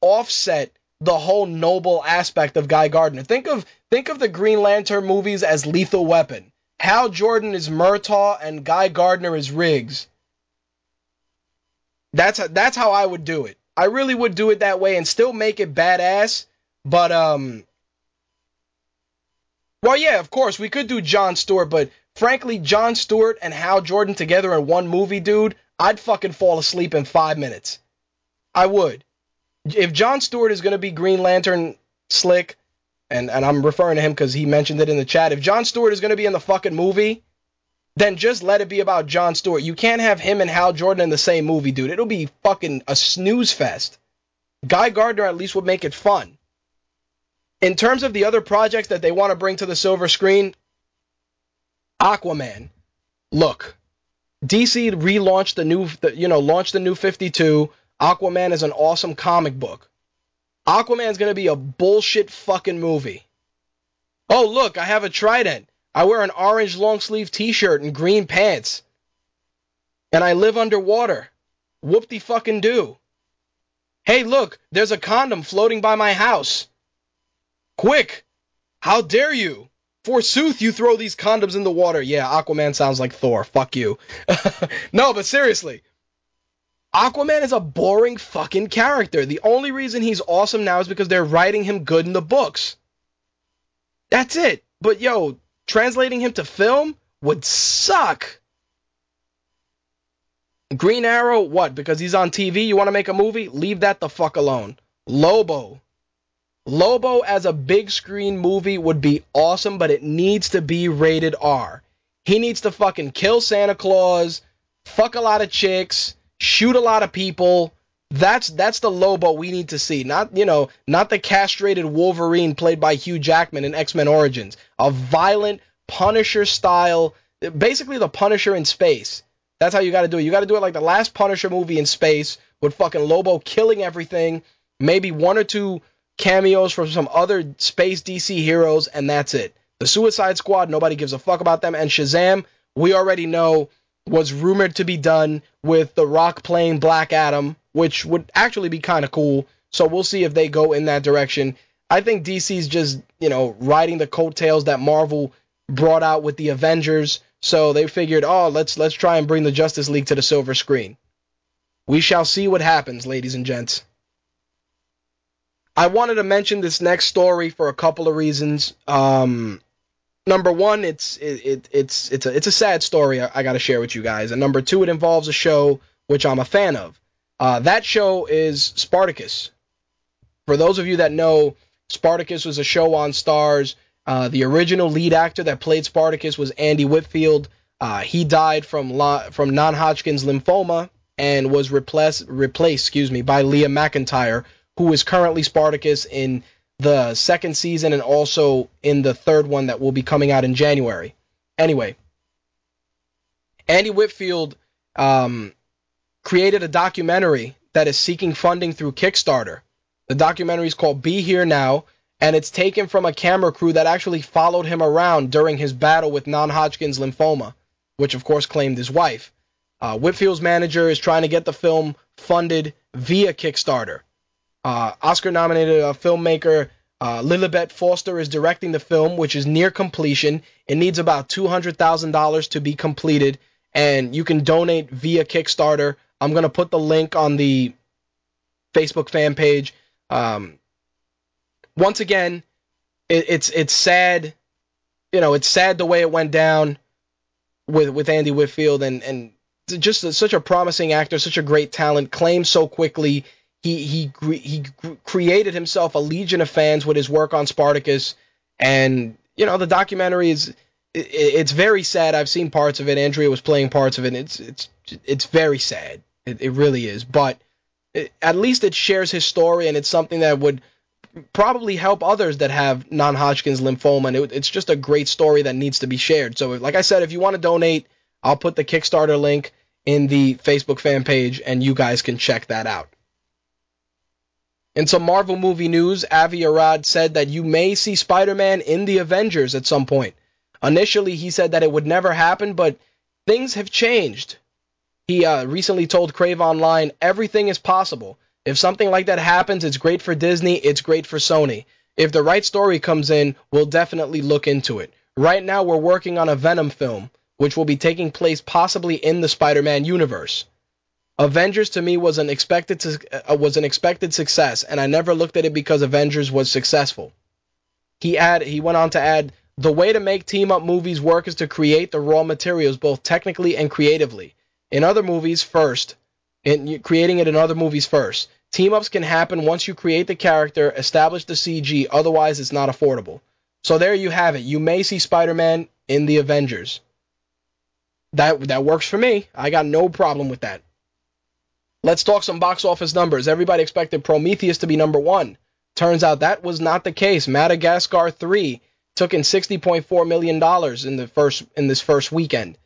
offset the whole noble aspect of Guy Gardner. Think of think of the Green Lantern movies as Lethal Weapon. Hal Jordan is Murtaugh and Guy Gardner is Riggs. That's that's how I would do it. I really would do it that way and still make it badass, but um well, yeah, of course, we could do John Stewart, but frankly, John Stewart and Hal Jordan together in one movie, dude, I'd fucking fall asleep in five minutes. I would. If John Stewart is to be Green Lantern slick, and, and I'm referring to him because he mentioned it in the chat, if John Stewart is to be in the fucking movie, then just let it be about John Stewart. You can't have him and Hal Jordan in the same movie, dude. It'll be fucking a snooze fest. Guy Gardner at least would make it fun. In terms of the other projects that they want to bring to the silver screen, Aquaman. Look, DC relaunched the new, the, you know, launched the new 52. Aquaman is an awesome comic book. Aquaman's gonna be a bullshit fucking movie. Oh look, I have a trident. I wear an orange long sleeve t-shirt and green pants. And I live underwater. Whoop de fucking do. Hey look, there's a condom floating by my house. Quick! How dare you? Forsooth, you throw these condoms in the water. Yeah, Aquaman sounds like Thor. Fuck you. no, but seriously. Aquaman is a boring fucking character. The only reason he's awesome now is because they're writing him good in the books. That's it. But yo, translating him to film would suck. Green Arrow, what? Because he's on TV, you want to make a movie? Leave that the fuck alone. Lobo, Lobo as a big screen movie would be awesome, but it needs to be rated R. He needs to fucking kill Santa Claus, fuck a lot of chicks, shoot a lot of people, That's that's the Lobo we need to see. Not you know, not the castrated Wolverine played by Hugh Jackman in X-Men Origins. A violent Punisher style, basically the Punisher in space. That's how you got to do it. You got to do it like the last Punisher movie in space with fucking Lobo killing everything, maybe one or two cameos from some other space DC heroes, and that's it. The Suicide Squad, nobody gives a fuck about them. And Shazam, we already know was rumored to be done with The Rock playing Black Adam, which would actually be kind of cool. So we'll see if they go in that direction. I think DC's just, you know, riding the coattails that Marvel brought out with the Avengers. So they figured, oh, let's let's try and bring the Justice League to the silver screen. We shall see what happens, ladies and gents. I wanted to mention this next story for a couple of reasons. Um, number one, it's it, it, it's it's a it's a sad story I, I got to share with you guys, and number two, it involves a show which I'm a fan of. Uh, that show is Spartacus. For those of you that know, Spartacus was a show on Starz. Uh, the original lead actor that played Spartacus was Andy Whitfield. Uh, he died from from non-Hodgkin's lymphoma and was replaced replaced, excuse me, by Liam McIntyre, who is currently Spartacus in the second season and also in the third one that will be coming out in January. Anyway, Andy Whitfield um, created a documentary that is seeking funding through Kickstarter. The documentary is called Be Here Now, and it's taken from a camera crew that actually followed him around during his battle with non Hodgkin's lymphoma, which of course claimed his wife. Uh, Whitfield's manager is trying to get the film funded via Kickstarter. Uh, Oscar nominated uh, filmmaker uh, Lillibet Foster is directing the film, which is near completion. It needs about $200,000 to be completed, and you can donate via Kickstarter. I'm going to put the link on the Facebook fan page. Um, once again, it, it's it's sad, you know, it's sad the way it went down with with Andy Whitfield and and just such a promising actor, such a great talent, claimed so quickly he he he created himself a legion of fans with his work on Spartacus, and you know the documentary is it, it's very sad. I've seen parts of it. Andrea was playing parts of it. It's it's it's very sad. It, it really is. But it, at least it shares his story, and it's something that would probably help others that have non-Hodgkin's lymphoma. And it, it's just a great story that needs to be shared. So, like I said, if you want to donate, I'll put the Kickstarter link in the Facebook fan page, and you guys can check that out. In some Marvel movie news, Avi Arad said that you may see Spider-Man in the Avengers at some point. Initially, he said that it would never happen, but things have changed. He uh, recently told Crave Online, everything is possible. If something like that happens, it's great for Disney, it's great for Sony. If the right story comes in, we'll definitely look into it. Right now, we're working on a Venom film, which will be taking place possibly in the Spider-Man universe. Avengers to me was an expected to, uh, was an expected success, and I never looked at it because Avengers was successful. He add he went on to add the way to make team up movies work is to create the raw materials both technically and creatively. In other movies first, in creating it in other movies first. Team ups can happen once you create the character, establish the CG, otherwise it's not affordable. So there you have it. You may see Spider-Man in the Avengers. That that works for me. I got no problem with that. Let's talk some box office numbers. Everybody expected Prometheus to be number one. Turns out that was not the case. Madagascar 3 took in $60.4 million in the first in this first weekend.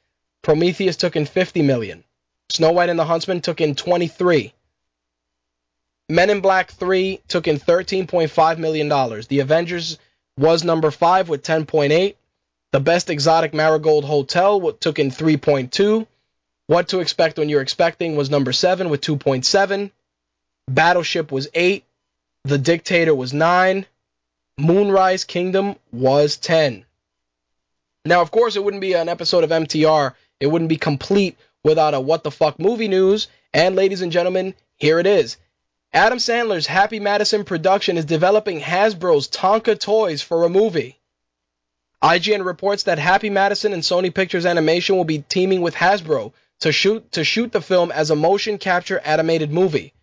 Prometheus took in 50 million. Snow White and the Huntsman took in 23. Men in Black 3 took in 13.5 million dollars. The Avengers was number 5 with 10.8. The Best Exotic Marigold Hotel took in 3.2. What to Expect When You're Expecting was number 7 with 2.7. Battleship was 8. The Dictator was 9. Moonrise Kingdom was 10. Now, of course, it wouldn't be an episode of MTR. It wouldn't be complete without a what the fuck movie news. And ladies and gentlemen, here it is. Adam Sandler's Happy Madison production is developing Hasbro's Tonka toys for a movie. IGN reports that Happy Madison and Sony Pictures Animation will be teaming with Hasbro to shoot to shoot the film as a motion capture animated movie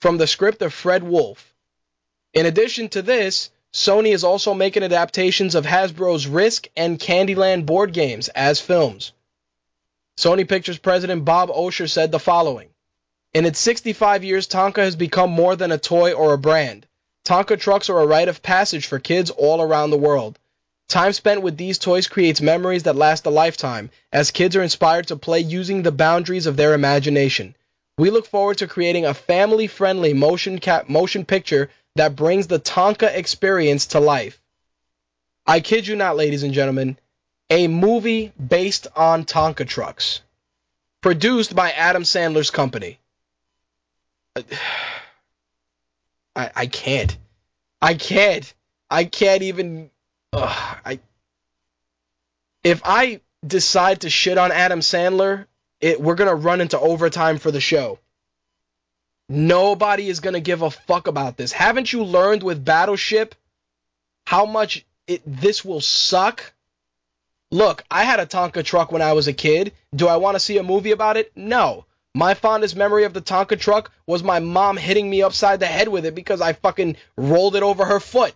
from the script of Fred Wolf. In addition to this, Sony is also making adaptations of Hasbro's Risk and Candyland board games as films. Sony Pictures president Bob Osher said the following In its 65 years, Tonka has become more than a toy or a brand. Tonka trucks are a rite of passage for kids all around the world. Time spent with these toys creates memories that last a lifetime, as kids are inspired to play using the boundaries of their imagination. We look forward to creating a family-friendly motion cap motion picture that brings the Tonka experience to life. I kid you not, ladies and gentlemen, a movie based on Tonka trucks, produced by Adam Sandler's company. I I can't. I can't. I can't even. Ugh, I. If I decide to shit on Adam Sandler, it, we're gonna run into overtime for the show. Nobody is gonna give a fuck about this. Haven't you learned with Battleship how much it this will suck? Look, I had a Tonka truck when I was a kid. Do I want to see a movie about it? No. My fondest memory of the Tonka truck was my mom hitting me upside the head with it because I fucking rolled it over her foot.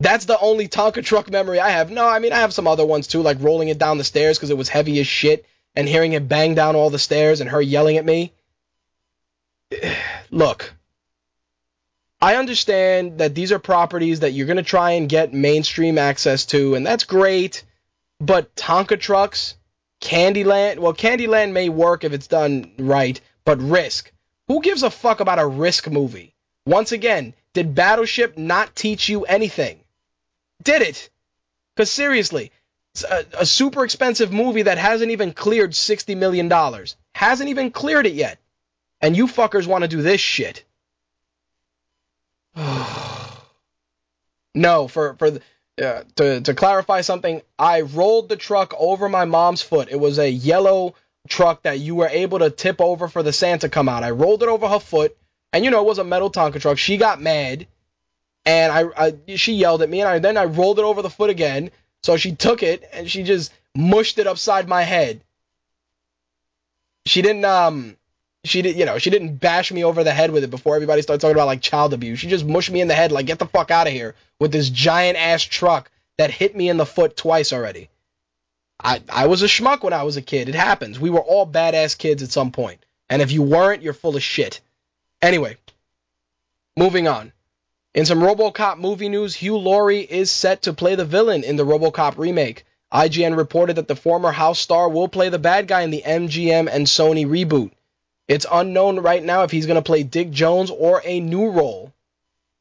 That's the only Tonka truck memory I have. No, I mean I have some other ones too, like rolling it down the stairs because it was heavy as shit and hearing it bang down all the stairs and her yelling at me. Look, I understand that these are properties that you're going to try and get mainstream access to, and that's great, but Tonka trucks, Candyland, well, Candyland may work if it's done right, but Risk. Who gives a fuck about a Risk movie? Once again, did Battleship not teach you anything? Did it? Because seriously, a, a super expensive movie that hasn't even cleared $60 million. Hasn't even cleared it yet. And you fuckers want to do this shit. no, for, for, uh, to, to clarify something, I rolled the truck over my mom's foot. It was a yellow truck that you were able to tip over for the sand to come out. I rolled it over her foot, and you know it was a metal Tonka truck. She got mad, and I, I she yelled at me, and I, then I rolled it over the foot again. So she took it and she just mushed it upside my head. She didn't um she did you know she didn't bash me over the head with it before everybody started talking about like child abuse. She just mushed me in the head like get the fuck out of here with this giant ass truck that hit me in the foot twice already. I I was a schmuck when I was a kid. It happens. We were all badass kids at some point. And if you weren't, you're full of shit. Anyway, moving on. In some RoboCop movie news, Hugh Laurie is set to play the villain in the RoboCop remake. IGN reported that the former House star will play the bad guy in the MGM and Sony reboot. It's unknown right now if he's going to play Dick Jones or a new role.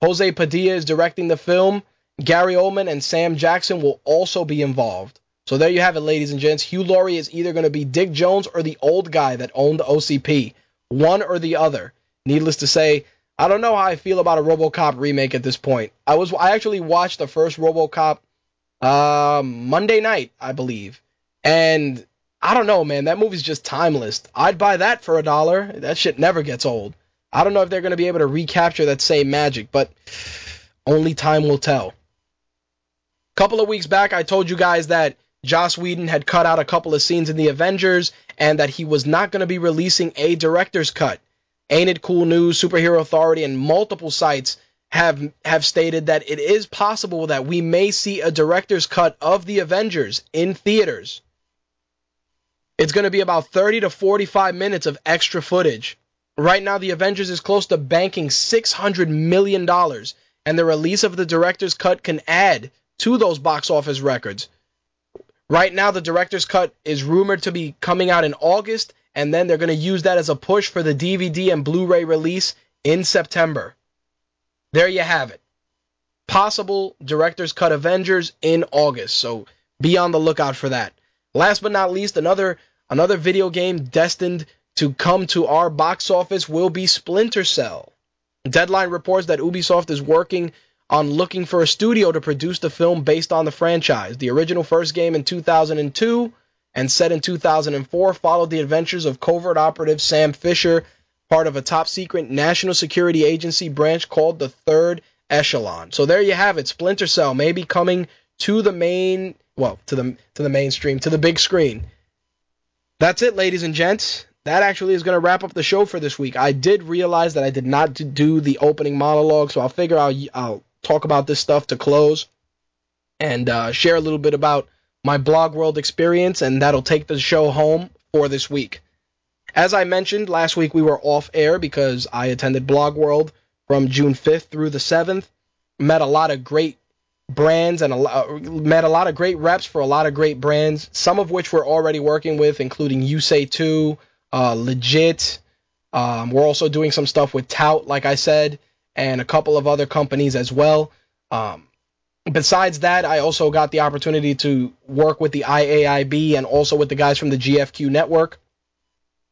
Jose Padilha is directing the film. Gary Oldman and Sam Jackson will also be involved. So there you have it, ladies and gents. Hugh Laurie is either going to be Dick Jones or the old guy that owned OCP. One or the other. Needless to say, I don't know how I feel about a RoboCop remake at this point. I was I actually watched the first RoboCop uh, Monday night, I believe, and I don't know, man. That movie's just timeless. I'd buy that for a dollar. That shit never gets old. I don't know if they're gonna be able to recapture that same magic, but only time will tell. A couple of weeks back, I told you guys that Joss Whedon had cut out a couple of scenes in the Avengers and that he was not going to be releasing a director's cut. Ain't It Cool News, Superhero Authority, and multiple sites have have stated that it is possible that we may see a director's cut of the Avengers in theaters. It's going to be about 30 to 45 minutes of extra footage. Right now, the Avengers is close to banking $600 million, and the release of the director's cut can add to those box office records. Right now, the director's cut is rumored to be coming out in August, and then they're going to use that as a push for the DVD and Blu ray release in September. There you have it. Possible director's cut Avengers in August, so be on the lookout for that. Last but not least, another another video game destined to come to our box office will be Splinter Cell. Deadline reports that Ubisoft is working on looking for a studio to produce the film based on the franchise. The original first game in 2002 and set in 2004, followed the adventures of covert operative Sam Fisher, part of a top secret national security agency branch called the Third Echelon. So there you have it, Splinter Cell may be coming to the main, well, to the to the mainstream, to the big screen. That's it, ladies and gents. That actually is going to wrap up the show for this week. I did realize that I did not do the opening monologue, so I'll figure I'll, I'll talk about this stuff to close and uh, share a little bit about my blog world experience, and that'll take the show home for this week. As I mentioned last week, we were off air because I attended Blog World from June 5th through the 7th. Met a lot of great brands and a lot, met a lot of great reps for a lot of great brands, some of which we're already working with, including USAY2, uh, Legit. Um, we're also doing some stuff with Tout, like I said, and a couple of other companies as well. Um, besides that, I also got the opportunity to work with the IAIB and also with the guys from the GFQ network.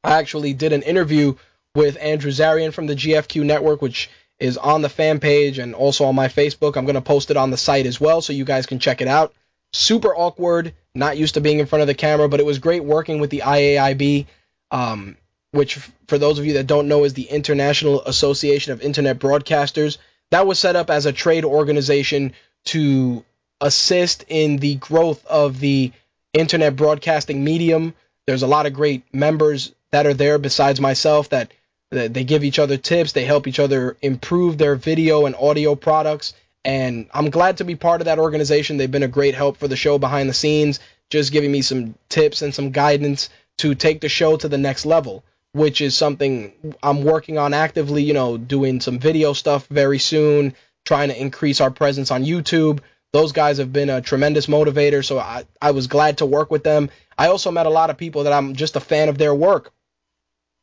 I actually did an interview with Andrew Zarian from the GFQ network, which is on the fan page and also on my Facebook. I'm going to post it on the site as well so you guys can check it out. Super awkward, not used to being in front of the camera, but it was great working with the IAIB, um, which, for those of you that don't know, is the International Association of Internet Broadcasters. That was set up as a trade organization to assist in the growth of the internet broadcasting medium. There's a lot of great members that are there besides myself that they give each other tips, they help each other improve their video and audio products. And I'm glad to be part of that organization. They've been a great help for the show behind the scenes, just giving me some tips and some guidance to take the show to the next level, which is something I'm working on actively, you know, doing some video stuff very soon, trying to increase our presence on YouTube. Those guys have been a tremendous motivator, so I, I was glad to work with them. I also met a lot of people that I'm just a fan of their work.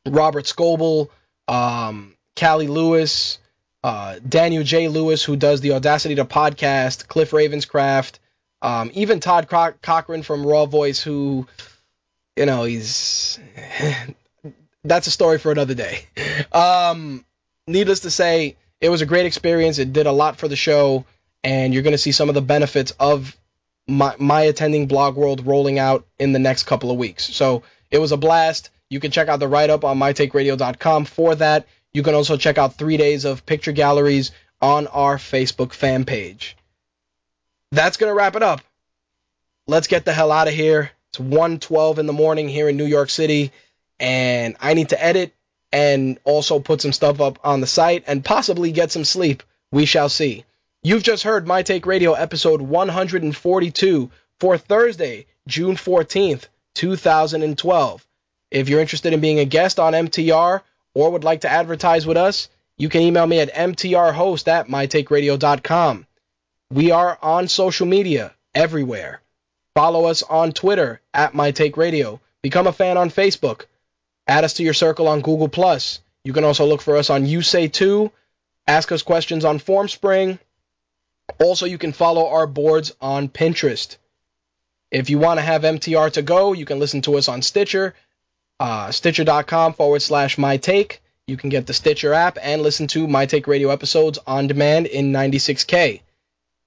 Robert Scoble, um, Callie Lewis, uh, Daniel J. Lewis, who does the Audacity to podcast, Cliff Ravenscraft, um, even Todd Co- Cochran from Raw Voice, who, you know, he's. that's a story for another day. Um, needless to say, it was a great experience. It did a lot for the show, and you're going to see some of the benefits of my, my attending Blog World rolling out in the next couple of weeks. So it was a blast. You can check out the write up on mytakeradio.com for that. You can also check out three days of picture galleries on our Facebook fan page. That's going to wrap it up. Let's get the hell out of here. It's 1:12 in the morning here in New York City, and I need to edit and also put some stuff up on the site and possibly get some sleep. We shall see. You've just heard My Take Radio episode 142 for Thursday, June 14th, 2012. If you're interested in being a guest on MTR or would like to advertise with us, you can email me at mtrhost at mytakeradio.com. We are on social media everywhere. Follow us on Twitter at mytakeradio. Become a fan on Facebook. Add us to your circle on Google+. You can also look for us on USay2. Ask us questions on FormSpring. Also, you can follow our boards on Pinterest. If you want to have MTR to go, you can listen to us on Stitcher uh, Stitcher.com forward slash my take. You can get the Stitcher app and listen to My Take Radio episodes on demand in 96K.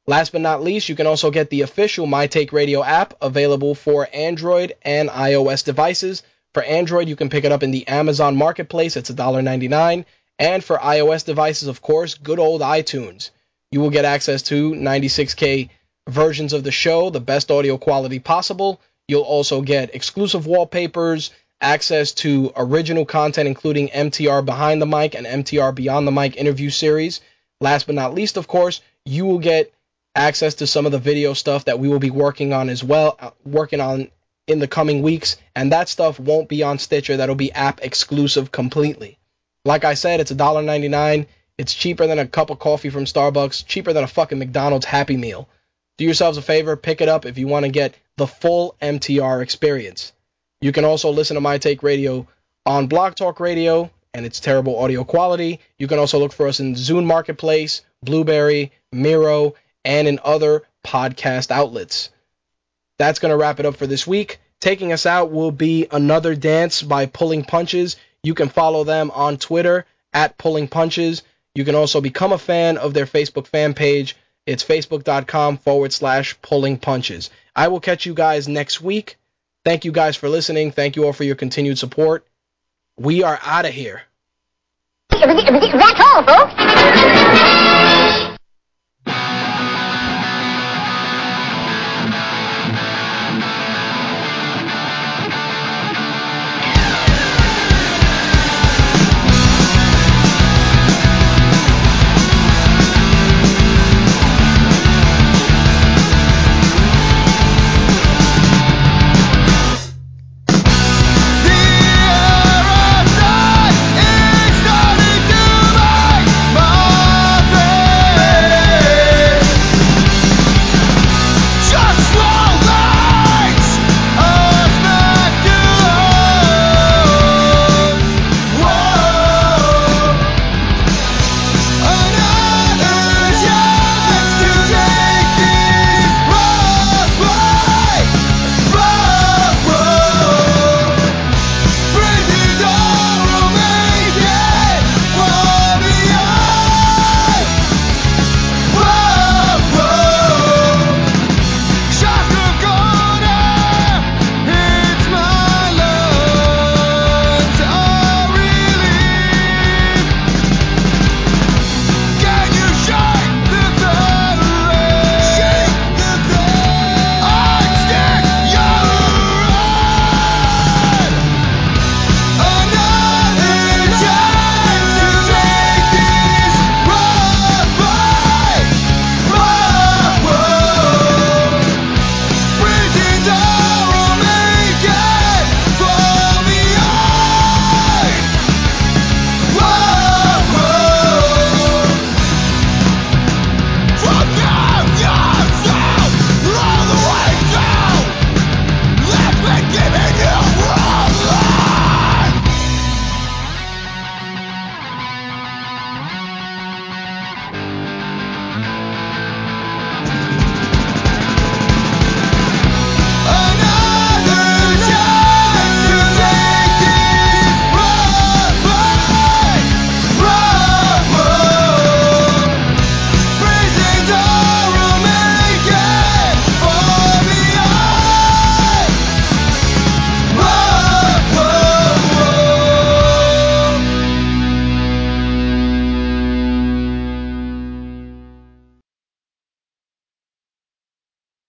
Last but not least, you can also get the official My Take Radio app available for Android and iOS devices. For Android, you can pick it up in the Amazon Marketplace. It's $1.99. And for iOS devices, of course, good old iTunes. You will get access to 96K versions of the show, the best audio quality possible. You'll also get exclusive wallpapers, access to original content, including MTR Behind the Mic and MTR Beyond the Mic interview series. Last but not least, of course, you will get access to some of the video stuff that we will be working on as well, uh, working on in the coming weeks, and that stuff won't be on Stitcher. That'll be app exclusive completely. Like I said, it's $1.99. It's cheaper than a cup of coffee from Starbucks, cheaper than a fucking McDonald's Happy Meal. Do yourselves a favor, pick it up if you want to get the full MTR experience. You can also listen to My Take Radio on Blog Talk Radio and its terrible audio quality. You can also look for us in Zune Marketplace, Blueberry, Miro, and in other podcast outlets. That's going to wrap it up for this week. Taking us out will be Another Dance by Pulling Punches. You can follow them on Twitter at Pulling Punches. You can also become a fan of their Facebook fan page. It's facebook.com forward slash pulling punches. I will catch you guys next week. Thank you guys for listening. Thank you all for your continued support. We are out of here. That's all, folks.